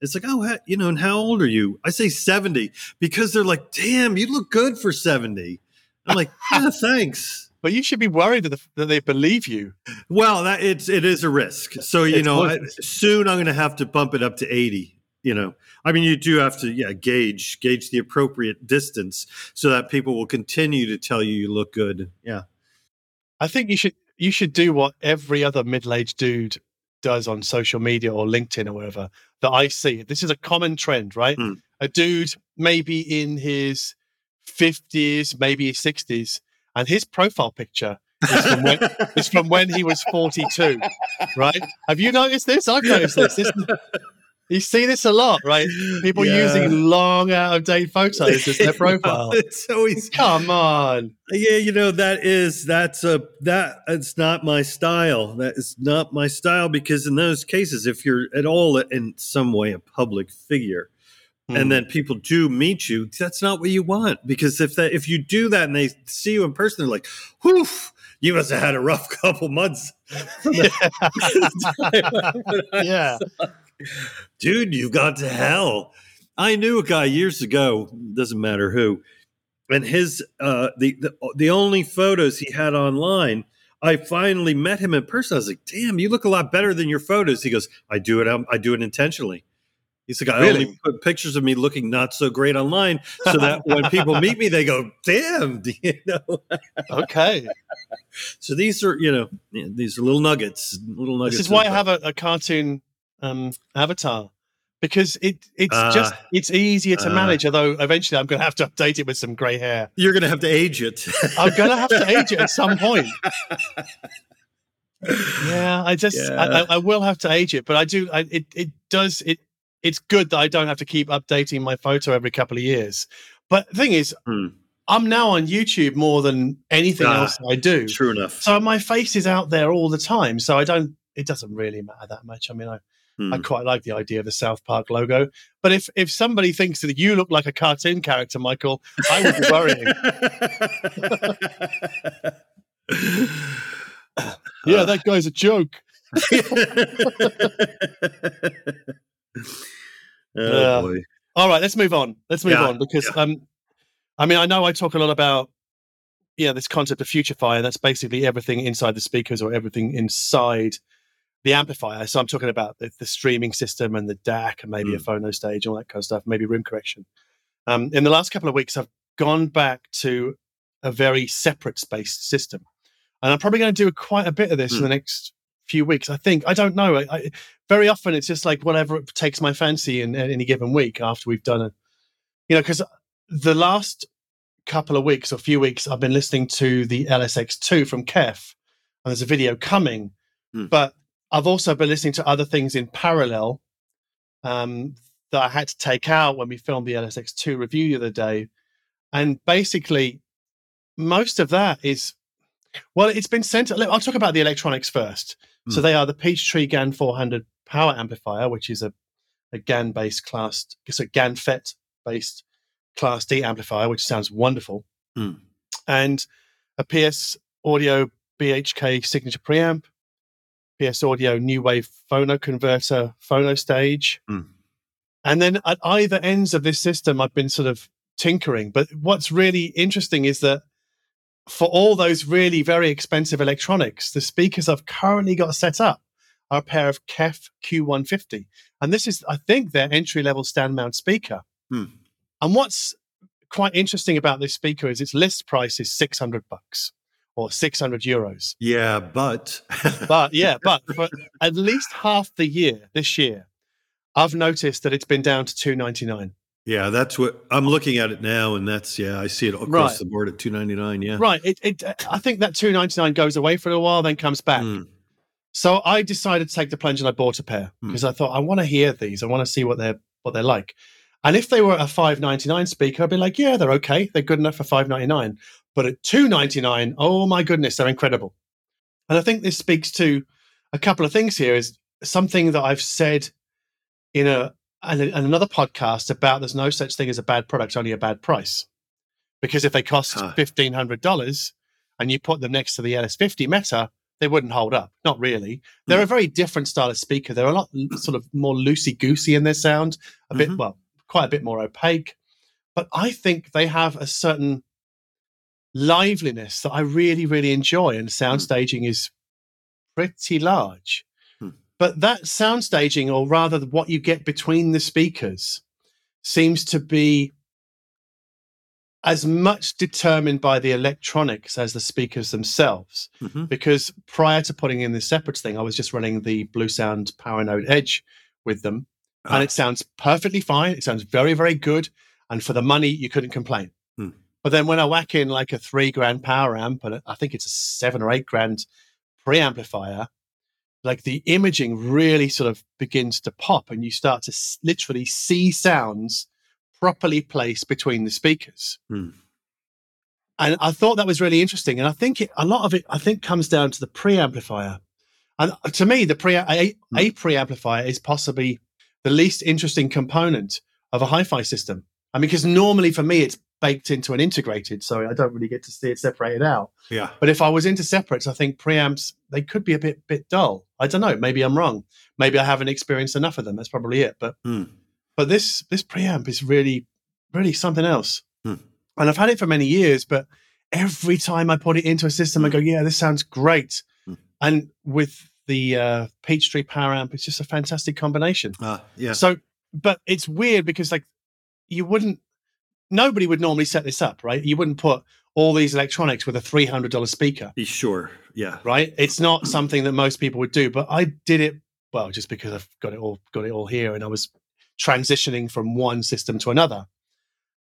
[SPEAKER 3] It's like, oh, you know, and how old are you? I say 70 because they're like, damn, you look good for 70. I'm like, yeah, thanks.
[SPEAKER 2] but you should be worried that, the, that they believe you.
[SPEAKER 3] Well, that it's it is a risk. So you
[SPEAKER 2] It's
[SPEAKER 3] know, I, soon I'm going to have to bump it up to 80. You know, I mean, you do have to, yeah, gauge gauge the appropriate distance so that people will continue to tell you you look good. Yeah.
[SPEAKER 2] I think you should you should do what every other middle aged dude does on social media or LinkedIn or wherever that I see. This is a common trend, right?
[SPEAKER 3] Hmm.
[SPEAKER 2] A dude maybe in his fifties, maybe his sixties, and his profile picture is from when is from when he was forty two, right? Have you noticed this? I've noticed this. this you see this a lot, right? People
[SPEAKER 3] Yeah.
[SPEAKER 2] using long out of date photos as their profile.
[SPEAKER 3] it's always
[SPEAKER 2] Come on.
[SPEAKER 3] Yeah, you know that is that's a that it's not my style. That is not my style because in those cases, if you're at all in some way a public figure,
[SPEAKER 2] Hmm.
[SPEAKER 3] and then people do meet you, that's not what you want. Because if that if you do that and they see you in person, they're like, "Whew, you must have had a rough couple months."
[SPEAKER 2] yeah.
[SPEAKER 3] Dude, you've got to hell. I knew a guy years ago, doesn't matter who, and his uh the, the the only photos he had online, I finally met him in person. I was like, damn, you look a lot better than your photos. He goes, I do it, um, I do it intentionally. He's like, I
[SPEAKER 2] Really?
[SPEAKER 3] only put pictures of me looking not so great online so that when people meet me, they go, damn, you know.
[SPEAKER 2] Okay.
[SPEAKER 3] So these are, you know, these are little nuggets, little nuggets.
[SPEAKER 2] This is why I have a, a cartoon um, avatar because it it's
[SPEAKER 3] Ah.
[SPEAKER 2] just it's easier to
[SPEAKER 3] Ah.
[SPEAKER 2] manage. Although eventually I'm going to have to update it with some grey hair.
[SPEAKER 3] You're going to have to age it.
[SPEAKER 2] I'm going to have to age it at some point. Yeah, I just I,
[SPEAKER 3] Yeah.
[SPEAKER 2] I, I will have to age it, but I do. I, it it does it. It's good that I don't have to keep updating my photo every couple of years. But the thing is,
[SPEAKER 3] Hmm.
[SPEAKER 2] I'm now on YouTube more than anything
[SPEAKER 3] Ah,
[SPEAKER 2] else I do.
[SPEAKER 3] True enough.
[SPEAKER 2] So my face is out there all the time. So I don't. It doesn't really matter that much. I mean, I I
[SPEAKER 3] Hmm.
[SPEAKER 2] quite like the idea of the South Park logo. But if if somebody thinks that you look like a cartoon character, Michael, I would be worrying. yeah, that guy's a joke.
[SPEAKER 3] oh
[SPEAKER 2] Yeah.
[SPEAKER 3] boy.
[SPEAKER 2] All right, let's move on. Let's move
[SPEAKER 3] Yeah,
[SPEAKER 2] on because um, I mean, I know I talk a lot about yeah this concept of Future-Fi. That's basically everything inside the speakers or everything inside the amplifier. So I'm talking about the, the streaming system and the DAC and maybe a phono stage, and all that kind of stuff, maybe room correction. Um, in the last couple of weeks, I've gone back to a very separate space system, and I'm probably going to do quite a bit of this in
[SPEAKER 3] Hmm.
[SPEAKER 2] the next few weeks. I think I don't know. I, I, very often it's just like whatever takes my fancy in, in any given week after we've done it. You know, because the last couple of weeks or few weeks, I've been listening to the LSX2 from Kef, and there's a video coming.
[SPEAKER 3] Hmm.
[SPEAKER 2] But I've also been listening to other things in parallel um, that I had to take out when we filmed the LSX2 review the other day. And basically, most of that is Well, it's been sent. I'll talk about the electronics first. So
[SPEAKER 3] Hmm.
[SPEAKER 2] they are the Peachtree GAN 400 power amplifier, which is a, a GAN based class, it's a GAN FET based class D amplifier, which sounds wonderful,
[SPEAKER 3] Hmm.
[SPEAKER 2] and a PS Audio BHK signature preamp, PS Audio NuWave phono converter, phono stage,
[SPEAKER 3] Hmm.
[SPEAKER 2] and then at either ends of this system, I've been sort of tinkering. But what's really interesting is that for all those really very expensive electronics, the speakers I've currently got set up are a pair of KEF Q150. And this is, I think, their entry level stand mount speaker.
[SPEAKER 3] Hmm.
[SPEAKER 2] And what's quite interesting about this speaker is its list price is 600 bucks or 600 euros.
[SPEAKER 3] Yeah, but
[SPEAKER 2] But yeah, but for at least half the year this year, I've noticed that it's been down to 299.
[SPEAKER 3] yeah, that's what I'm looking at it now, and that's yeah, I see it across
[SPEAKER 2] Right.
[SPEAKER 3] the board at 299. Yeah,
[SPEAKER 2] Right. It, it, I think that 299 goes away for a while, then comes back.
[SPEAKER 3] Mm.
[SPEAKER 2] So I decided to take the plunge and I bought a pair
[SPEAKER 3] Hmm.
[SPEAKER 2] because I thought I want to hear these. I want to see what they're what they're like. And if they were a five ninety nine speaker, I'd be like, yeah, they're okay. They're good enough for five ninety nine. But at two ninety nine, oh my goodness, they're incredible. And I think this speaks to a couple of things here. Is something that I've said in a in another podcast about there's no such thing as a bad product, only a bad price. Because if they cost
[SPEAKER 3] Huh.
[SPEAKER 2] fifteen hundred dollars and you put them next to the LS50 Meta, they wouldn't hold up. Not really. They're a very different style of speaker. They're a lot sort of more loosey goosey in their sound, a bit
[SPEAKER 3] Mhm.
[SPEAKER 2] well, quite a bit more opaque. But I think they have a certain liveliness that I really, really enjoy, and sound staging is pretty large.
[SPEAKER 3] Hmm.
[SPEAKER 2] But that sound staging, or rather what you get between the speakers, seems to be as much determined by the electronics as the speakers themselves
[SPEAKER 3] Mhm.
[SPEAKER 2] because prior to putting in this separate thing, I was just running the Bluesound PowerNode Edge with them. And it sounds perfectly fine. It sounds very, very good, and for the money, you couldn't complain.
[SPEAKER 3] Hmm.
[SPEAKER 2] But then when I whack in like a three grand power amp, and I think it's a seven or eight grand preamplifier, like the imaging really sort of begins to pop, and you start to s- literally see sounds properly placed between the speakers.
[SPEAKER 3] Hmm.
[SPEAKER 2] And I thought that was really interesting. And I think it, a lot of it, I think, comes down to the preamplifier. And to me, the pre a, a preamplifier is possibly the least interesting component of a hi-fi system. I mean, because normally for me, it's baked into an integrated, so I don't really get to see it separated out.
[SPEAKER 3] Yeah,
[SPEAKER 2] But if I was into separates, I think preamps they could be a bit bit dull. I don't know. Maybe I'm wrong. Maybe I haven't experienced enough of them. That's probably it. But
[SPEAKER 3] Hmm.
[SPEAKER 2] but this this preamp is really really something else.
[SPEAKER 3] Hmm.
[SPEAKER 2] And I've had it for many years, but every time I put it into a system, I go, yeah, this sounds great.
[SPEAKER 3] Hmm.
[SPEAKER 2] And with the uh, Peachtree Power Amp, it's just a fantastic combination.
[SPEAKER 3] Ah, yeah.
[SPEAKER 2] So, but it's weird because like you wouldn't, nobody would normally set this up, right? You wouldn't put all these electronics with a three hundred dollar speaker,
[SPEAKER 3] Be sure. Yeah.
[SPEAKER 2] right? It's not something that most people would do. But I did it well just because I've got it all got it all here, and I was transitioning from one system to another,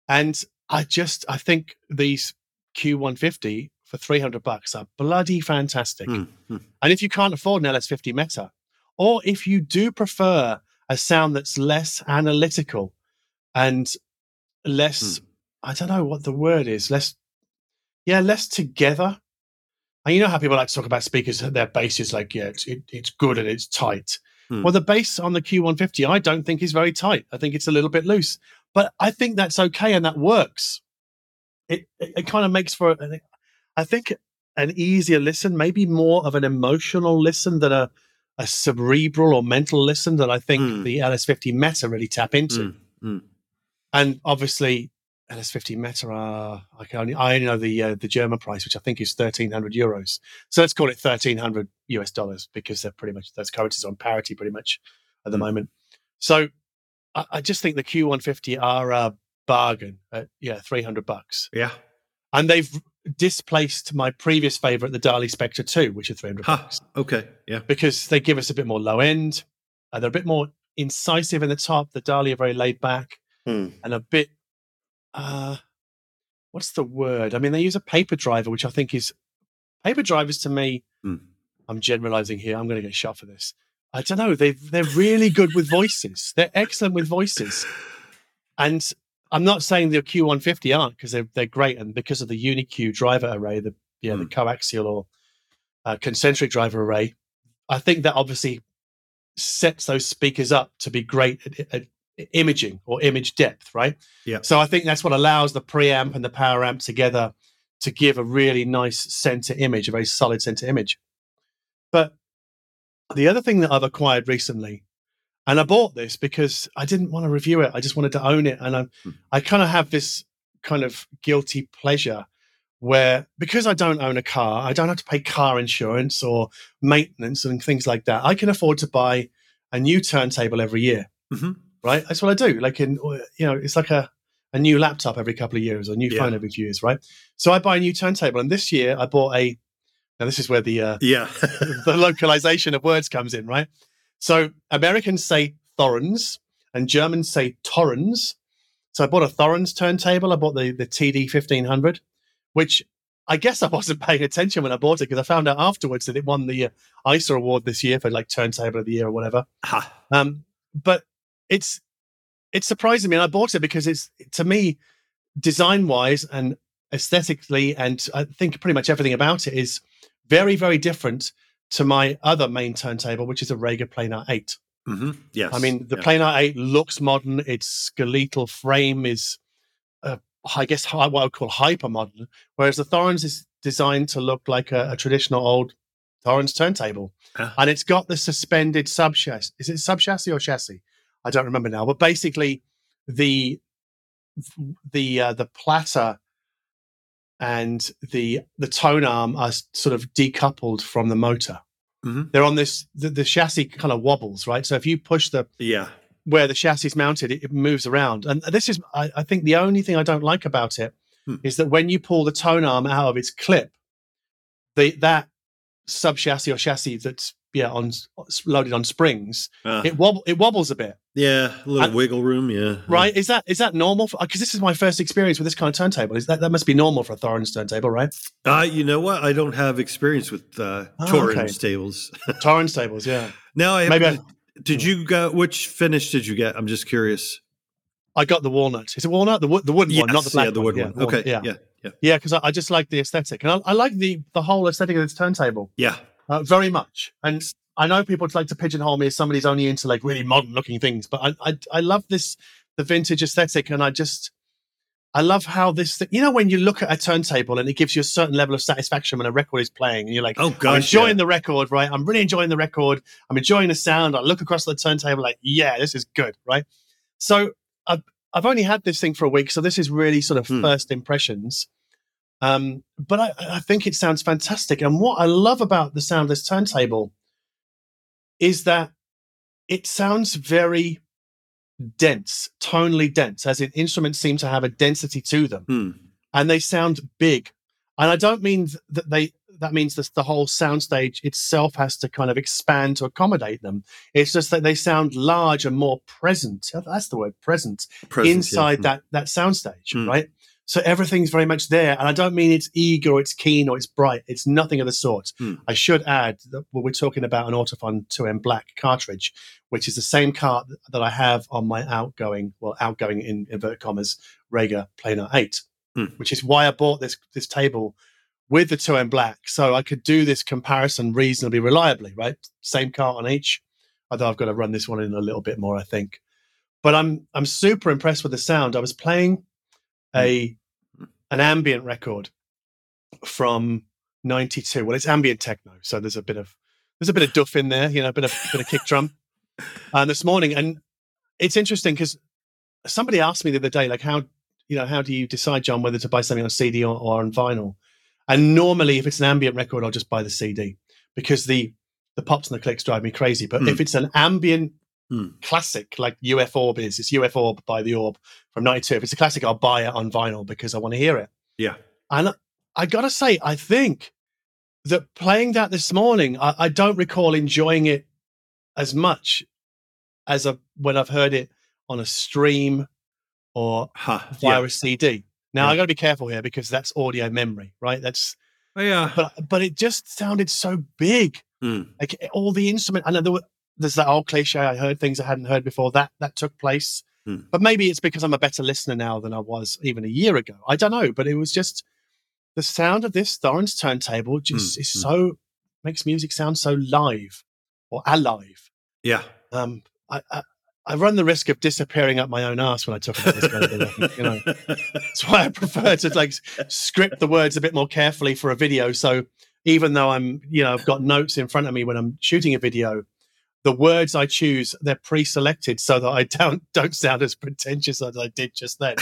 [SPEAKER 2] and I just I think these Q150 for three hundred bucks are bloody fantastic.
[SPEAKER 3] Hmm. Hmm.
[SPEAKER 2] And if you can't afford an LS50 Meta, or if you do prefer a sound that's less analytical and less, I don't know what the word is, less, yeah, less together. And you know how people like to talk about speakers, their bass is like, yeah, it's, it, it's good and it's tight.
[SPEAKER 3] Hmm.
[SPEAKER 2] Well, the bass on the Q150, I don't think is very tight. I think it's a little bit loose, but I think that's okay and that works. It, it, it kind of makes for, I think, an easier listen, maybe more of an emotional listen than a, a cerebral or mental listen that I think
[SPEAKER 3] Hmm.
[SPEAKER 2] the LS50 Meta really tap into.
[SPEAKER 3] Hmm. Hmm.
[SPEAKER 2] And obviously, LS50 Meta are I can only I only know the uh, the German price, which I think is thirteen hundred euros. So let's call it thirteen hundred US dollars because they're pretty much those currencies on parity pretty much at the
[SPEAKER 3] Hmm.
[SPEAKER 2] moment. So I, I just think the Q150 are a bargain at yeah three hundred bucks,
[SPEAKER 3] Yeah.
[SPEAKER 2] and they've displaced my previous favorite, the Dali Spektor 2, which are three hundred
[SPEAKER 3] Ha.
[SPEAKER 2] bucks
[SPEAKER 3] Okay. Yeah.
[SPEAKER 2] because they give us a bit more low end. Uh, they're a bit more incisive in the top. The Dali are very laid back
[SPEAKER 3] Hmm.
[SPEAKER 2] and a bit uh what's the word? I mean, they use a paper driver, which I think is paper drivers to me.
[SPEAKER 3] Hmm.
[SPEAKER 2] I'm generalizing here. I'm going to get shot for this. I don't know. They they're really good with voices. They're excellent with voices, and I'm not saying the Q150 aren't because they're they're great, and because of the UniQ driver array, the yeah the coaxial or uh, concentric driver array. I think that obviously sets those speakers up to be great at, at imaging or image depth, right?
[SPEAKER 3] Yeah.
[SPEAKER 2] So I think that's what allows the preamp and the power amp together to give a really nice center image, a very solid center image. But the other thing that I've acquired recently, and I bought this because I didn't want to review it. I just wanted to own it. And I,
[SPEAKER 3] Hmm.
[SPEAKER 2] I kind of have this kind of guilty pleasure where because I don't own a car, I don't have to pay car insurance or maintenance and things like that. I can afford to buy a new turntable every year
[SPEAKER 3] Mhm.
[SPEAKER 2] right? That's what I do. Like in, you know, it's like a, a new laptop every couple of years or a new
[SPEAKER 3] Yeah.
[SPEAKER 2] phone every few years, right? So I buy a new turntable, and this year I bought a. Now this is where the uh,
[SPEAKER 3] Yeah.
[SPEAKER 2] the localization of words comes in, right? So Americans say thorns and Germans say torrens. So I bought a Thorens turntable. I bought the the TD fifteen hundred, which I guess I wasn't paying attention when I bought it because I found out afterwards that it won the uh, EISA award this year for like turntable of the year or whatever.
[SPEAKER 3] ha.
[SPEAKER 2] Um, but it's it's surprising me, and I bought it because it's to me, design wise and aesthetically, and I think pretty much everything about it is very very different to my other main turntable, which is a Rega Planar Eight.
[SPEAKER 3] hmm Yes.
[SPEAKER 2] I mean, the
[SPEAKER 3] yeah.
[SPEAKER 2] Planar Eight looks modern. Its skeletal frame is, uh, I guess, what I would call hyper modern, whereas the Thorens is designed to look like a, a traditional old Thorens turntable,
[SPEAKER 3] Ah.
[SPEAKER 2] and it's got the suspended sub chassis. Is it sub chassis or chassis? I don't remember now, but basically, the the uh, the platter and the the tone arm are sort of decoupled from the motor.
[SPEAKER 3] Mhm.
[SPEAKER 2] They're on this the, the chassis kind of wobbles, right? So if you push the
[SPEAKER 3] Yeah.
[SPEAKER 2] where the chassis is mounted, it, it moves around. And this is, I, I think, the only thing I don't like about it is
[SPEAKER 3] Hmm.
[SPEAKER 2] that when you pull the tone arm out of its clip, the that sub chassis or chassis that's yeah on loaded on springs,
[SPEAKER 3] Uh,
[SPEAKER 2] it wobble it wobbles a bit,
[SPEAKER 3] yeah. A little wiggle room. Yeah.
[SPEAKER 2] right? Is that is that normal? Because this is my first experience with this kind of turntable. Is that that must be normal for a Thorens turntable, right?
[SPEAKER 3] Uh, you know what? I don't have experience with uh,
[SPEAKER 2] Oh,
[SPEAKER 3] Torrens
[SPEAKER 2] okay.
[SPEAKER 3] tables.
[SPEAKER 2] Torrens tables, yeah.
[SPEAKER 3] now I
[SPEAKER 2] Maybe I-
[SPEAKER 3] did you go? Which finish did you get? I'm just curious.
[SPEAKER 2] I got the walnut. Is it walnut? The wood, the wooden one, not the black
[SPEAKER 3] yeah, the
[SPEAKER 2] one.
[SPEAKER 3] wood
[SPEAKER 2] Yeah,
[SPEAKER 3] one.
[SPEAKER 2] walnut,
[SPEAKER 3] Okay.
[SPEAKER 2] yeah,
[SPEAKER 3] Yeah. Yeah.
[SPEAKER 2] yeah. Because I, I just like the aesthetic, and I, I like the the whole aesthetic of this turntable.
[SPEAKER 3] Yeah.
[SPEAKER 2] uh, very much. And I know people like to pigeonhole me as somebody's only into like really modern looking things, but I, I I love this the vintage aesthetic, and I just I love how this. Th- you know, when you look at a turntable and it gives you a certain level of satisfaction when a record is playing, and you're like,
[SPEAKER 3] Oh
[SPEAKER 2] I'm enjoying
[SPEAKER 3] yeah.
[SPEAKER 2] the record, right? I'm really enjoying the record. I'm enjoying the sound. I look across the turntable like, yeah, this is good, right? So I've I've only had this thing for a week, so this is really sort of
[SPEAKER 3] Hmm.
[SPEAKER 2] first impressions. Um, but I, I think it sounds fantastic. And what I love about the sound of this turntable is that it sounds very dense, tonally dense, as in instruments seem to have a density to them
[SPEAKER 3] Hmm.
[SPEAKER 2] and they sound big. And I don't mean that they that means that the whole soundstage itself has to kind of expand to accommodate them. It's just that they sound large and more present. That's the word, present
[SPEAKER 3] Presence, yeah.
[SPEAKER 2] inside
[SPEAKER 3] Hmm.
[SPEAKER 2] that that soundstage,
[SPEAKER 3] Mm.
[SPEAKER 2] right? So everything's very much there, and I don't mean it's eager, or it's keen, or it's bright. It's nothing of the sort.
[SPEAKER 3] Mm.
[SPEAKER 2] I should add that we're talking about an Ortofon 2M Black cartridge, which is the same cart that I have on my outgoing, well, outgoing in inverted commas, Rega Planar 8,
[SPEAKER 3] Mm.
[SPEAKER 2] which is why I bought this this table with the 2M Black, so I could do this comparison reasonably reliably, right? Same cart on each, although I've got to run this one in a little bit more, I think. But I'm I'm super impressed with the sound. I was playing a an ambient record from 92 well it's ambient techno so there's a bit of there's a bit of duff in there you know a bit of bit of kick drum. And this morning and it's interesting because somebody asked me the other day like how you know how do you decide john whether to buy something on cd or, or on vinyl? And normally if it's an ambient record i'll just buy the cd because the the pops and the clicks drive me crazy. But
[SPEAKER 3] Hmm.
[SPEAKER 2] if it's an ambient
[SPEAKER 3] Hmm.
[SPEAKER 2] classic like U.F.Orb is it's U.F.Orb by the orb from 92 if it's a classic i'll buy it on vinyl because i want to hear it
[SPEAKER 3] Yeah.
[SPEAKER 2] and I gotta say, I think that playing that this morning, I, I don't recall enjoying it as much as when I've heard it on a stream or
[SPEAKER 3] Ha.
[SPEAKER 2] via
[SPEAKER 3] Yeah.
[SPEAKER 2] a CD. Now
[SPEAKER 3] Yeah.
[SPEAKER 2] I got to be careful here because that's audio memory, right? That's
[SPEAKER 3] Oh, yeah.
[SPEAKER 2] but but it just sounded so big,
[SPEAKER 3] Hmm.
[SPEAKER 2] like all the instrument. And there were, there's that old cliche. I heard things I hadn't heard before. That that took place,
[SPEAKER 3] Hmm.
[SPEAKER 2] but maybe it's because I'm a better listener now than I was even a year ago. I don't know, but it was just the sound of this Thorens turntable just
[SPEAKER 3] Mm,
[SPEAKER 2] is so makes music sound so live or alive.
[SPEAKER 3] Yeah.
[SPEAKER 2] Um, I, I I run the risk of disappearing up my own ass when I talk about this kind of thing. You know, that's why I prefer to like script the words a bit more carefully for a video. So even though I'm, you know, I've got notes in front of me when I'm shooting a video, the words I choose they're pre-selected so that I don't don't sound as pretentious as I did just then.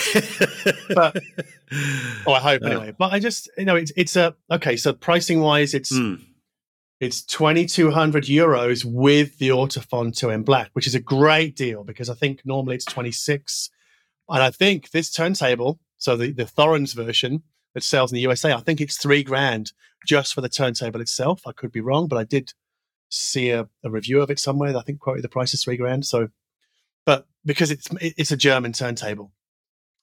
[SPEAKER 2] But- Oh, I hope
[SPEAKER 3] Oh.
[SPEAKER 2] anyway. But I just, you know, it's it's a okay. So pricing wise, it's
[SPEAKER 3] Mm,
[SPEAKER 2] it's 2200 euros with the Ortofon 2M Black, which is a great deal because I think normally it's 26. And I think this turntable, so the, the Thorens version that sells in the USA, I think it's three grand just for the turntable itself. I could be wrong, but I did see a, a review of it somewhere I think quoted the price is three grand. So, but because it's it's a German turntable,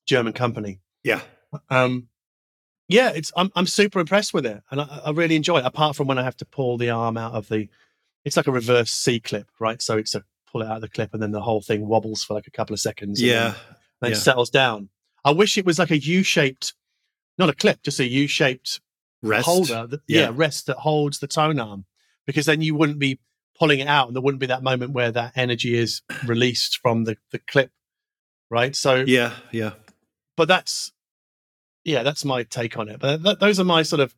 [SPEAKER 2] German company,
[SPEAKER 3] yeah.
[SPEAKER 2] um, yeah, it's I'm I'm super impressed with it, and I, I really enjoy it. Apart from when I have to pull the arm out of the, it's like a reverse C clip, right? So it's a pull it out of the clip, and then the whole thing wobbles for like a couple of seconds. and then-
[SPEAKER 3] Yeah.
[SPEAKER 2] then
[SPEAKER 3] yeah.
[SPEAKER 2] it settles down. I wish it was like a U-shaped, not a clip, just a U-shaped
[SPEAKER 3] Rest.
[SPEAKER 2] holder. That, yeah.
[SPEAKER 3] Yeah.
[SPEAKER 2] rest that holds the tone arm, because then you wouldn't be pulling it out, and there wouldn't be that moment where that energy is released from the the clip, right? So
[SPEAKER 3] Yeah. Yeah.
[SPEAKER 2] but that's yeah that's my take on it but th- those are my sort of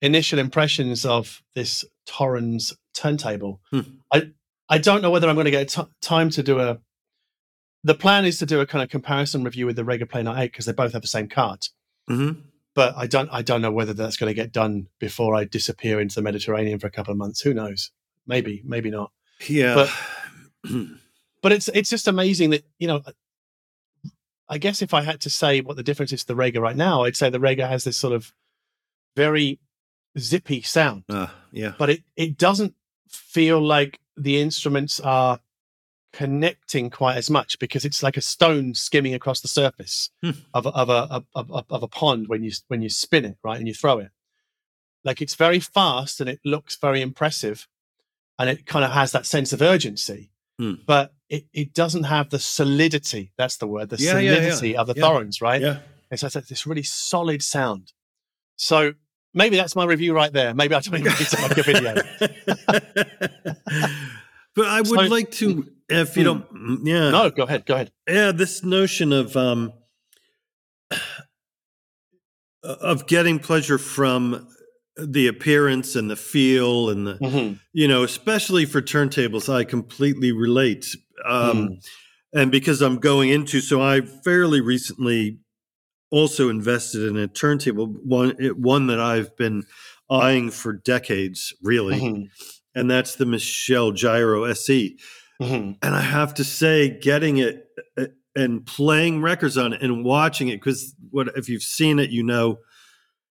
[SPEAKER 2] initial impressions of this Thorens turntable
[SPEAKER 3] Hmm.
[SPEAKER 2] i i don't know whether i'm going to get t- time to do a the plan is to do a kind of comparison review with the Rega Planar 8 because they both have the same card
[SPEAKER 3] hmm
[SPEAKER 2] but i don't i don't know whether that's going to get done before i disappear into the mediterranean for a couple of months who knows maybe maybe not
[SPEAKER 3] Yeah.
[SPEAKER 2] but but it's it's just amazing that you know i guess if i had to say what the difference is to the rega right now i'd say the rega has this sort of very zippy sound
[SPEAKER 3] uh, yeah.
[SPEAKER 2] but it it doesn't feel like the instruments are connecting quite as much because it's like a stone skimming across the surface
[SPEAKER 3] Hmm.
[SPEAKER 2] of a, of a of, of, of a pond when you when you spin it right and you throw it like it's very fast and it looks very impressive and it kind of has that sense of urgency
[SPEAKER 3] Hmm.
[SPEAKER 2] but it, it doesn't have the solidity that's the word the
[SPEAKER 3] Yeah, yeah, yeah.
[SPEAKER 2] solidity of the
[SPEAKER 3] Yeah.
[SPEAKER 2] thorns right
[SPEAKER 3] Yeah.
[SPEAKER 2] it's like this really solid sound so maybe that's my review right there maybe i don't need to make a video
[SPEAKER 3] but I would
[SPEAKER 2] So-
[SPEAKER 3] like to, if you
[SPEAKER 2] Hmm.
[SPEAKER 3] don't, mm, yeah,
[SPEAKER 2] no go ahead go ahead
[SPEAKER 3] yeah, this notion of um of getting pleasure from the appearance and the feel and the
[SPEAKER 2] Mhm.
[SPEAKER 3] you know especially for turntables i completely relate um
[SPEAKER 2] Hmm.
[SPEAKER 3] and because i'm going into so i fairly recently also invested in a turntable one one that i've been eyeing for decades really
[SPEAKER 2] Mhm.
[SPEAKER 3] And that's the Michell gyro se
[SPEAKER 2] Mhm.
[SPEAKER 3] and I have to say, getting it uh, and playing records on it and watching it, because what if you've seen it, you know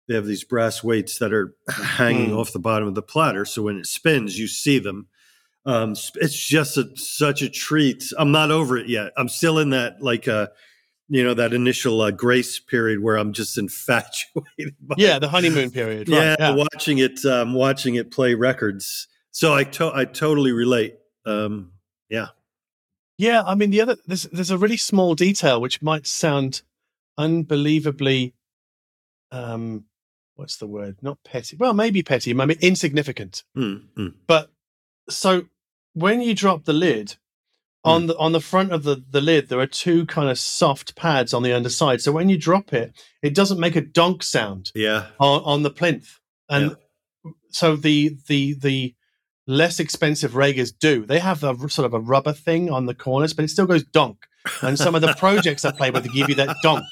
[SPEAKER 3] they have these brass weights that are hanging
[SPEAKER 2] Mm.
[SPEAKER 3] off the bottom of the platter. So when it spins, you see them. Um, it's just a, such a treat. I'm not over it yet. I'm still in that like uh, you know that initial uh, grace period where I'm just infatuated. By
[SPEAKER 2] yeah the honeymoon period right,
[SPEAKER 3] yeah,
[SPEAKER 2] yeah.
[SPEAKER 3] watching it, um, watching it play records. So I to- I totally relate. Um,
[SPEAKER 2] Yeah, I mean the other there's there's a really small detail which might sound unbelievably um what's the word? Not petty. Well, maybe petty, I mean insignificant.
[SPEAKER 3] mm, mm.
[SPEAKER 2] But so when you drop the lid on the on the front of the, the lid there are two kind of soft pads on the underside. So when you drop it, it doesn't make a donk sound
[SPEAKER 3] Yeah.
[SPEAKER 2] on, on the plinth. And so the the the less expensive Regas do. They have a sort of a rubber thing on the corners, but it still goes donk. And some of the Pro-Jects I play with give you that donk,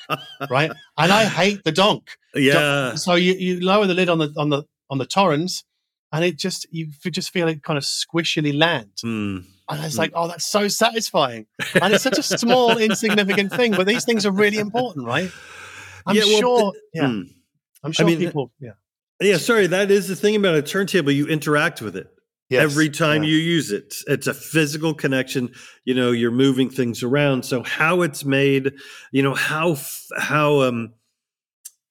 [SPEAKER 2] right? And I hate the donk.
[SPEAKER 3] yeah.
[SPEAKER 2] So you, you lower the lid on the on the on the Thorens, and it just you just feel it kind of squishily land.
[SPEAKER 3] Mm.
[SPEAKER 2] And it's like, oh, that's so satisfying. And it's such a small, insignificant thing, but these things are really important, right? I'm
[SPEAKER 3] Yeah, well,
[SPEAKER 2] sure.
[SPEAKER 3] th-
[SPEAKER 2] yeah,
[SPEAKER 3] mm.
[SPEAKER 2] I'm sure
[SPEAKER 3] mean,
[SPEAKER 2] people. Yeah.
[SPEAKER 3] Yeah, sorry, that is the thing about a turntable. You interact with it
[SPEAKER 2] Yes.
[SPEAKER 3] every time
[SPEAKER 2] Yeah.
[SPEAKER 3] you use it. It's a physical connection. You know, you're moving things around. So how it's made, you know, how how um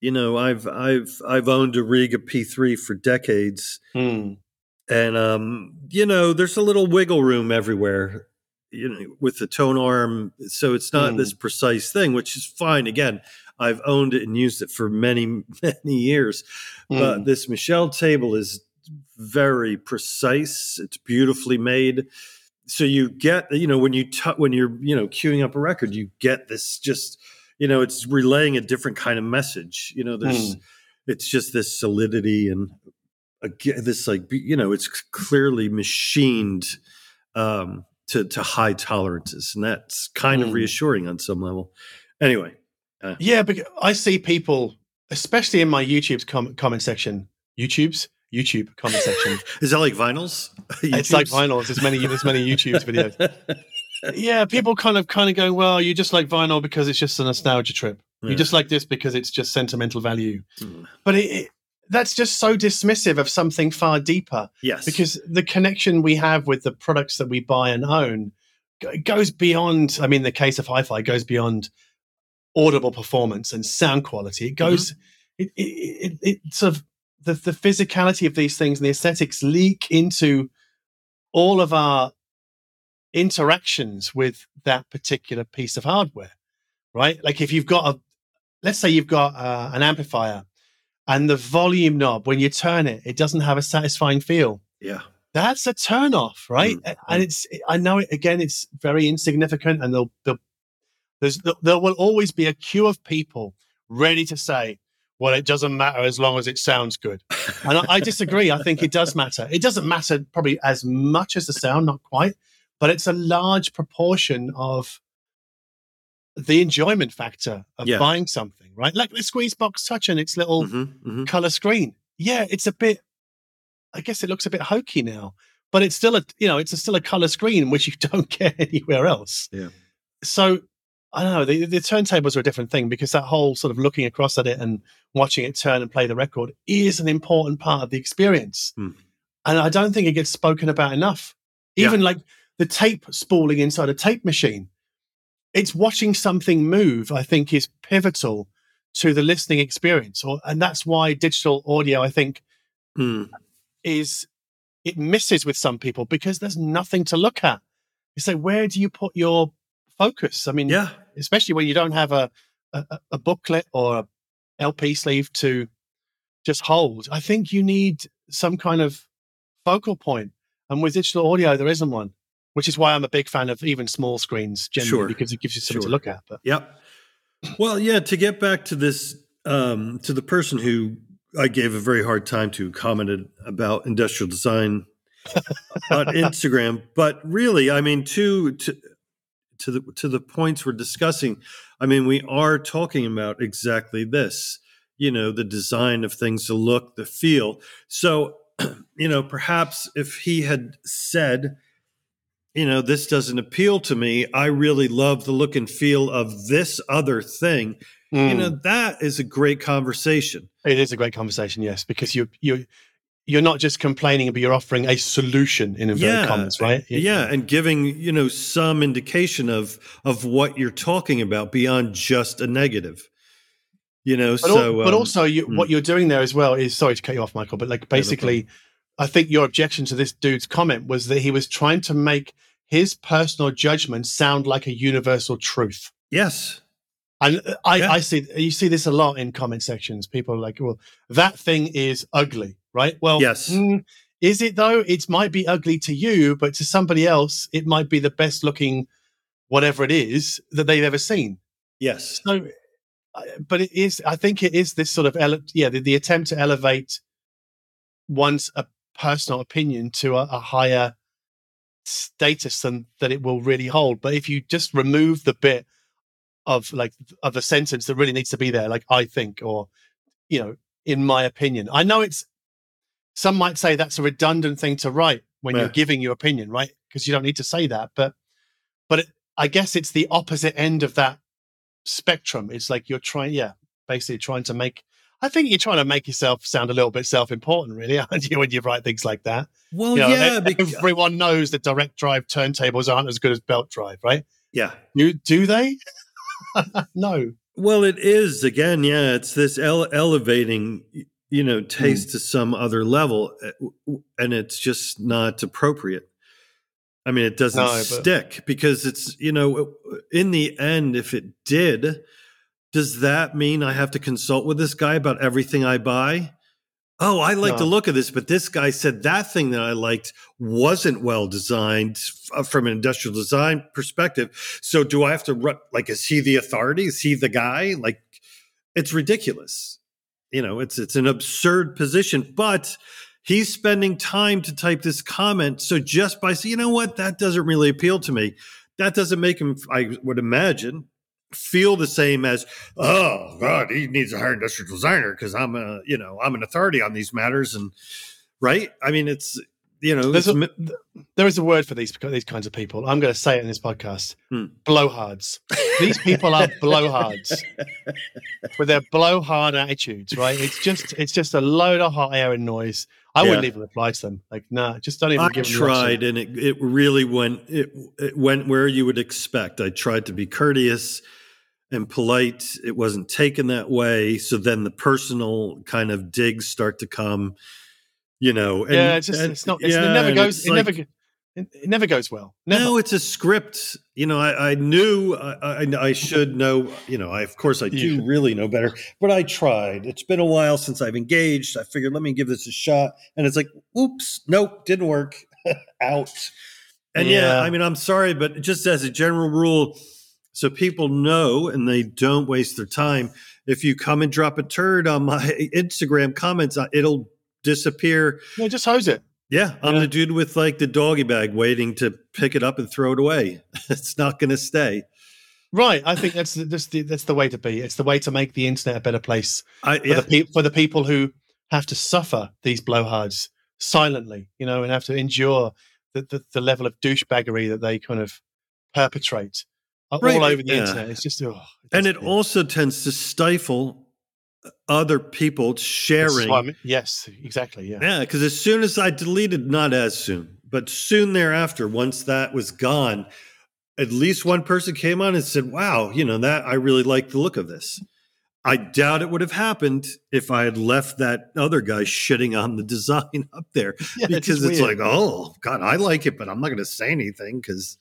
[SPEAKER 3] you know, I've I've I've owned a Rega P3 for decades
[SPEAKER 2] Hmm.
[SPEAKER 3] and um you know, there's a little wiggle room everywhere. you know with the tone arm so it's not
[SPEAKER 2] Mm.
[SPEAKER 3] this precise thing which is fine again i've owned it and used it for many many years but
[SPEAKER 2] Mm.
[SPEAKER 3] this Michell table is very precise. It's beautifully made. So you get you know when you t- when you're you know queuing up a record you get this just you know it's relaying a different kind of message. You know there's it's just this solidity and again this like you know it's clearly machined um to to high tolerances. And that's kind of
[SPEAKER 2] Mm.
[SPEAKER 3] reassuring on some level. Anyway
[SPEAKER 2] Yeah, because I see people, especially in my YouTube's com- comment section, YouTube's YouTube comment section.
[SPEAKER 3] is that like vinyls
[SPEAKER 2] it's like vinyls. There's many, there's many YouTube's videos. Yeah, people kind of, kind of going, well, you just like vinyl because it's just a nostalgia trip.
[SPEAKER 3] Yeah.
[SPEAKER 2] You just like this because it's just sentimental value.
[SPEAKER 3] Mm.
[SPEAKER 2] But it, it, that's just so dismissive of something far deeper.
[SPEAKER 3] yes
[SPEAKER 2] because the connection we have with the products that we buy and own goes beyond i mean the case of hi-fi goes beyond audible performance and sound quality it goes it, it, it, it sort of the, the physicality of these things and the aesthetics leak into all of our interactions with that particular piece of hardware right like if you've got a let's say you've got uh, an amplifier and the volume knob when you turn it it doesn't have a satisfying feel
[SPEAKER 3] yeah
[SPEAKER 2] that's a turn off, right?
[SPEAKER 3] Mm,
[SPEAKER 2] And it's I know it again. It's very insignificant, and there'll, there'll there's there will always be a queue of people ready to say, "Well, it doesn't matter as long as it sounds good." And I, I disagree. I think it does matter. It doesn't matter probably as much as the sound, not quite, but it's a large proportion of the enjoyment factor of
[SPEAKER 3] Yeah.
[SPEAKER 2] buying something, right? Like the Squeezebox Touch and its little
[SPEAKER 3] Mhm, mhm.
[SPEAKER 2] color screen. Yeah, it's a bit. I guess it looks a bit hokey now, but it's still a you know it's a, still a color screen which you don't get anywhere else.
[SPEAKER 3] Yeah.
[SPEAKER 2] So I don't know. The, the turntables are a different thing because that whole sort of looking across at it and watching it turn and play the record is an important part of the experience,
[SPEAKER 3] Hmm.
[SPEAKER 2] and I don't think it gets spoken about enough.
[SPEAKER 3] Yeah.
[SPEAKER 2] Even like the tape spooling inside a tape machine, it's watching something move. I think is pivotal to the listening experience, or and that's why digital audio. I think
[SPEAKER 3] Mm.
[SPEAKER 2] is it misses with some people because there's nothing to look at. You say, where do you put your focus? I mean,
[SPEAKER 3] yeah
[SPEAKER 2] especially when you don't have a, a, a booklet or a LP sleeve to just hold. I think you need some kind of focal point. And with digital audio, there isn't one, which is why I'm a big fan of even small screens generally
[SPEAKER 3] Sure.
[SPEAKER 2] because it gives you something
[SPEAKER 3] Sure.
[SPEAKER 2] to look at. But
[SPEAKER 3] Yep. Well, yeah, to get back to this, um, to the person who I gave a very hard time to commented about industrial design on Instagram, but really, I mean, to to to the to the points we're discussing, I mean, we are talking about exactly this. You know, the design of things, the look, the feel. So, you know, perhaps if he had said, you know, this doesn't appeal to me. I really love the look and feel of this other thing. You
[SPEAKER 2] mm,
[SPEAKER 3] know, that is a great conversation.
[SPEAKER 2] it is a great conversation, yes, because you you you're not just complaining, but you're offering a solution in inverted
[SPEAKER 3] Yeah,
[SPEAKER 2] commas, right?
[SPEAKER 3] Yeah, and giving, you know, some indication of of what you're talking about beyond just a negative. You know,
[SPEAKER 2] But, al-
[SPEAKER 3] so
[SPEAKER 2] but
[SPEAKER 3] um,
[SPEAKER 2] also, you,
[SPEAKER 3] mm.
[SPEAKER 2] what you're doing there as well is sorry to cut you off, Michael, but like basically, I think your objection to this dude's comment was that he was trying to make his personal judgment sound like a universal truth.
[SPEAKER 3] yes.
[SPEAKER 2] And uh, I,
[SPEAKER 3] Yeah.
[SPEAKER 2] I see you see this a lot in comment sections. People are like, "Well, that thing is ugly, right?" Well,
[SPEAKER 3] Yes.
[SPEAKER 2] mm, is it though? It might be ugly to you, but to somebody else, it might be the best looking, whatever it is that they've ever seen.
[SPEAKER 3] Yes.
[SPEAKER 2] So, but it is. I think it is this sort of ele- yeah, the, the attempt to elevate one's a personal opinion to a, a higher status than that it will really hold. But if you just remove the bit of like of a sentence that really needs to be there, like I think or you know, in my opinion, I know it's. Some might say that's a redundant thing to write when
[SPEAKER 3] Yeah.
[SPEAKER 2] you're giving your opinion, right? Because you don't need to say that, but but it, I guess it's the opposite end of that spectrum. It's like you're trying, yeah, basically trying to make. I think you're trying to make yourself sound a little bit self-important, really, aren't you, when you write things like that?
[SPEAKER 3] Well,
[SPEAKER 2] You know,
[SPEAKER 3] yeah, because,
[SPEAKER 2] everyone knows that direct drive turntables aren't as good as belt drive, right?
[SPEAKER 3] yeah.
[SPEAKER 2] You do they? no.
[SPEAKER 3] Well, it is again. Yeah, it's this ele- elevating, you know, taste to some other level, uh, w- and it's just not appropriate. I mean, it doesn't
[SPEAKER 2] No,
[SPEAKER 3] stick because it's, you know, in the end, if it did, does that mean I have to consult with this guy about everything I buy? Oh, I like the look of this, but this guy said that thing that I liked wasn't well designed f- from an industrial design perspective. So do I have to run, like, is he the authority? Is he the guy? Like, it's ridiculous. You know, it's it's an absurd position, but he's spending time to type this comment. So just by saying, you know what, that doesn't really appeal to me. That doesn't make him, I would imagine, feel the same as, oh God, he needs a higher industrial designer because I'm a, you know, I'm an authority on these matters. And right. I mean, it's you know,
[SPEAKER 2] There's a, there is a word for these these kinds of people. I'm going to say it in this podcast:
[SPEAKER 3] Hmm.
[SPEAKER 2] blowhards. These people are blowhards with their blowhard attitudes. Right? It's just it's just a load of hot air and noise. I wouldn't even reply to them. Like, nah, just don't even
[SPEAKER 3] I
[SPEAKER 2] give them
[SPEAKER 3] tried, and it it really went it, it went where you would expect. I tried to be courteous and polite. It wasn't taken that way. So then the personal kind of digs start to come. You know, and,
[SPEAKER 2] yeah, it's just
[SPEAKER 3] and-
[SPEAKER 2] it's not. It's,
[SPEAKER 3] yeah,
[SPEAKER 2] it never goes. It
[SPEAKER 3] like-
[SPEAKER 2] never. It, it never goes well. Never.
[SPEAKER 3] No, it's a script. You know, I, I knew I, I, I should know. You know, I of course I do
[SPEAKER 2] Yeah.
[SPEAKER 3] really know better, but I tried. It's been a while since I've engaged. I figured let me give this a shot, and it's like, oops, nope, didn't work. Out. And yeah.
[SPEAKER 2] Yeah.
[SPEAKER 3] I mean, I'm sorry, but just as a general rule, so people know and they don't waste their time. If you come and drop a turd on my Instagram comments, uh, it'll disappear.
[SPEAKER 2] no, just hose it.
[SPEAKER 3] Yeah, I'm
[SPEAKER 2] Yeah.
[SPEAKER 3] the dude with like the doggy bag waiting to pick it up and throw it away. it's not going to stay.
[SPEAKER 2] Right. I think that's the, that's the that's the way to be. It's the way to make the internet a better place
[SPEAKER 3] I
[SPEAKER 2] for
[SPEAKER 3] yeah,
[SPEAKER 2] the pe- for the people who have to suffer these blowhards silently, you know, and have to endure the, the, the level of douchebaggery that they kind of perpetrate uh,
[SPEAKER 3] all
[SPEAKER 2] over the
[SPEAKER 3] yeah.
[SPEAKER 2] internet. It's just, oh,
[SPEAKER 3] and it also tends to stifle other people sharing.
[SPEAKER 2] I mean- Yes, exactly. Yeah.
[SPEAKER 3] Yeah, because as soon as I deleted, not as soon, but soon thereafter, once that was gone, at least one person came on and said, "Wow, you know that I really like the look of this." I doubt it would have happened if I had left that other guy shitting on the design up there
[SPEAKER 2] Yeah,
[SPEAKER 3] because
[SPEAKER 2] just
[SPEAKER 3] it's like, oh God, I like it, but I'm not going to say anything because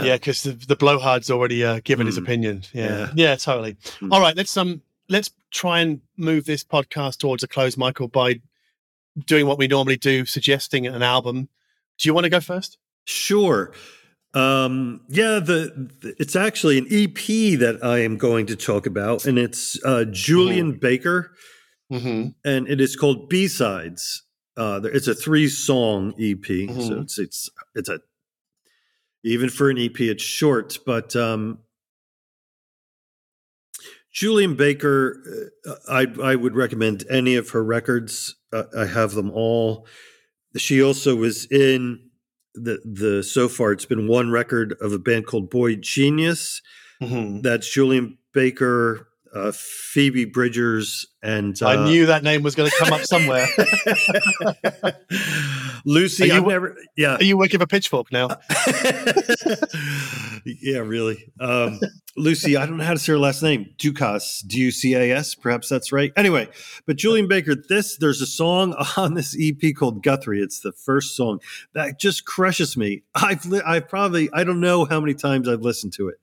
[SPEAKER 2] yeah, because the, the blowhard's already uh, given his
[SPEAKER 3] Mm.
[SPEAKER 2] opinion. Yeah,
[SPEAKER 3] Yeah.
[SPEAKER 2] yeah, totally.
[SPEAKER 3] Mm.
[SPEAKER 2] All right, let's um, let's try and move this podcast towards a close, Michael, by doing what we normally do, suggesting an album. Do you want to go first?
[SPEAKER 3] Sure. Um, yeah, the, the- it's actually an EP that I am going to talk about, and it's uh, Julien Baker,
[SPEAKER 2] Mm-hmm.
[SPEAKER 3] and it is called B Sides. Uh, there- it's a three song EP, so
[SPEAKER 2] Mhm.
[SPEAKER 3] it's it's it's a even for an EP, it's short, but um, Julien Baker, uh, I I would recommend any of her records. Uh, I have them all. She also was in the the so far it's been one record of a band called boygenius.
[SPEAKER 2] Mm-hmm.
[SPEAKER 3] That's Julien Baker, uh, Phoebe Bridgers, and uh,
[SPEAKER 2] I knew that name was going to come up somewhere.
[SPEAKER 3] Lucy.
[SPEAKER 2] You-
[SPEAKER 3] I've never, yeah,
[SPEAKER 2] Are you working for Pitchfork now?
[SPEAKER 3] yeah, really. Um, Lucy, I don't know how to say her last name. Ducas, D U C A S. Perhaps that's right. Anyway, but Julien Baker, this there's a song on this EP called Guthrie. It's the first song that just crushes me. I've li- I've probably I don't know how many times I've listened to it.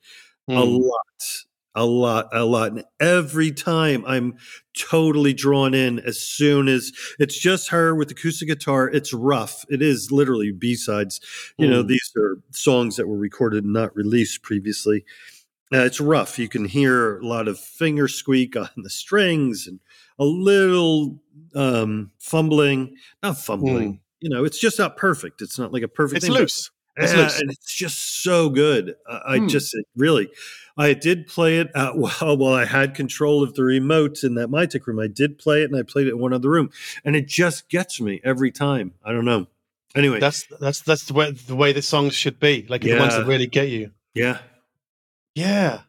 [SPEAKER 3] A
[SPEAKER 2] Mm.
[SPEAKER 3] lot, a lot, a lot. And every time I'm totally drawn in as soon as it's just her with acoustic guitar. It's rough. It is literally B sides. You know,
[SPEAKER 2] Mm.
[SPEAKER 3] these are songs that were recorded and not released previously. Uh, it's rough. You can hear a lot of finger squeak on the strings and a little um, fumbling. Not fumbling. You know, it's just not perfect. It's not like a perfect.
[SPEAKER 2] It's
[SPEAKER 3] thing,
[SPEAKER 2] loose. It's
[SPEAKER 3] yeah, and it's just so good. I, I
[SPEAKER 2] Hmm.
[SPEAKER 3] just really, I did play it uh, while while I had control of the remote in that Mytek room. I did play it, and I played it in one other room, and it just gets me every time. I don't know. Anyway,
[SPEAKER 2] That's that's that's the way the way the songs should be. Like the ones that really get you.
[SPEAKER 3] yeah,
[SPEAKER 2] Yeah.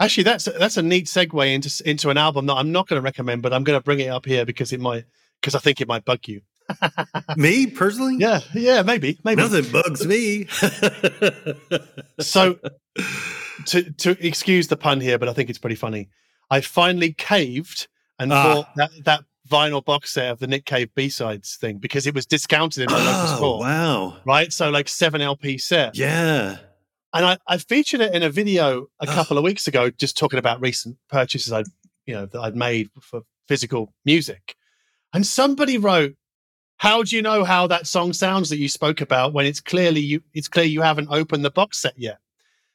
[SPEAKER 2] Actually, that's that's a neat segue into into an album that I'm not going to recommend, but I'm going to bring it up here because it might because I think it might bug you.
[SPEAKER 3] Me personally,
[SPEAKER 2] Yeah, yeah, maybe, maybe.
[SPEAKER 3] nothing bugs me.
[SPEAKER 2] So to to excuse the pun here, but I think it's pretty funny. I finally caved and
[SPEAKER 3] Ah.
[SPEAKER 2] bought that that vinyl box set of the Nick Cave B sides thing because it was discounted in my local
[SPEAKER 3] Oh,
[SPEAKER 2] store.
[SPEAKER 3] wow.
[SPEAKER 2] Right, so like seven LP set,
[SPEAKER 3] Yeah.
[SPEAKER 2] and I, I featured it in a video a couple of weeks ago, just talking about recent purchases I, would you know, that I'd made for physical music, and somebody wrote, "How do you know how that song sounds that you spoke about when it's clearly you? It's clear you haven't opened the box set yet."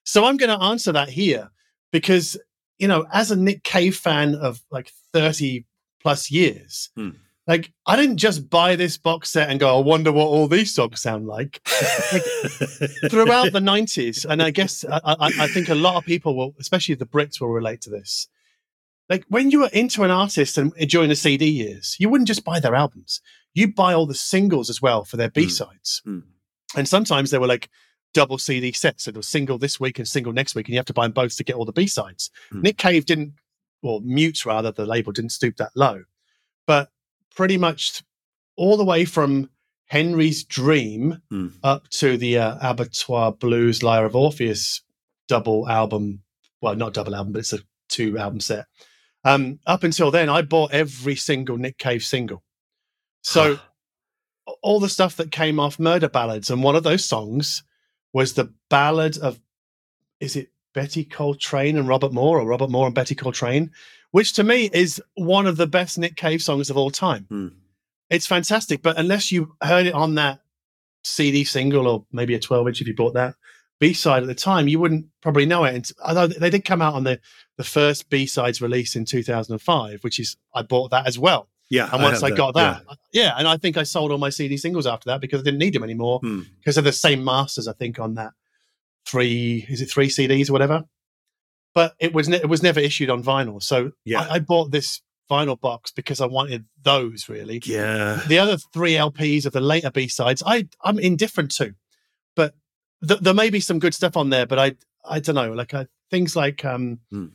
[SPEAKER 2] So I'm going to answer that here because you know, as a Nick Cave fan of like 30 plus years.
[SPEAKER 3] Hmm.
[SPEAKER 2] Like, I didn't just buy this box set and go, I wonder what all these songs sound like. throughout the 90s and i guess I, I, I think a lot of people will especially the brits will relate to this like when you were into an artist and during the cd years you wouldn't just buy their albums you buy all the singles as well for their b-sides
[SPEAKER 3] Mm.
[SPEAKER 2] and sometimes they were like double cd sets so there was single this week and single next week and you have to buy them both to get all the b-sides
[SPEAKER 3] Mm.
[SPEAKER 2] nick cave didn't well, Mute's rather the label didn't stoop that low but pretty much all the way from henry's dream
[SPEAKER 3] Mm.
[SPEAKER 2] up to the uh, Abattoir Blues Lyre of Orpheus double album. Well, not double album, but it's a two album set. Um, up until then, I bought every single Nick Cave single. So all the stuff that came off Murder Ballads, and one of those songs was the ballad of, is it Betty Coltrane and Robert Moore, or Robert Moore and Betty Coltrane, which to me is one of the best Nick Cave songs of all time.
[SPEAKER 3] Hmm.
[SPEAKER 2] It's fantastic, but unless you heard it on that CD single or maybe a 12 inch if you bought that B side at the time, you wouldn't probably know it. And although they did come out on the, the first B sides release in 2005, which is, I bought that as well.
[SPEAKER 3] Yeah.
[SPEAKER 2] And once
[SPEAKER 3] have
[SPEAKER 2] I, got that, yeah. and I think I sold all my CD singles after that because I didn't need them anymore
[SPEAKER 3] Hmm.
[SPEAKER 2] because they're the same masters, I think, on that three, is it three CDs or whatever? But it was, ne- it was never issued on vinyl. So
[SPEAKER 3] Yeah.
[SPEAKER 2] I, I bought this vinyl box because I wanted those really
[SPEAKER 3] Yeah.
[SPEAKER 2] the other three LPs of the later B sides, I I'm indifferent to, but th- there may be some good stuff on there. But I I don't know, like uh, things like um,
[SPEAKER 3] Hmm.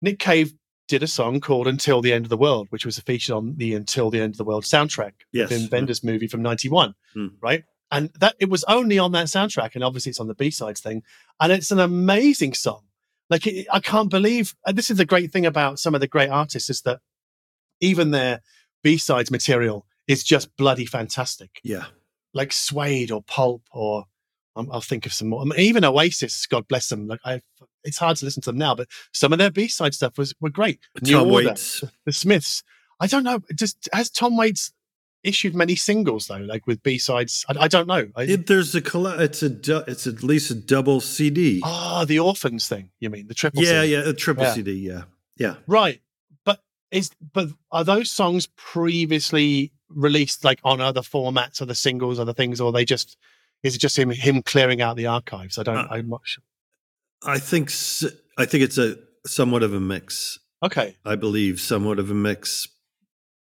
[SPEAKER 2] Nick Cave did a song called "Until the End of the World," which was featured on the "Until the End of the World" soundtrack,
[SPEAKER 3] Yes.
[SPEAKER 2] Wim Wenders' movie from '91,
[SPEAKER 3] Hmm.
[SPEAKER 2] right? And that it was only on that soundtrack, and obviously it's on the B sides thing, and it's an amazing song. Like it, I can't believe and this is the great thing about some of the great artists is that even their B sides material is just bloody fantastic.
[SPEAKER 3] Yeah.
[SPEAKER 2] Like Suede or Pulp or um, I'll think of some more. I mean, even Oasis, God bless them. Like I, it's hard to listen to them now, but some of their B side stuff was were great. New
[SPEAKER 3] Tom
[SPEAKER 2] Order,
[SPEAKER 3] Waits.
[SPEAKER 2] the Smiths. I don't know. Just has Tom Waits issued many singles though, like with B sides? I, I don't know. I,
[SPEAKER 3] It, there's a colla- it's a du- it's at least a double CD.
[SPEAKER 2] Ah, the Orphans thing. You mean the triple?
[SPEAKER 3] yeah,
[SPEAKER 2] CD?
[SPEAKER 3] yeah, a triple
[SPEAKER 2] Yeah.
[SPEAKER 3] CD. Yeah, yeah.
[SPEAKER 2] Right. But is but are those songs previously released like on other formats, other singles, other things, or they just is it just him him clearing out the archives? I don't
[SPEAKER 3] Uh,
[SPEAKER 2] I'm not sure.
[SPEAKER 3] I think I think it's a somewhat of a mix.
[SPEAKER 2] Okay.
[SPEAKER 3] I believe somewhat of a mix.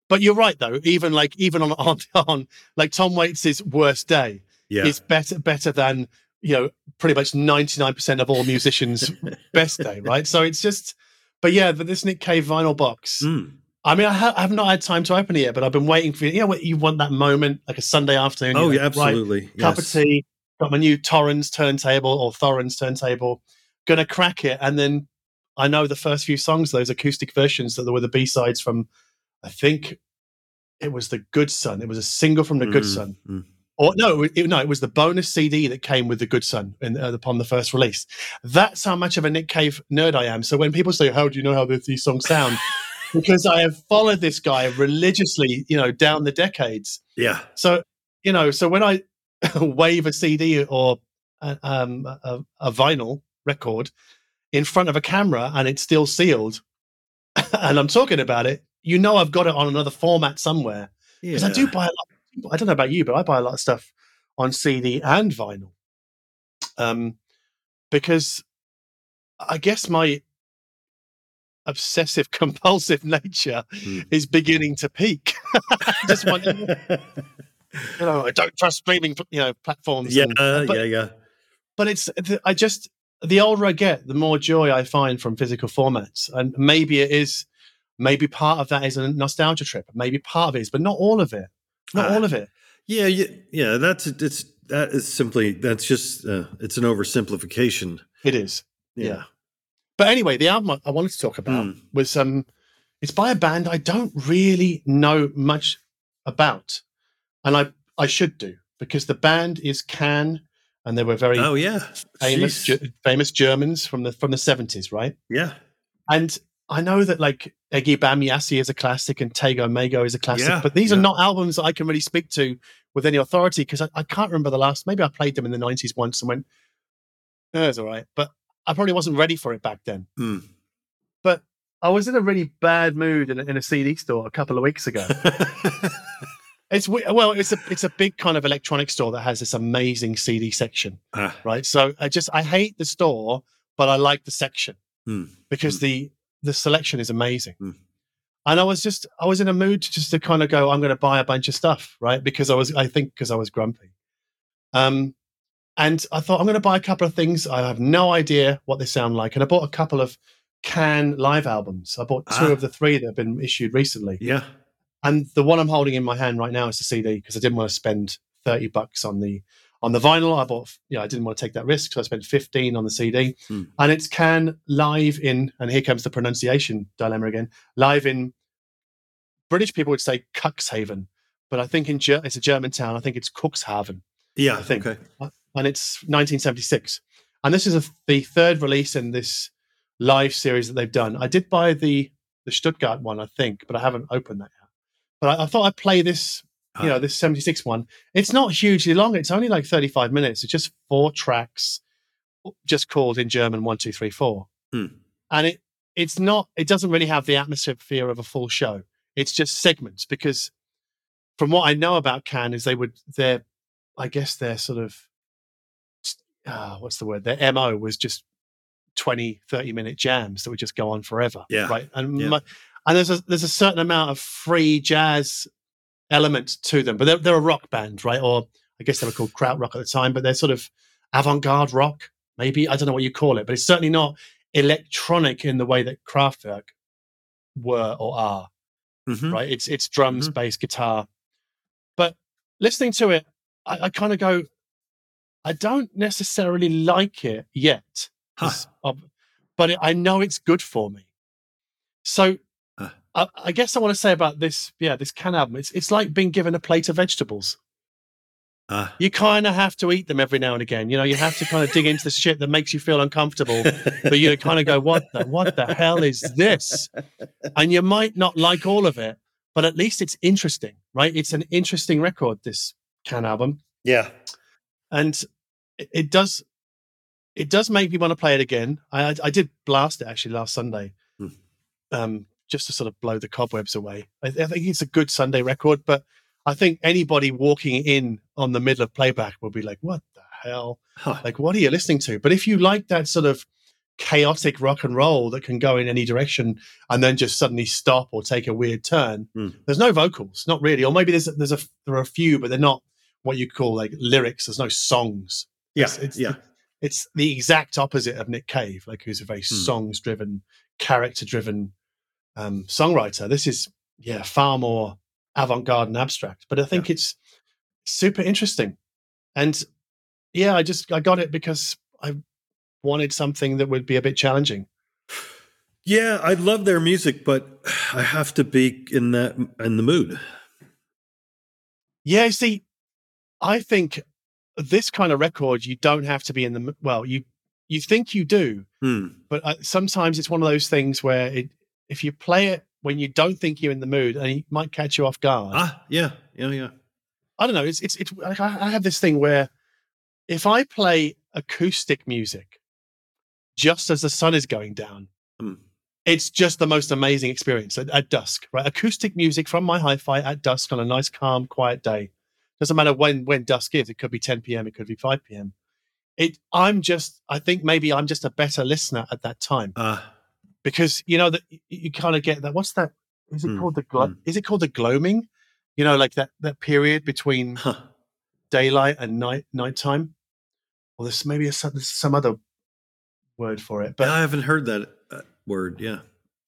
[SPEAKER 2] But you're right though, even like even on on, on like Tom Waits' worst day
[SPEAKER 3] Yeah,
[SPEAKER 2] is better better than you know pretty much 99% of all musicians' best day, right? So it's just but yeah, but this Nick Cave vinyl box.
[SPEAKER 3] Mm.
[SPEAKER 2] I mean, I, ha- I have not had time to open it yet, but I've been waiting for you. know, what you want that moment, like a Sunday afternoon.
[SPEAKER 3] Oh yeah,
[SPEAKER 2] like, right,
[SPEAKER 3] absolutely.
[SPEAKER 2] cup of tea, got my new Torrens turntable or Thorens turntable, gonna crack it, and then I know the first few songs, those acoustic versions that were the B sides from, I think it was the Good Son. It was a single from the Good
[SPEAKER 3] Mm,
[SPEAKER 2] Son,
[SPEAKER 3] mm.
[SPEAKER 2] or no, it, no, it was the bonus CD that came with the Good Son in, uh, upon the first release. That's how much of a Nick Cave nerd I am. So when people say, "How do you know how these songs sound?" because I have followed this guy religiously, you know, down the decades.
[SPEAKER 3] Yeah,
[SPEAKER 2] So, you know, so when I wave a CD or a, um, a, a vinyl record in front of a camera and it's still sealed and I'm talking about it, you know, I've got it on another format somewhere
[SPEAKER 3] yeah.
[SPEAKER 2] because I do buy a lot. I don't know about you, but I buy a lot of stuff on CD and vinyl. Um, because I guess my obsessive compulsive nature
[SPEAKER 3] Hmm.
[SPEAKER 2] is beginning to peak. I just want, you know, I don't trust streaming, you know, platforms.
[SPEAKER 3] yeah,
[SPEAKER 2] and-
[SPEAKER 3] uh,
[SPEAKER 2] but,
[SPEAKER 3] yeah, yeah.
[SPEAKER 2] but it's, I just, the older I get, the more joy I find from physical formats. And maybe it is, maybe part of that is a nostalgia trip. Maybe part of it is, but not all of it. Not
[SPEAKER 3] Ah.
[SPEAKER 2] all of it.
[SPEAKER 3] Yeah, yeah, yeah. That's it's that is simply that's just uh, it's an oversimplification.
[SPEAKER 2] It is. Yeah. But anyway, the album I- I wanted to talk about
[SPEAKER 3] Mm.
[SPEAKER 2] was um It's by a band I don't really know much about, and I I should do because the band is Can, and they were very
[SPEAKER 3] Oh yeah,
[SPEAKER 2] famous Ge- famous Germans from the from the seventies, right?
[SPEAKER 3] yeah,
[SPEAKER 2] And I know that like Ege Bamyasi is a classic and Tago Mago is a classic,
[SPEAKER 3] Yeah,
[SPEAKER 2] but these are not albums that I can really speak to with any authority because I, I can't remember the last. Maybe I played them in the nineties once and went, "Oh, it's all right," but I probably wasn't ready for it back then.
[SPEAKER 3] Hmm.
[SPEAKER 2] But I was in a really bad mood in in a CD store a couple of weeks ago. it's well, it's a it's a big kind of electronic store that has this amazing CD section,
[SPEAKER 3] Ah,
[SPEAKER 2] right? So I just I hate the store, but I like the section
[SPEAKER 3] Hmm.
[SPEAKER 2] because the the selection is amazing.
[SPEAKER 3] Hmm.
[SPEAKER 2] And I was just I was in a mood to just to kind of go, I'm going to buy a bunch of stuff, right? Because I was I think because I was grumpy. Um, and I thought I'm going to buy a couple of things. I have no idea what they sound like, and I bought a couple of Can live albums. I bought two
[SPEAKER 3] Ah.
[SPEAKER 2] of the three that have been issued recently,
[SPEAKER 3] yeah,
[SPEAKER 2] and the one I'm holding in my hand right now is the CD because I didn't want to spend thirty bucks on the on the vinyl. I bought, you know, I didn't want to take that risk, so I spent fifteen on the CD,
[SPEAKER 3] Hmm.
[SPEAKER 2] and it's Can live in, and here comes the pronunciation dilemma again. Live in British people would say Cuxhaven, but I think in Ger- it's a German town. I think it's Cuxhaven
[SPEAKER 3] yeah.
[SPEAKER 2] I think.
[SPEAKER 3] Okay.
[SPEAKER 2] and it's 1976. And this is a, the third release in this live series that they've done. I did buy the the Stuttgart one, I think, but I haven't opened that yet. But I, I thought I'd play this, you know, this 76 one. It's not hugely long. It's only like 35 minutes. It's just four tracks, just called in German one, two, three, four.
[SPEAKER 3] Hmm.
[SPEAKER 2] And it it's not. It doesn't really have the atmosphere of a full show. It's just segments because, from what I know about Can, is they would they're, I guess they're sort of uh, what's the word? Their MO was just 20, 30 minute jams that would just go on forever.
[SPEAKER 3] Yeah,
[SPEAKER 2] Right. And
[SPEAKER 3] yeah.
[SPEAKER 2] my, and there's a there's a certain amount of free jazz element to them. But they're they're a rock band, right? Or I guess they were called krautrock at the time, but they're sort of avant-garde rock, maybe. I don't know what you call it, but it's certainly not electronic in the way that Kraftwerk were or are
[SPEAKER 3] Mhm.
[SPEAKER 2] right? It's it's drums,
[SPEAKER 3] Mhm.
[SPEAKER 2] bass, guitar. But listening to it, I, I kind of go, I don't necessarily like it yet,
[SPEAKER 3] Huh.
[SPEAKER 2] of- but it, I know it's good for me. So. I, I guess I want to say about this, yeah, this Can album. It's it's like being given a plate of vegetables.
[SPEAKER 3] Ah.
[SPEAKER 2] You kind of have to eat them every now and again. You know, you have to kind of dig into the shit that makes you feel uncomfortable but you kind of go, "What the what the hell is this?" And you might not like all of it, but at least it's interesting, right? It's an interesting record. This Can album,
[SPEAKER 3] yeah.
[SPEAKER 2] and it, it does it does make me want to play it again. I I, I did blast it actually last Sunday,
[SPEAKER 3] Hmm.
[SPEAKER 2] um, just to sort of blow the cobwebs away. I, I think it's a good Sunday record, but I think anybody walking in on the middle of playback will be like, "What the hell?"
[SPEAKER 3] Huh.
[SPEAKER 2] like what are you listening to but if you like that sort of chaotic rock and roll that can go in any direction and then just suddenly stop or take a weird turn
[SPEAKER 3] Hmm.
[SPEAKER 2] there's no vocals not really or maybe there's there's a there are a few but they're not what you call like lyrics there's no songs
[SPEAKER 3] yeah.
[SPEAKER 2] it's- it's-
[SPEAKER 3] yeah.
[SPEAKER 2] it's the exact opposite of nick cave like who's a very
[SPEAKER 3] Hmm.
[SPEAKER 2] songs driven character driven um songwriter this is yeah far more avant-garde and abstract but i think it's super interesting and yeah i just i got it because i wanted something that would be a bit challenging
[SPEAKER 3] Yeah, I love their music, but I have to be in that in the mood.
[SPEAKER 2] yeah see i think this kind of record you don't have to be in the well you you think you do
[SPEAKER 3] Hmm.
[SPEAKER 2] but uh, sometimes it's one of those things where it if you play it when you don't think you're in the mood and it might catch you off guard
[SPEAKER 3] Ah, yeah, yeah, yeah.
[SPEAKER 2] I don't know. It's it's it's. like, I I have this thing where if I play acoustic music just as the sun is going down,
[SPEAKER 3] Hmm.
[SPEAKER 2] it's just the most amazing experience at, at dusk. Right, acoustic music from my hi-fi at dusk on a nice, calm, quiet day. Doesn't matter when when dusk is. It could be 10 p.m. It could be 5 p.m. It. I'm just. I think maybe I'm just a better listener at that time
[SPEAKER 3] Ah,
[SPEAKER 2] because you know that you, kind of get that. What's that? Is it
[SPEAKER 3] Hmm,
[SPEAKER 2] called the glo-
[SPEAKER 3] hmm.
[SPEAKER 2] Is it called the gloaming? You know, like that that period between
[SPEAKER 3] huh.
[SPEAKER 2] daylight and night nighttime. Well, there's maybe a, some, there's some other word for it, but
[SPEAKER 3] I haven't heard that uh, word. Yeah.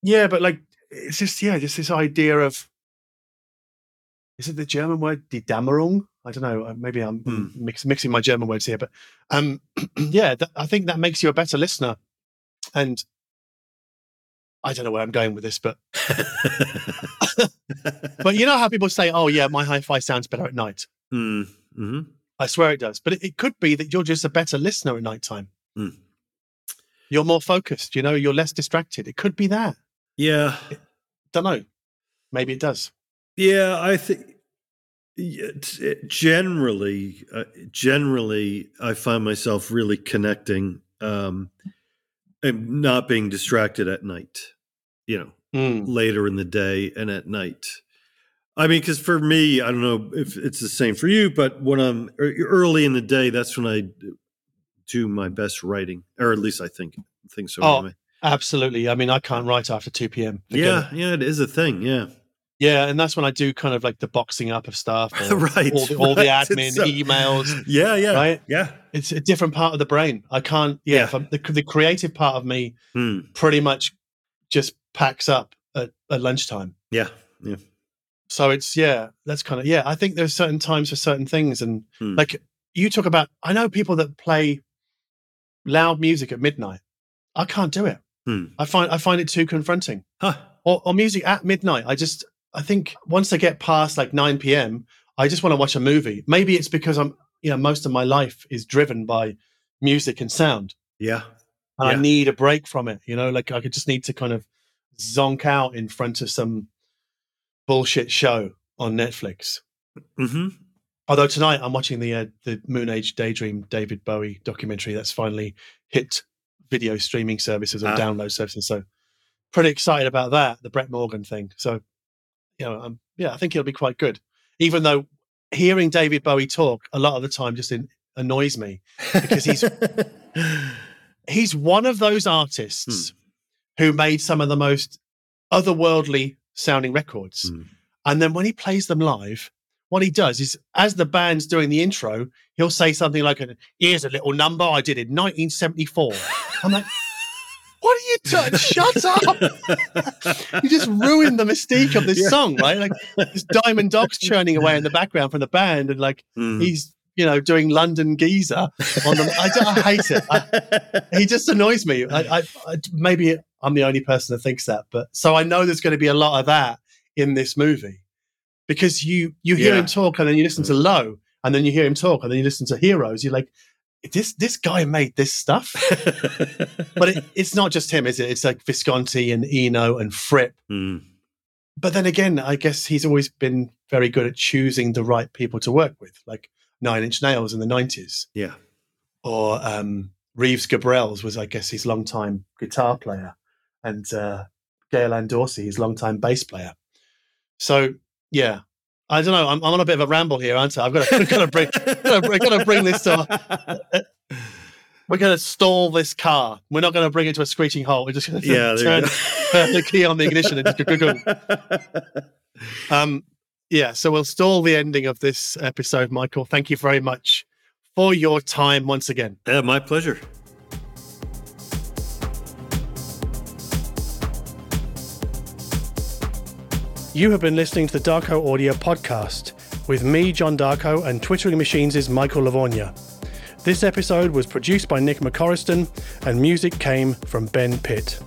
[SPEAKER 2] yeah, but like it's just yeah, just this idea of is it the German word die Dämmerung? I don't know. uh, Maybe I'm
[SPEAKER 3] Hmm.
[SPEAKER 2] mix, mixing my German words here, but um, yeah, that, I think that makes you a better listener, and I don't know where I'm going with this, but but you know how people say, "Oh yeah, my hi-fi sounds better at night."
[SPEAKER 3] Mm, hmm
[SPEAKER 2] I swear it does, but it, it could be that you're just a better listener at nighttime.
[SPEAKER 3] Mm.
[SPEAKER 2] You're more focused. You know, you're less distracted. It could be that.
[SPEAKER 3] Yeah.
[SPEAKER 2] Don't know. Maybe it does.
[SPEAKER 3] Yeah, I think it- generally, uh, generally, I find myself really connecting um, and not being distracted at night. You know,
[SPEAKER 2] Mm.
[SPEAKER 3] later in the day and at night. I mean, because for me, I don't know if it's the same for you, but when I'm early in the day, that's when I do my best writing, or at least I think think so.
[SPEAKER 2] Oh,
[SPEAKER 3] anyway.
[SPEAKER 2] Absolutely. I mean, I can't write after 2 p.m. Forget
[SPEAKER 3] Yeah,
[SPEAKER 2] it.
[SPEAKER 3] yeah, it is a thing. Yeah,
[SPEAKER 2] Yeah. And that's when I do kind of like the boxing up of stuff,
[SPEAKER 3] right.
[SPEAKER 2] all the, all the admin,
[SPEAKER 3] so-
[SPEAKER 2] emails.
[SPEAKER 3] Yeah, yeah,
[SPEAKER 2] Right?
[SPEAKER 3] yeah.
[SPEAKER 2] It's a different part of the brain. I can't, yeah,
[SPEAKER 3] Yeah.
[SPEAKER 2] the, the creative part of me
[SPEAKER 3] Hmm.
[SPEAKER 2] pretty much just packs up at, at lunchtime.
[SPEAKER 3] Yeah, yeah.
[SPEAKER 2] So it's, yeah, that's kind of, yeah, I think there's certain times for certain things. And
[SPEAKER 3] Hmm.
[SPEAKER 2] like you talk about, I know people that play loud music at midnight. I can't do it.
[SPEAKER 3] Hmm.
[SPEAKER 2] I find, I find it too confronting.
[SPEAKER 3] Huh.
[SPEAKER 2] or, or music at midnight. I just, I think once I get past like 9 p.m., I just want to watch a movie. Maybe it's because I'm, you know, most of my life is driven by music and sound.
[SPEAKER 3] Yeah,
[SPEAKER 2] And I need a break from it, you know, like I could just need to kind of zonk out in front of some bullshit show on Netflix.
[SPEAKER 3] hmm
[SPEAKER 2] Although tonight I'm watching the uh, the Moonage Daydream David Bowie documentary that's finally hit video streaming services or
[SPEAKER 3] Ah.
[SPEAKER 2] download services. So pretty excited about that, the Brett Morgen thing. So you know, um, yeah, I think it'll be quite good. Even though hearing David Bowie talk a lot of the time just in, annoys me. Because he's- He's one of those artists who made some of the most otherworldly sounding records.
[SPEAKER 3] Hmm.
[SPEAKER 2] And then when he plays them live, what he does is, as the band's doing the intro, he'll say something like, "Here's a little number I did in 1974." I'm like, "What are you doing? Shut up! You just ruined the mystique of this
[SPEAKER 3] Yeah.
[SPEAKER 2] song, right? Like, this Diamond Dogs churning away in the background from the band, and like
[SPEAKER 3] Hmm.
[SPEAKER 2] he's, you know, doing London Geezer on the. I, don't- I hate it. I, he just annoys me. I, I, I maybe I'm the only person that thinks that, but so I know there's going to be a lot of that in this movie because you you hear
[SPEAKER 3] Yeah.
[SPEAKER 2] him talk and then you listen to Low and then you hear him talk and then you listen to Heroes. You're like, this this guy made this stuff, but it, it's not just him, is it? It's like Visconti and Eno and Fripp.
[SPEAKER 3] Hmm.
[SPEAKER 2] But then again, I guess he's always been very good at choosing the right people to work with, like Nine Inch Nails in the '90s
[SPEAKER 3] Yeah.
[SPEAKER 2] or um, Reeves Gabrels was, I guess, his longtime guitar player, and uh, Gail Ann Dorsey, his longtime bass player. So, yeah, I don't know. I'm, I'm on a bit of a ramble here, aren't I? I've got to, I've got to bring, we're going to bring this to. We're going to stall this car. We're not going to bring it to a screeching halt. We're just going to
[SPEAKER 3] yeah.
[SPEAKER 2] Turn the key on the ignition and just go, go, go. Um, yeah, so we'll stall the ending of this episode, Michael. Thank you very much for your time once again.
[SPEAKER 3] yeah, my pleasure.
[SPEAKER 2] You have been listening to the Darko Audio Podcast with me, John Darko, and Twittering Machines' Michael Lavorgna. This episode was produced by Nick McCorriston, and music came from Ben Pitt.